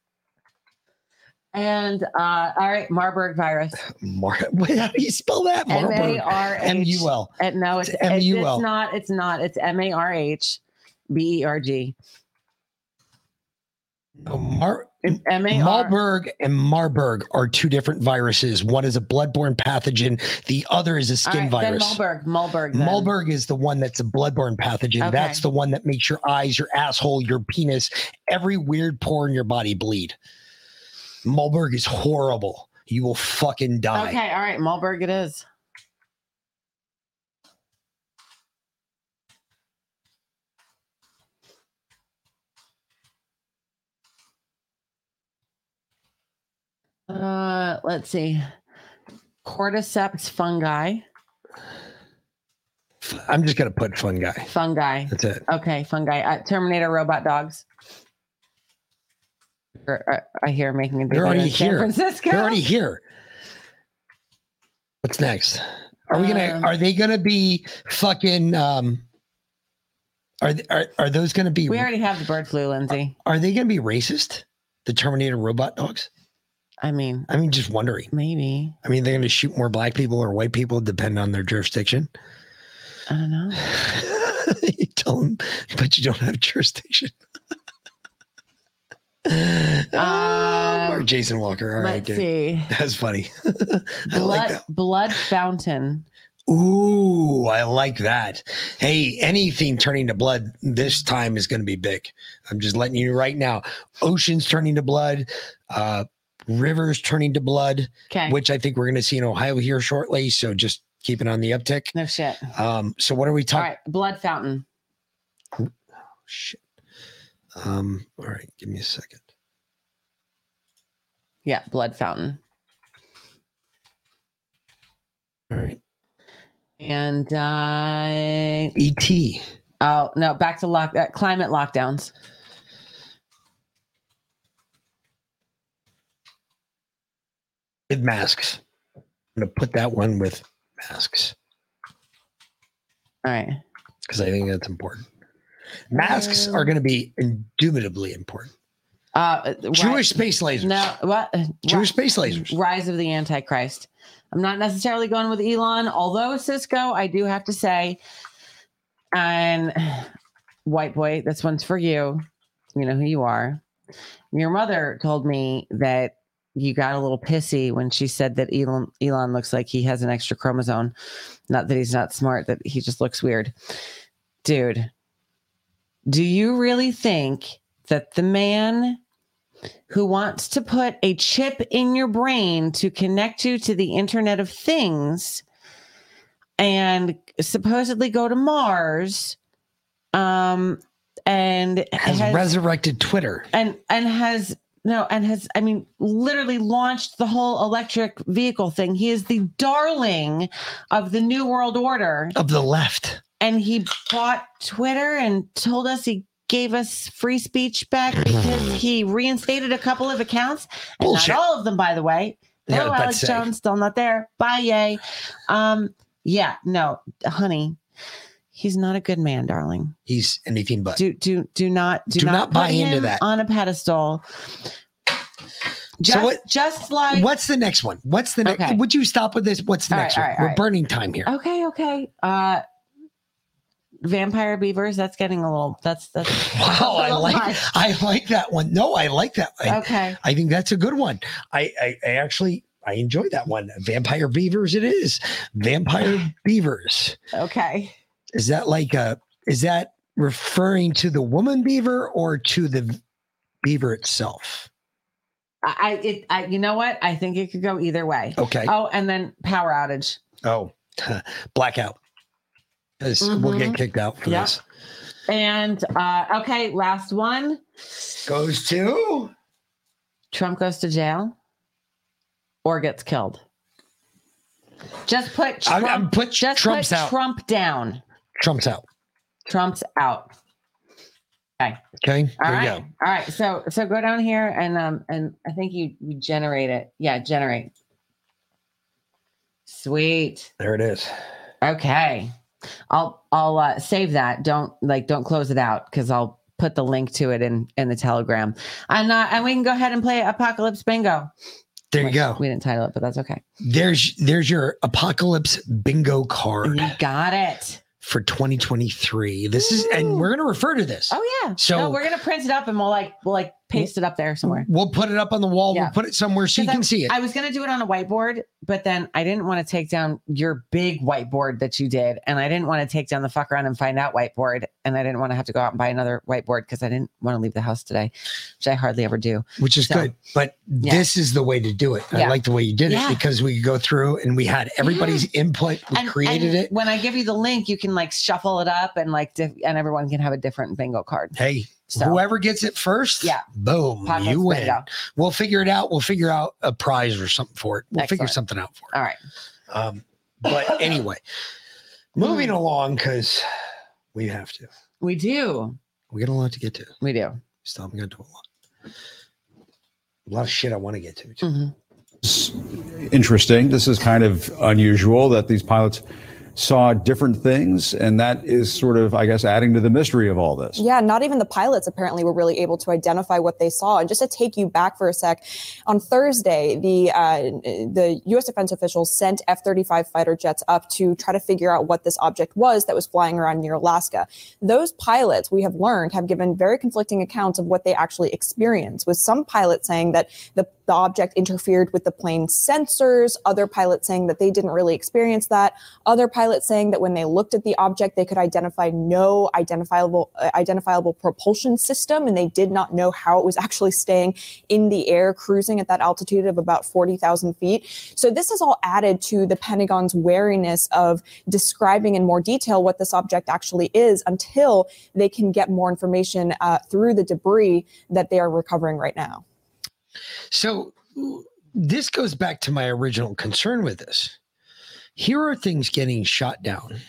And uh, all right, Marburg virus. Mar- wait, how do you spell that? M A Marburg. R H. M-U-L. Uh, No, it's It's it's, M-U-L. it's not. It's not. It's M A R H B E R G. Oh, Mar- M-A-R- Marburg and Marburg are two different viruses. One is a bloodborne pathogen. The other is a skin right, virus. Mulberg. Mulberg. Then. Mulberg is the one that's a bloodborne pathogen. Okay. That's the one that makes your eyes, your asshole, your penis, every weird pore in your body bleed. Mulberg is horrible. You will fucking die. Okay. All right. Mulberg it is. Uh, let's see. Cordyceps fungi. I'm just gonna put fungi. Fungi. That's it. Okay, fungi. Uh, Terminator robot dogs. Uh, I hear making a They're already in San here. Francisco. They're already here. What's next? Are we gonna? Um, are they gonna be fucking? Um, are are are those gonna be? We already have the bird flu, Lindsay. Are they gonna be racist? The Terminator robot dogs. I mean, I mean, just wondering. Maybe. I mean, they're gonna shoot more black people or white people, depending on their jurisdiction. I don't know. <laughs> you tell them, but you don't have jurisdiction. <laughs> Um, or Jason Walker. All right, let's dude. see. That's funny. <laughs> Blood, like that. blood fountain. Ooh, I like that. Hey, anything turning to blood this time is going to be big. I'm just letting you know right now. Oceans turning to blood, uh, rivers turning to blood, Okay. which I think we're going to see in Ohio here shortly. So just keep it on the uptick. No shit. Um, so what are we talking? right, blood fountain. Oh, Shit. Um, all right, give me a second. Yeah, blood fountain. All right. And uh ET. Oh no, back to lock uh, climate lockdowns. With masks. I'm going to put that one with masks All right. because I think that's important. Masks are going to be indubitably important. Uh, Jewish space lasers. No, what? Jewish space lasers. Rise of the Antichrist. I'm not necessarily going with Elon, although Cisco, I do have to say, and white boy, this one's for you. You know who you are. Your mother told me that you got a little pissy when she said that Elon Elon looks like he has an extra chromosome. Not that he's not smart, that he just looks weird. Dude, do you really think that the man who wants to put a chip in your brain to connect you to the Internet of Things and supposedly go to Mars, um, and Has, resurrected Twitter. and and has no and has I mean literally launched the whole electric vehicle thing. He is the darling of the new world order Of the left. and he bought Twitter and told us he gave us free speech back <clears throat> because he reinstated a couple of accounts and Bullshit. not all of them, by the way. Yeah, I Hello, was about to Alex. Jones, still not there. Bye, yay. Um, yeah, no, honey, he's not a good man, darling. He's anything but. Do do do not do, Do not, not buy into that. on a pedestal. Just, so what? Just like What's the next one? What's the next? Okay. Would you stop with this? What's the All next right, one? right, We're right. burning time here. Okay, okay. Uh vampire beavers, that's getting a little that's that's <laughs> Wow, I like much. I like that one. No, I like that. I, Okay. I think that's a good one. I, I I actually I enjoy that one. Vampire beavers. It is vampire <sighs> beavers. Okay. Is that like a? Is that referring to the woman beaver or to the beaver itself? I, I it I you know what? I think it could go either way. Okay. Oh, and then power outage. Oh, <laughs> blackout. 'Cause We'll get kicked out for Yep. this. And uh okay, last one. Goes to Trump goes to jail or gets killed. Just put Trump, I'm put just Trump's put out. Trump down. Trump's out. Trump's out. Okay. Okay. All right. All right. So so go down here and um and I think you you generate it. Yeah, generate. Sweet. There it is. Okay. I'll I'll uh, save that. Don't like don't close it out because I'll put the link to it in in the telegram. And uh, and we can go ahead and play Apocalypse Bingo. There you Which go. We didn't title it, but that's okay. There's there's your apocalypse bingo card You got it. For 2023. This is and we're gonna refer to this. Oh yeah. So- no, we're gonna print it up and we'll like we'll like paste it up there somewhere. We'll put it up on the wall. Yeah. We'll put it somewhere so you can I- see it. I was going to do it on a whiteboard, but then I didn't want to take down your big whiteboard that you did. And I didn't want to take down the fuck around and find out whiteboard. And I didn't want to have to go out and buy another whiteboard because I didn't want to leave the house today, which I hardly ever do. which is So, good. But yeah. this is the way to do it. I like the way you did Yeah. it because we could go through and we had everybody's input. We And- created and it. When I give you the link, you can like shuffle it up and like, diff- and everyone can have a different bingo card. Hey, So- whoever gets it first, Yeah. boom, Pockets you win. We'll figure it out. We'll figure out a prize or something for it. We'll figure something out for it. All right. Um, but <laughs> anyway, moving along because we have to. We do. We got a lot to get to. We do. Still haven't got to do a lot. A lot of shit I want to get to. too. Mm-hmm. interesting. This is kind of unusual that these pilots saw different things, and that is sort of, I guess, adding to the mystery of all this. Yeah, not even the pilots apparently were really able to identify what they saw. And just to take you back for a sec, on Thursday, the uh, the U.S. defense officials sent F-35 fighter jets up to try to figure out what this object was that was flying around near Alaska. Those pilots, we have learned, have given very conflicting accounts of what they actually experienced. With some pilots saying that the the object interfered with the plane's sensors. Other pilots saying that they didn't really experience that. Other pilots saying that when they looked at the object, they could identify no identifiable uh, identifiable propulsion system, and they did not know how it was actually staying in the air, cruising at that altitude of about forty thousand feet. So this has all added to the Pentagon's wariness of describing in more detail what this object actually is until they can get more information uh, through the debris that they are recovering right now. So this goes back to my original concern with this. Here are things getting shot down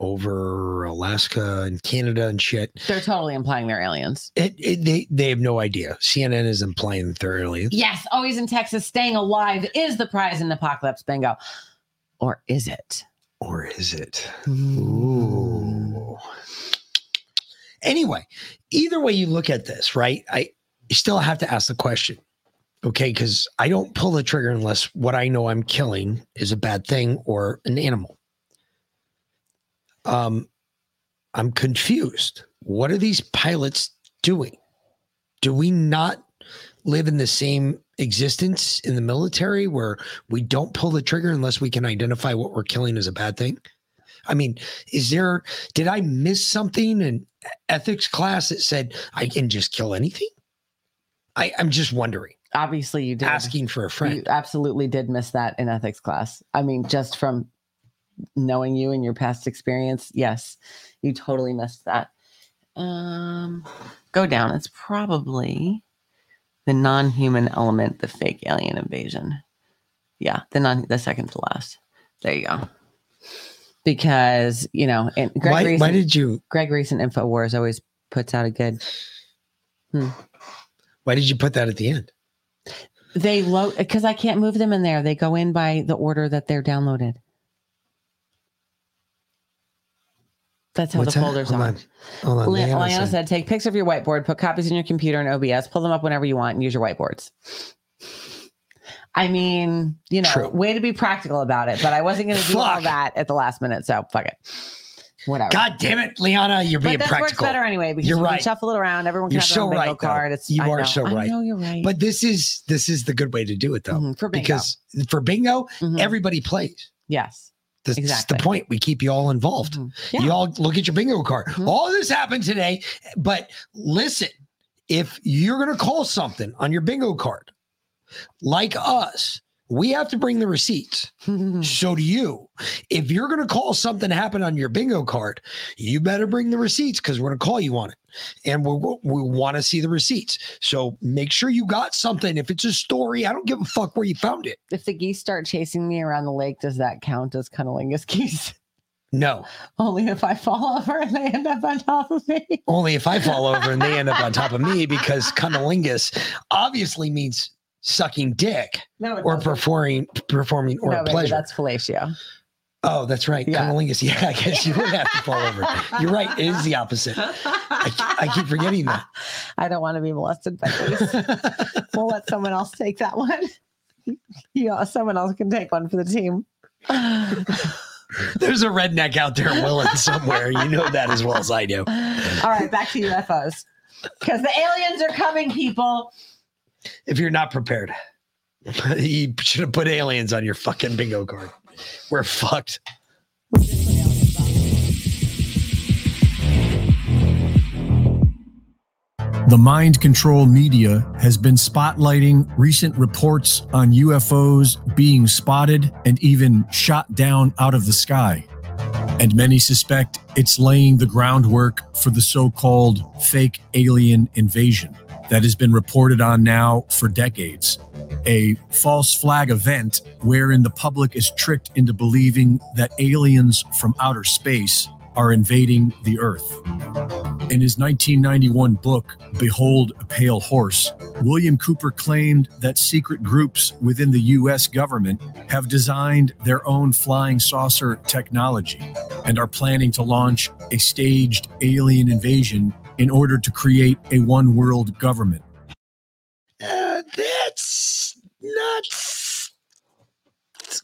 over Alaska and Canada and shit. They're totally implying they're aliens. It, it, they they have no idea. CNN is implying that they're aliens. Yes, always in Texas, staying alive is the prize in the apocalypse bingo. Or is it? Or is it? Mm. Ooh. Anyway, either way you look at this, right? I still have to ask the question. Okay, because I don't pull the trigger unless what I know I'm killing is a bad thing or an animal. Um, I'm confused. What are these pilots doing? Do we not live in the same existence in the military where we don't pull the trigger unless we can identify what we're killing as a bad thing? I mean, is there, did I miss something in ethics class that said I can just kill anything? I, I'm just wondering. Obviously, you did. Asking for a friend. You absolutely did miss that in ethics class. I mean, just from knowing you and your past experience, yes, you totally missed that. Um, go down. It's probably the non-human element, the fake alien invasion. Yeah, the non, the second to last. There you go. Because you know, and Greg Why- Reese why did you- Greg Reese and Infowars always puts out a good. Hmm. Why did you put that at the end? They load because I can't move them in there. They go in by the order that they're downloaded. That's how What's the that? folders Hold are. on. Hold on. Li- Liana said- said, take pics of your whiteboard, put copies in your computer and OBS, pull them up whenever you want, and use your whiteboards. I mean, you know, True. way to be practical about it, but I wasn't going to do all that at the last minute, so fuck it. Whatever. God damn it, Liana, you're but being that practical. works better anyway because You're you can right. shuffle it around. Everyone can You're have so own right. card. It's you I are know. so I right. know you're right. But this is this is the good way to do it though. Mhm, for bingo. Because for bingo, mm-hmm. everybody plays. yes. That's Exactly. the point. We keep you all involved. Mm-hmm. Yeah. You all look at your bingo card. Mm-hmm. All this happened today, but listen, if you're going to call something on your bingo card, like us, we have to bring the receipts. <laughs> so do you. If you're going to call something happen on your bingo card, you better bring the receipts because we're going to call you on it. And we we want to see the receipts. So make sure you got something. If it's a story, I don't give a fuck where you found it. If the geese start chasing me around the lake, does that count as cunnilingus geese? <laughs> No. Only if I fall over and they end up on top of me. Only if I fall over and they end up on top of me <laughs> because cunnilingus obviously means sucking dick No, or doesn't. performing performing or no, pleasure. that's fellatio. oh, that's right. Yeah. Cunnilingus. <laughs> Yeah, I guess you would have to fall over. You're right. It is the opposite. I, I keep forgetting that. <laughs> I don't want to be molested by geese. <laughs> we'll let someone else take that one. Yeah, someone else can take one for the team. There's a redneck out there willing somewhere. You know that as well as I do. All right, back to UFOs. Because the aliens are coming, people. If you're not prepared, <laughs> you should have put aliens on your fucking bingo card. We're fucked. The mind control media has been spotlighting recent reports on UFOs being spotted and even shot down out of the sky. And many suspect it's laying the groundwork for the so called fake alien invasion that has been reported on now for decades. A false flag event wherein the public is tricked into believing that aliens from outer space are invading the Earth. In his 1991 book, Behold a Pale Horse, William Cooper claimed that secret groups within the U.S. government have designed their own flying saucer technology and are planning to launch a staged alien invasion in order to create a one world government. Uh, that's not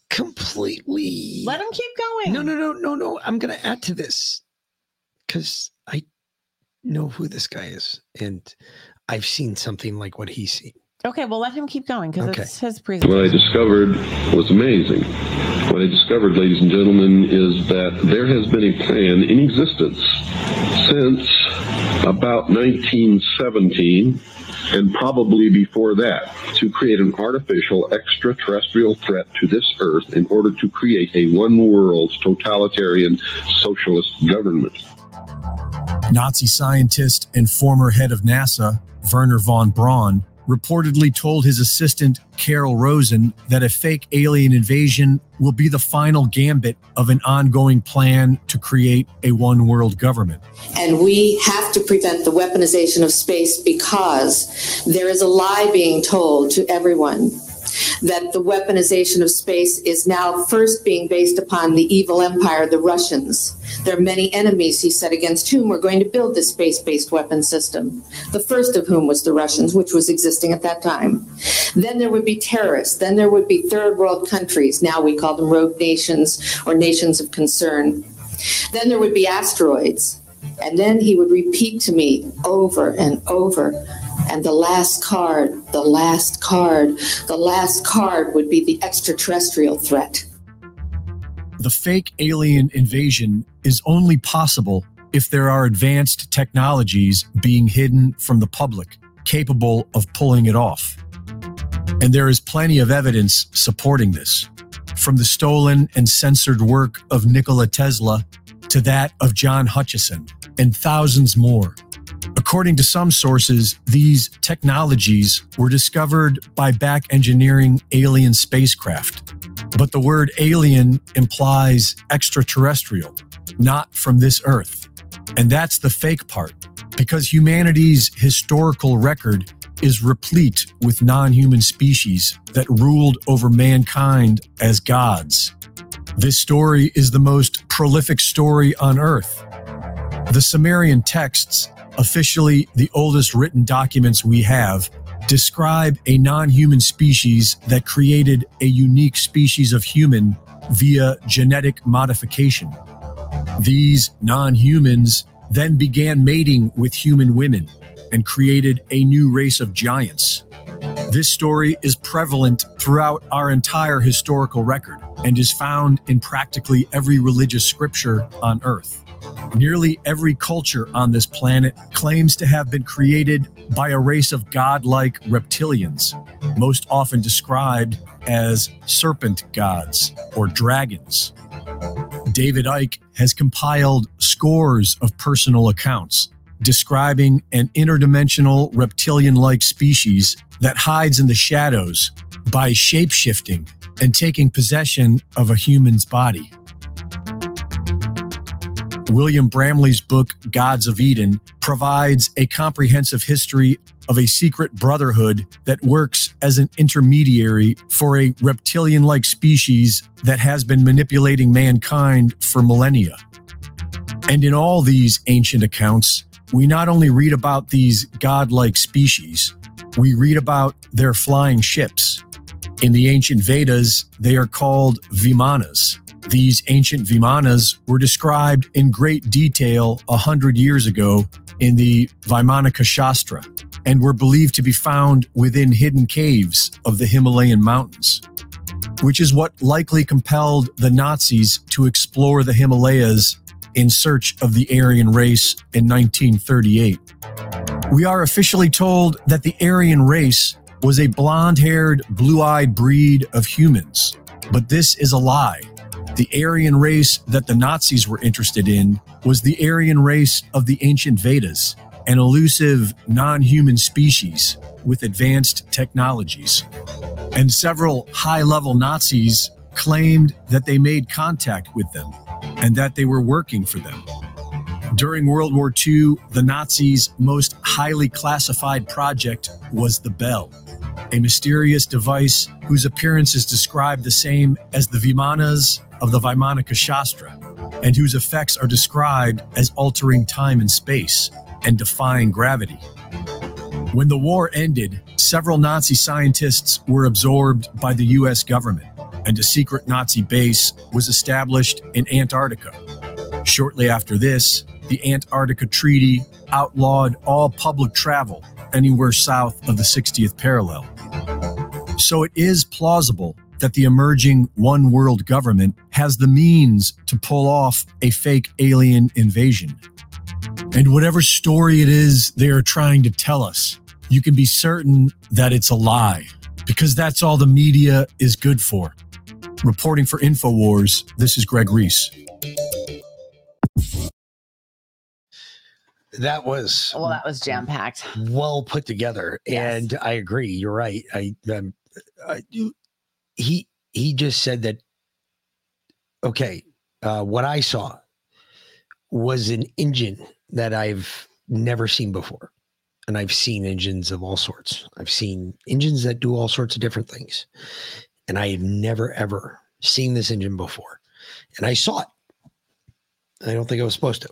completely. Let him keep going. No, no, no, no, no. I'm going to add to this because I know who this guy is, and I've seen something like what he's seen. Okay, well, let him keep going because Okay. it's his presentation. What. I discovered was amazing. What I discovered, ladies and gentlemen, is that there has been a plan in existence since about 1917 and probably before that to create an artificial extraterrestrial threat to this earth in order to create a one world totalitarian socialist government. Nazi scientist and former head of NASA, Werner von Braun, reportedly told his assistant, Carol Rosin, that a fake alien invasion will be the final gambit of an ongoing plan to create a one world government. And we have to prevent the weaponization of space because there is a lie being told to everyone that the weaponization of space is now first being based upon the evil empire, the Russians. There are many enemies, he said, against whom we're going to build this space based weapon system. The first of whom was the Russians, which was existing at that time. Then there would be terrorists. Then there would be third world countries. Now we call them rogue nations or nations of concern. Then there would be asteroids. And then he would repeat to me over and over. And the last card, the last card, the last card would be the extraterrestrial threat. The fake alien invasion is only possible if there are advanced technologies being hidden from the public capable of pulling it off. And there is plenty of evidence supporting this, from the stolen and censored work of Nikola Tesla to that of John Hutchison, and thousands more. According to some sources, these technologies were discovered by back engineering alien spacecraft. But the word alien implies extraterrestrial, not from this earth. And that's the fake part, because humanity's historical record is replete with non human species that ruled over mankind as gods. This story is the most prolific story on earth. The Sumerian texts, officially the oldest written documents we have, describe a non human species that created a unique species of human via genetic modification. These non humans then began mating with human women and created a new race of giants. This story is prevalent throughout our entire historical record and is found in practically every religious scripture on earth. Nearly every culture on this planet claims to have been created by a race of godlike reptilians, most often described as serpent gods or dragons. David Icke has compiled scores of personal accounts describing an interdimensional reptilian like species that hides in the shadows by shapeshifting and taking possession of a human's body. William Bramley's book, Gods of Eden, provides a comprehensive history of a secret brotherhood that works as an intermediary for a reptilian like species that has been manipulating mankind for millennia. And in all these ancient accounts, we not only read about these godlike species, we read about their flying ships, In the ancient Vedas, they are called Vimanas. These ancient Vimanas were described in great detail a hundred years ago in the Vaimanika Shastra and were believed to be found within hidden caves of the Himalayan mountains, which is what likely compelled the Nazis to explore the Himalayas in search of the Aryan race in 1938. We are officially told that the Aryan race was a blonde haired, blue eyed breed of humans. But this is a lie. The Aryan race that the Nazis were interested in was the Aryan race of the ancient Vedas, an elusive, non human species with advanced technologies. And several high level Nazis claimed that they made contact with them and that they were working for them. During World War II, the Nazis' most highly classified project was the Bell, a mysterious device whose appearance is described the same as the Vimanas of the Vaimanika Shastra, and whose effects are described as altering time and space and defying gravity. When the war ended, several Nazi scientists were absorbed by the US government, and a secret Nazi base was established in Antarctica. Shortly after this, the Antarctica Treaty outlawed all public travel anywhere south of the 60th parallel. So it is plausible that the emerging one world government has the means to pull off a fake alien invasion. And whatever story it is they are trying to tell us, you can be certain that it's a lie because that's all the media is good for. Reporting for InfoWars, this is Greg Reese. That was Well, that was jam packed. well put together, and I agree. You're right. I, um, I you- he he just said that. Okay, uh, what I saw was an engine that I've never seen before, and I've seen engines of all sorts. I've seen engines that do all sorts of different things, and I have never ever seen this engine before, and I saw it. I don't think I was supposed to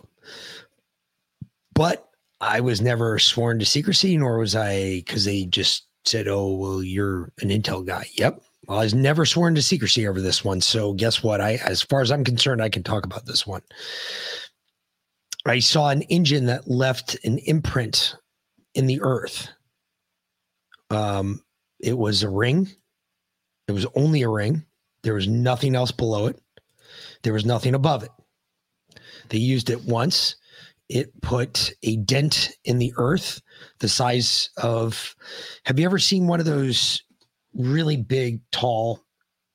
but I was never sworn to secrecy, nor was I because they just said, "Oh, well, you're an intel guy." Yep. Well, I was never sworn to secrecy over this one. So guess what? I, as far as I'm concerned, I can talk about this one. I saw an engine that left an imprint in the earth. Um, it was a ring. It was only a ring. There was nothing else below it. There was nothing above it. They used it once it put a dent in the earth the size of have you ever seen one of those really big tall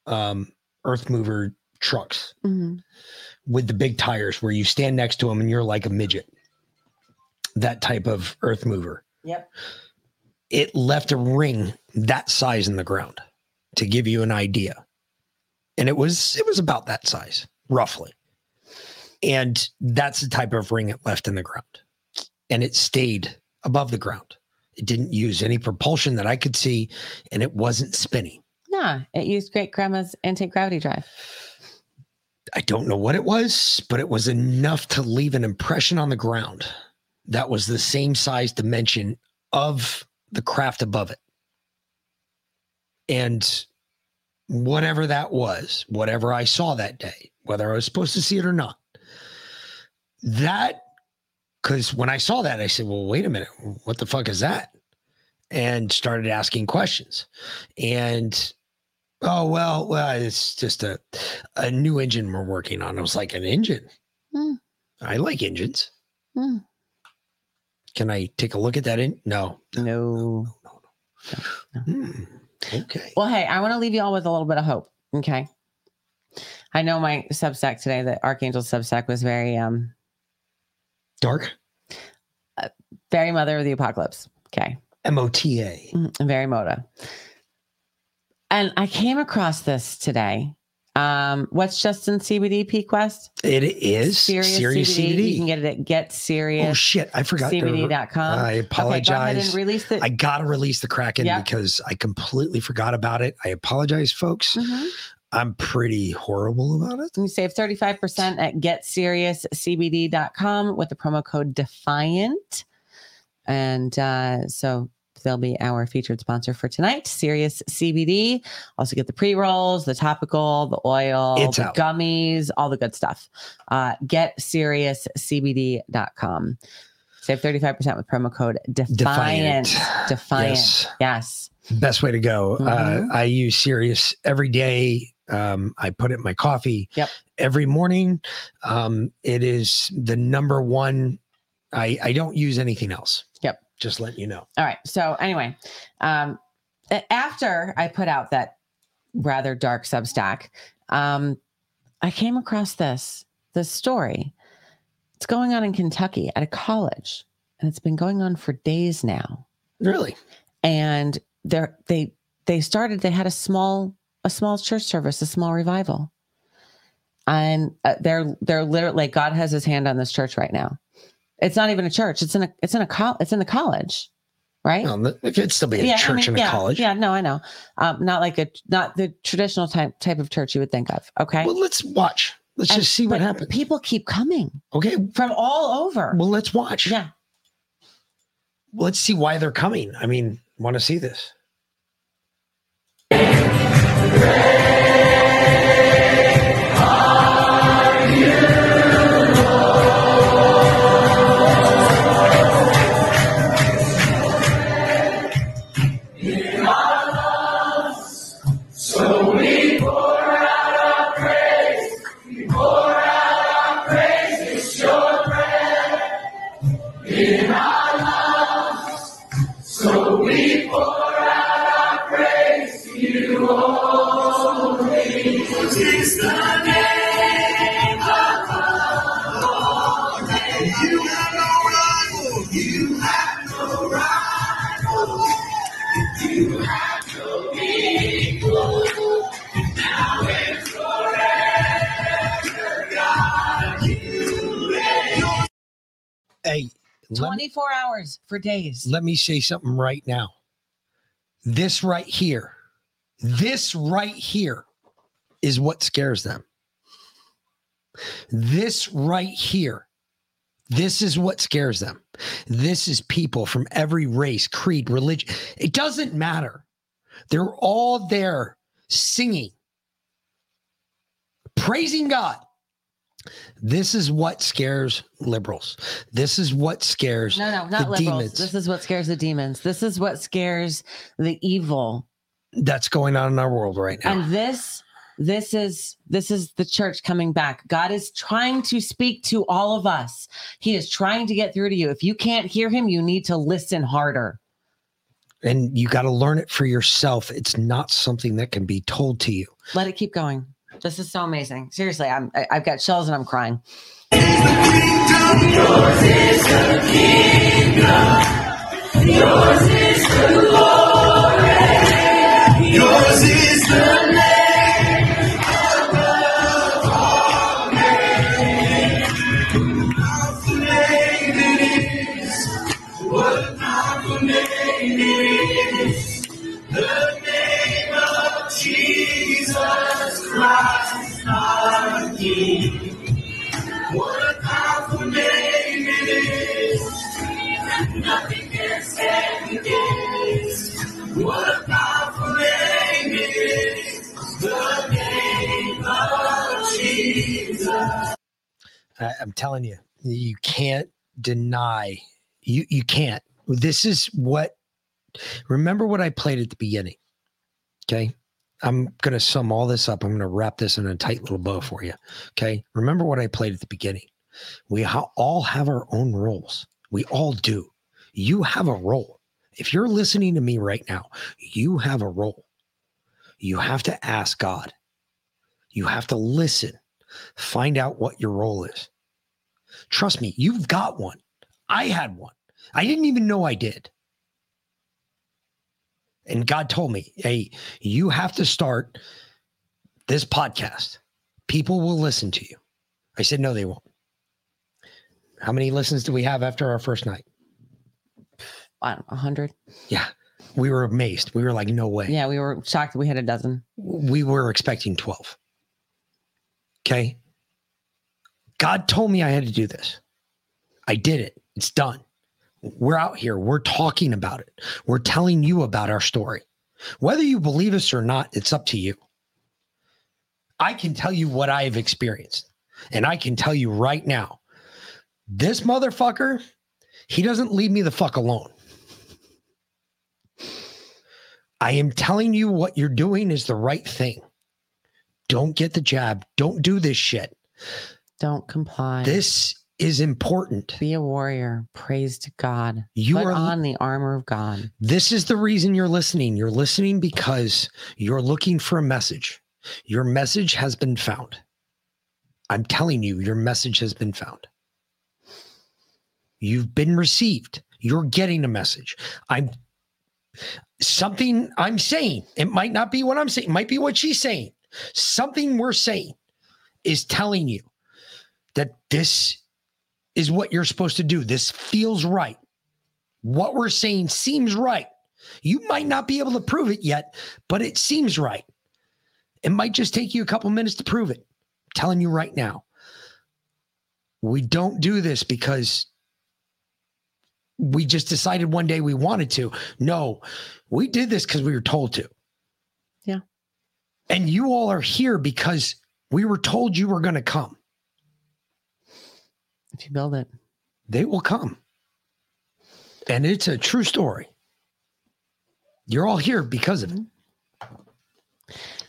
um, earth mover trucks? With the big tires where you stand next to them and you're like a midget. That type of earth mover. Yep. it left a ring that size in the ground to give you an idea. And it was it was about that size roughly and that's the type of ring it left in the ground. And it stayed above the ground. It didn't use any propulsion that i could see and it wasn't spinning. Nah, it used great grandma's anti-gravity drive. i don't know what it was but it was enough to leave an impression on the ground that was the same size dimension of the craft above it. And whatever that was whatever i saw that day whether i was supposed to see it or not that because when I saw that, I said, well, wait a minute, what the fuck is that? And started asking questions. And oh well, well, it's just a a new engine we're working on. I was like, an engine. Hmm. I like engines. Hmm. Can I take a look at that? In no, no, Hmm. Okay. Well, hey, I want to leave you all with a little bit of hope. Okay. I know my Substack today, the Archangel Substack, was very um dark, very Mother of the Apocalypse. Okay. M O T A. Mhm, Very Moda. And I came across this today. Um, what's Justin CBD P Quest? It is Serious, Serious CBD. CBD. You can get it at Get Serious. Oh shit! I forgot. CBD.com. I Okay, go apologize. ahead and release the. I gotta release the Kraken Yep. because I completely forgot about it. I apologize, folks. Mhm. I'm pretty horrible about it. You save 35% at getseriouscbd.com with the promo code defiant. And uh, so They'll be our featured sponsor for tonight. Serious CBD. Also get the pre rolls, the topical, the oil, It's the out. gummies, all the good stuff. Uh, get seriouscbd.com. Save 35% with promo code Defiant. Defiant. Defiant. Yes. Yes. Best way to go. Mhm. Uh, I use Serious every day. Um, I put it in my coffee Yep. every morning. Um, it is the number one. I, I don't use anything else. Yep. Just letting you know. All right. So anyway, um, after I put out that rather dark Substack, um, I came across this this story. It's going on in Kentucky at a college, and it's been going on for days now. Really? And they're they they started. They had a small a small church service, a small revival, and uh, they're they're literally like God has His hand on this church right now. It's not even a church. It's in a it's in a col- it's in the college, right? Well, it could still be a I church mean, and a yeah, college. Yeah, no, I know. Um, not like a not the traditional type type of church you would think of. Okay. Well, let's watch. Let's And- just see what happens. People keep coming. Okay. From all over. Well, let's watch. Yeah. Let's see why they're coming. I mean, want to see this? So 24 me, hours for days. Let me say something right now. This right here, this right here is what scares them. This right here, this is what scares them. This is people from every race, creed, religion. It doesn't matter. They're all there singing, praising God this is what scares liberals. This is what scares No, no, not liberals. demons. This is what scares the demons. This is what scares the evil. that's going on in our world right now. And this this is this is the church coming back. God is trying to speak to all of us. He is trying to get through to you. If you can't hear him, you need to listen harder. and you got to learn it for yourself. It's not something that can be told to you. Let it keep going. This is so amazing. Seriously, I'm I, I've got chills and I'm crying. Yours is the glory. Yours is the Christ, our King. What a powerful name it is. Nothing can stand against. What a powerful name it is. The name of Jesus. I, I'm telling you, you can't deny. You you can't. This is what. Remember what I played at the beginning. Okay, I'm going to sum all this up. I'm going to wrap this in a tight little bow for you. Okay, remember what I played at the beginning. We all have our own roles. We all do. You have a role. If you're listening to me right now, you have a role. You have to ask God. You have to listen. Find out what your role is. Trust me, you've got one. I had one. I didn't even know I did. And God told me, hey, you have to start this podcast. People will listen to you. I said, no, they won't. How many listens do we have after our first night? I don't know, 100. Yeah. We were amazed. We were like, no way. Yeah, we were shocked that we had a dozen. We were expecting 12. Okay. God told me I had to do this. I did it. It's done. We're out here. We're talking about it. We're telling you about our story. Whether you believe us or not, it's up to you. I can tell you what I have experienced. And I can tell you right now, this motherfucker, he doesn't leave me the fuck alone. I am telling you what you're doing is the right thing. Don't get the jab. Don't do this shit. Don't comply. This is important. Be a warrior. Praise to God. You Put are- on the armor of God. This is the reason you're listening. You're listening because you're looking for a message. Your message has been found. I'm telling you, your message has been found. You've been received. You're getting a message. I'm something I'm saying. It might not be what I'm saying, it might be what she's saying. Something we're saying is telling you that this is what you're supposed to do. This feels right. What we're saying seems right. You might not be able to prove it yet, but it seems right. It might just take you a couple minutes to prove it. I'm telling you right now. We don't do this because we just decided one day we wanted to. No, we did this because we were told to. Yeah. And you all are here because we were told you were going to come. If you build it, they will come. And it's a true story. You're all here because of it.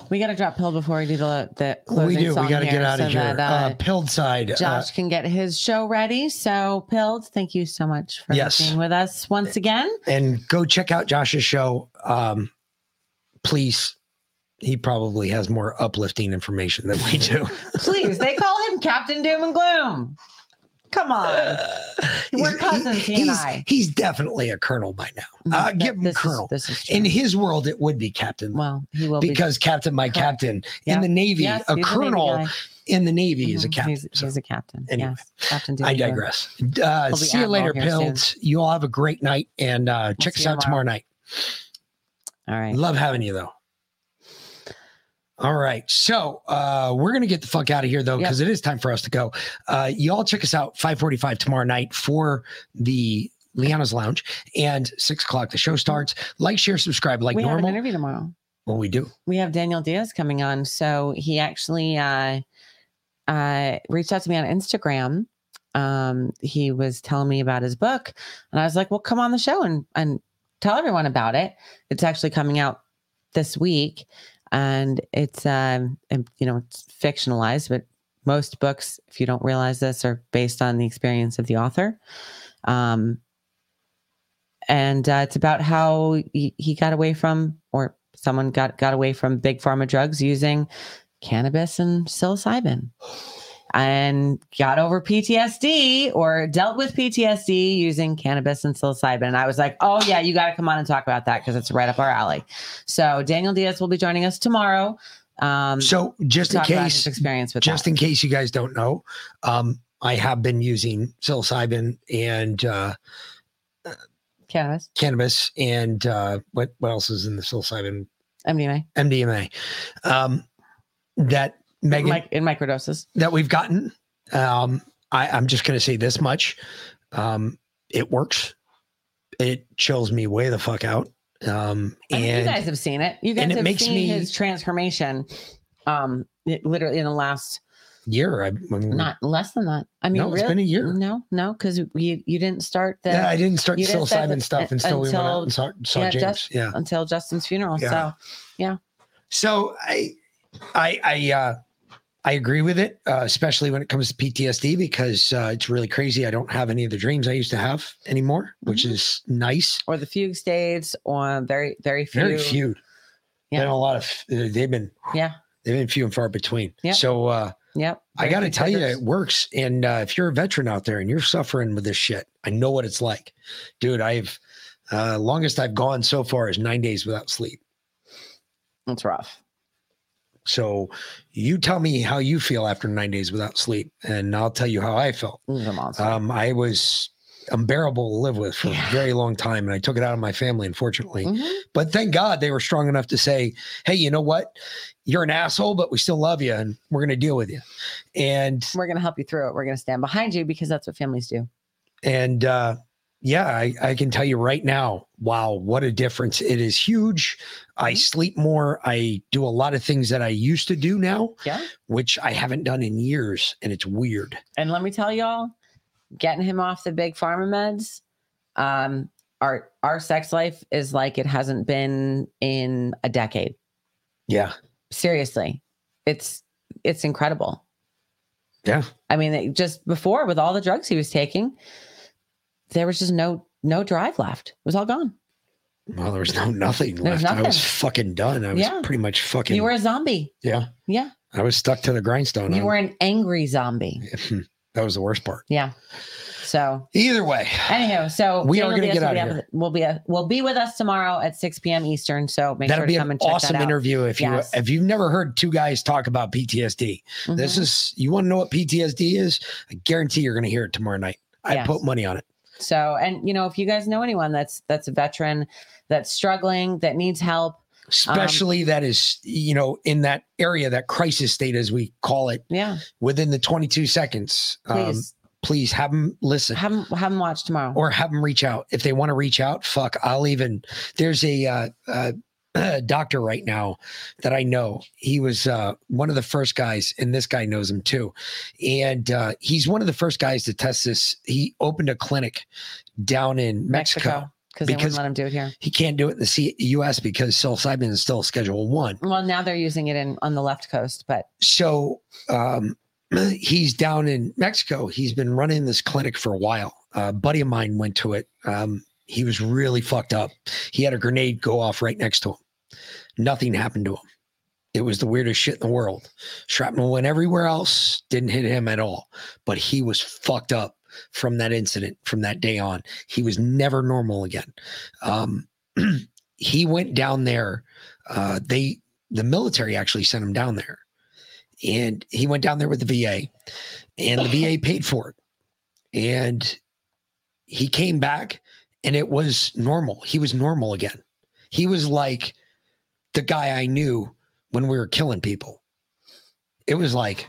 We got to drop pill before we do the, the closing we do. We got to get out so of here. that, uh, uh, Pilled side. uh, Josh can get his show ready. So, Pilled, thank you so much for Yes. being with us once again. and go check out Josh's show. Um, please. He probably has more uplifting information than we do. <laughs> Please, they call him Captain Doom and Gloom. Come on. <laughs> We're cousins, he and he's, I. he's definitely a colonel by now. Uh, give him colonel. is. In his world, it would be captain. Well, he will be- because captain, my captain Yeah. in the Navy, Yes, a he's a Navy colonel in the Navy is a Mhm. captain. He's, he's a captain. Anyway. yes. Captain I digress. Uh, see you later. Pills. You all have a great night and uh, check us out tomorrow. night. All right. Love having you though. All right. So uh, we're gonna get the fuck out of here though, because it is time for us to go. Uh, you all check us out 545 tomorrow night for the Liana's Lounge and six o'clock the show starts. Like, share, subscribe like we have an interview tomorrow. Well, we do. We have Daniel Diaz coming on. So he actually uh, uh, reached out to me on Instagram. Um, he was telling me about his book, and I was like, "Well, come on the show and and tell everyone about it." It's actually coming out this week, and it's um, you know, it's fictionalized, but most books, if you don't realize this, are based on the experience of the author. Um, and uh, it's about how he, he got away from or someone got got away from big pharma drugs using cannabis and psilocybin <sighs> and got over PTSD or dealt with PTSD using cannabis and psilocybin. And I was like, oh, yeah, you got to come on and talk about that because it's right up our alley. So Daniel Diaz will be joining us tomorrow. Um, So just in case, experience with just that. in case you guys don't know, um, I have been using psilocybin and uh, cannabis, cannabis, and uh, what what else is in the psilocybin? MDMA, MDMA. Um, that Megan Mic- in microdoses. that we've gotten. Um, I, I'm just going to say this much: um, it works. It chills me way the fuck out. Um, and you guys have seen it. You guys and it have makes seen me- his transformation. Um, it, literally in the last year, I, I mean, not less than that. I mean, No, it's really? been a year. No, no, because you you didn't start the. Yeah, I didn't start psilocybin stuff until we went out and saw- saw James. Just, Yeah. until Justin's funeral. Yeah. So, yeah. So I, I, I, uh, I agree with it, uh, especially when it comes to PTSD because uh, it's really crazy. I don't have any of the dreams I used to have anymore, which Mm-hmm. is nice. Or the fugue states, or very very few. Very few. Yeah. Been a lot of. uh, They've been. Yeah. They've been few and far between. Yeah. So uh, Yep. I got to tell you, it works. And uh, if you're a veteran out there and you're suffering with this shit, I know what it's like, dude. I've uh, longest I've gone so far is nine days without sleep. That's rough. So you tell me how you feel after nine days without sleep, and I'll tell you how I felt. Um, I was unbearable to live with for a very long time, and I took it out of my family, unfortunately. Mm-hmm. But thank God they were strong enough to say, "Hey, you know what? You're an asshole, but we still love you, and we're going to deal with you." And We're gonna help you through it. We're gonna stand behind you because that's what families do. and uh, yeah, I, I can tell you right now, wow, what a difference. It is huge. I sleep more. I do a lot of things that I used to do now, Yeah. which I haven't done in years. And it's weird. And let me tell y'all, getting him off the big pharma meds, um, our our sex life is like it hasn't been in a decade. Yeah. Seriously. It's it's incredible. Yeah. I mean, just before with all the drugs he was taking, there was just no no drive left. It was all gone. Well, there was no nothing There left. I was fucking done. I was Yeah. pretty much fucking. You were a zombie. yeah. Yeah. I was stuck to the grindstone. You were an angry zombie. <laughs> that was the worst part. Yeah. So Either way, Anyhow, so We are gonna Diaz get be outta up- Will be a, will be with us tomorrow at 6 p.m. Eastern. So make That'll sure to an come and check awesome that out. interview if you if you've never heard two guys talk about PTSD. This Mhm. is you want to know what PTSD is? I guarantee you're going to hear it tomorrow night. I Yes. put money on it. So, and you know, if you guys know anyone that's that's a veteran that's struggling that needs help, um, Especially that is, you know, in that area, that crisis state, as we call it, yeah, within the 22 seconds. um, Please. please have them listen. have them have them watch tomorrow. or have them reach out if they want to reach out. Fuck, I'll even. There's a uh, uh, <clears throat> doctor right now that I know. He was uh, one of the first guys, and this guy knows him too. And uh, he's one of the first guys to test this. He opened a clinic down in Mexico. because they wouldn't let him do it here. He can't do it in the C- U.S. because psilocybin is still Schedule One. Well, now they're using it in on the left coast, but So um, <clears throat> he's down in Mexico. He's been running this clinic for a while. a buddy of mine went to it. Um, he was really fucked up. He had a grenade go off right next to him. Nothing happened to him. It was the weirdest shit in the world. Shrapnel went everywhere else, didn't hit him at all. But he was fucked up from that incident from that day on. He was never normal again. Um, <clears throat> he went down there. Uh, they, the military actually sent him down there and he went down there with the VA, and the VA paid for it. And he came back, and it was normal. He was normal again. He was like the guy I knew when we were killing people. It was like,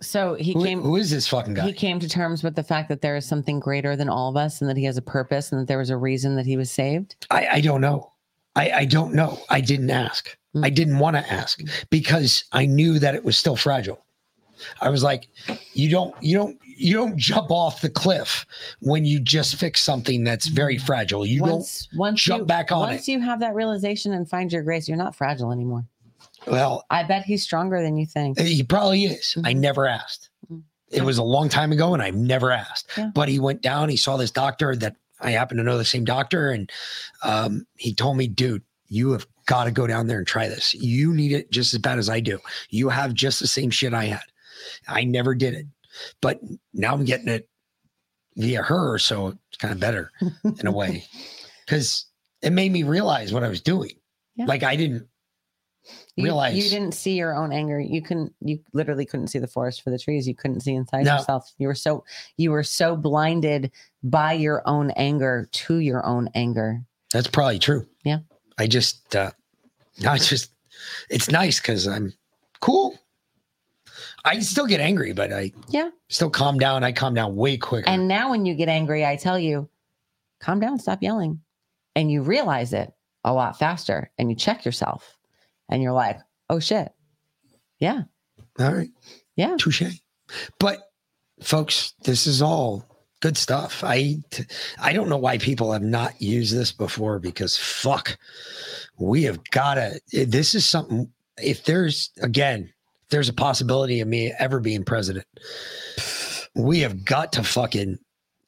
so he who- came. who is this fucking guy? He came to terms with the fact that there is something greater than all of us, and that he has a purpose, and that there was a reason that he was saved. I, I don't know. I, I don't know. I didn't ask. Hmm. I didn't want to ask because I knew that it was still fragile. I was like, you don't, you don't, you don't jump off the cliff when you just fix something that's very mm-hmm. fragile. You once don't once jump you, back on once you have that realization and find your grace, you're not fragile anymore. Well, I bet he's stronger than you think. he probably is. I mm-hmm. never asked. Mm-hmm. It was a long time ago, and I've never asked. Yeah. But he went down. He saw this doctor that I happen to know the same doctor, and um, he told me, "Dude, you have got to go down there and try this. You need it just as bad as I do. You have just the same shit I had. I never did it, but now I'm getting it via her, so it's kind of better in a way <laughs> because it made me realize what I was doing. Yeah. Like I didn't You, realize you didn't see your own anger. You couldn't. You literally couldn't see the forest for the trees. You couldn't see inside No. yourself. You were so you were so blinded by your own anger to your own anger. That's probably true. Yeah. I just, uh, <laughs> I just, it's nice because I'm cool. I still get angry, but I Yeah. still calm down. I calm down way quicker. And now when you get angry, I tell you, calm down, stop yelling. And you realize it a lot faster and you check yourself and you're like, oh shit. Yeah. All right. Yeah. Touche. But folks, this is all good stuff. I, I don't know why people have not used this before because fuck, we have got to, this is something, if there's, again, there's a possibility of me ever being president, we have got to fucking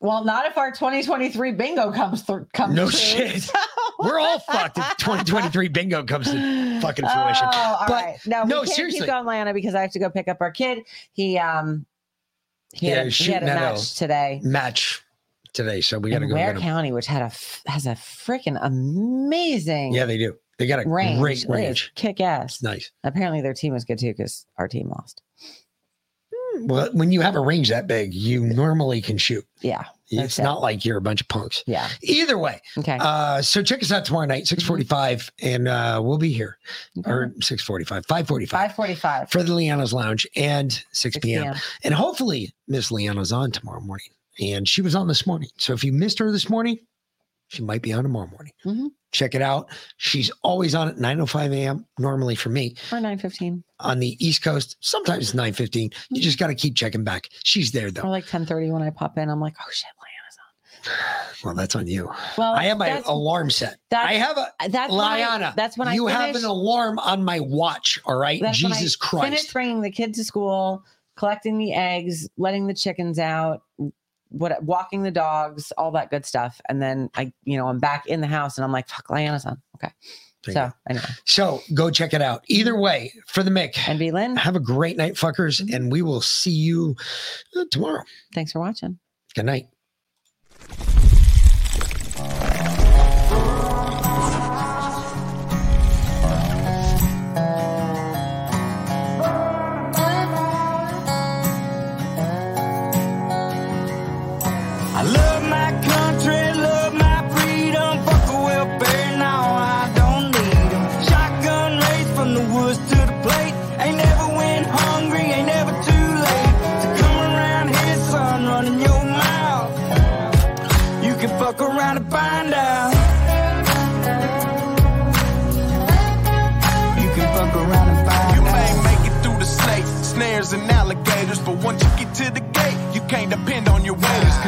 Well, not if our 2023 bingo comes through. Comes No true. shit. <laughs> We're all fucked if 2023 bingo comes to fucking fruition. Oh, all but right. No, no, we can't seriously. keep going, Lana, because I have to go pick up our kid. He um he Yeah, had, a, he had a match today match today, so we got to go. Ware. County, which had a has a freaking amazing Yeah, they do. They got a range. great range. kick ass. Nice. Apparently, their team was good too because our team lost. Well, when you have a range that big, you normally can shoot. Yeah, It's not like you're a bunch of punks. Yeah. Either way. Okay. Uh, so check us out tomorrow night, 645, and uh, we'll be here. Or 645, 545. 545. For the Liana's Lounge and 6, p.m. p.m. And hopefully Miss Liana's on tomorrow morning. and she was on this morning. So if you missed her this morning, she might be on tomorrow morning. Mm-hmm. Check it out. She's always on at 9:05 a.m. normally for me Or nine fifteen. on the East Coast. Sometimes it's 9:15. You just got to keep checking back. She's there though. Or like ten thirty when I pop in. I'm like, oh shit, Liana's on. <sighs> Well, that's on you. Well, I have my alarm set. I have a that's when I- Liana. that's when I you have an alarm on my watch. All right, That's when I Jesus Christ. Finish bringing the kid to school, collecting the eggs, letting the chickens out, what walking the dogs, all that good stuff, and then I, you know, I'm back in the house and I'm like, fuck, Liana's on. Okay. There so anyway, So go check it out. Either way, for the Mick and be Lynn. Have a great night, fuckers, and we will see you tomorrow. thanks for watching. Good night.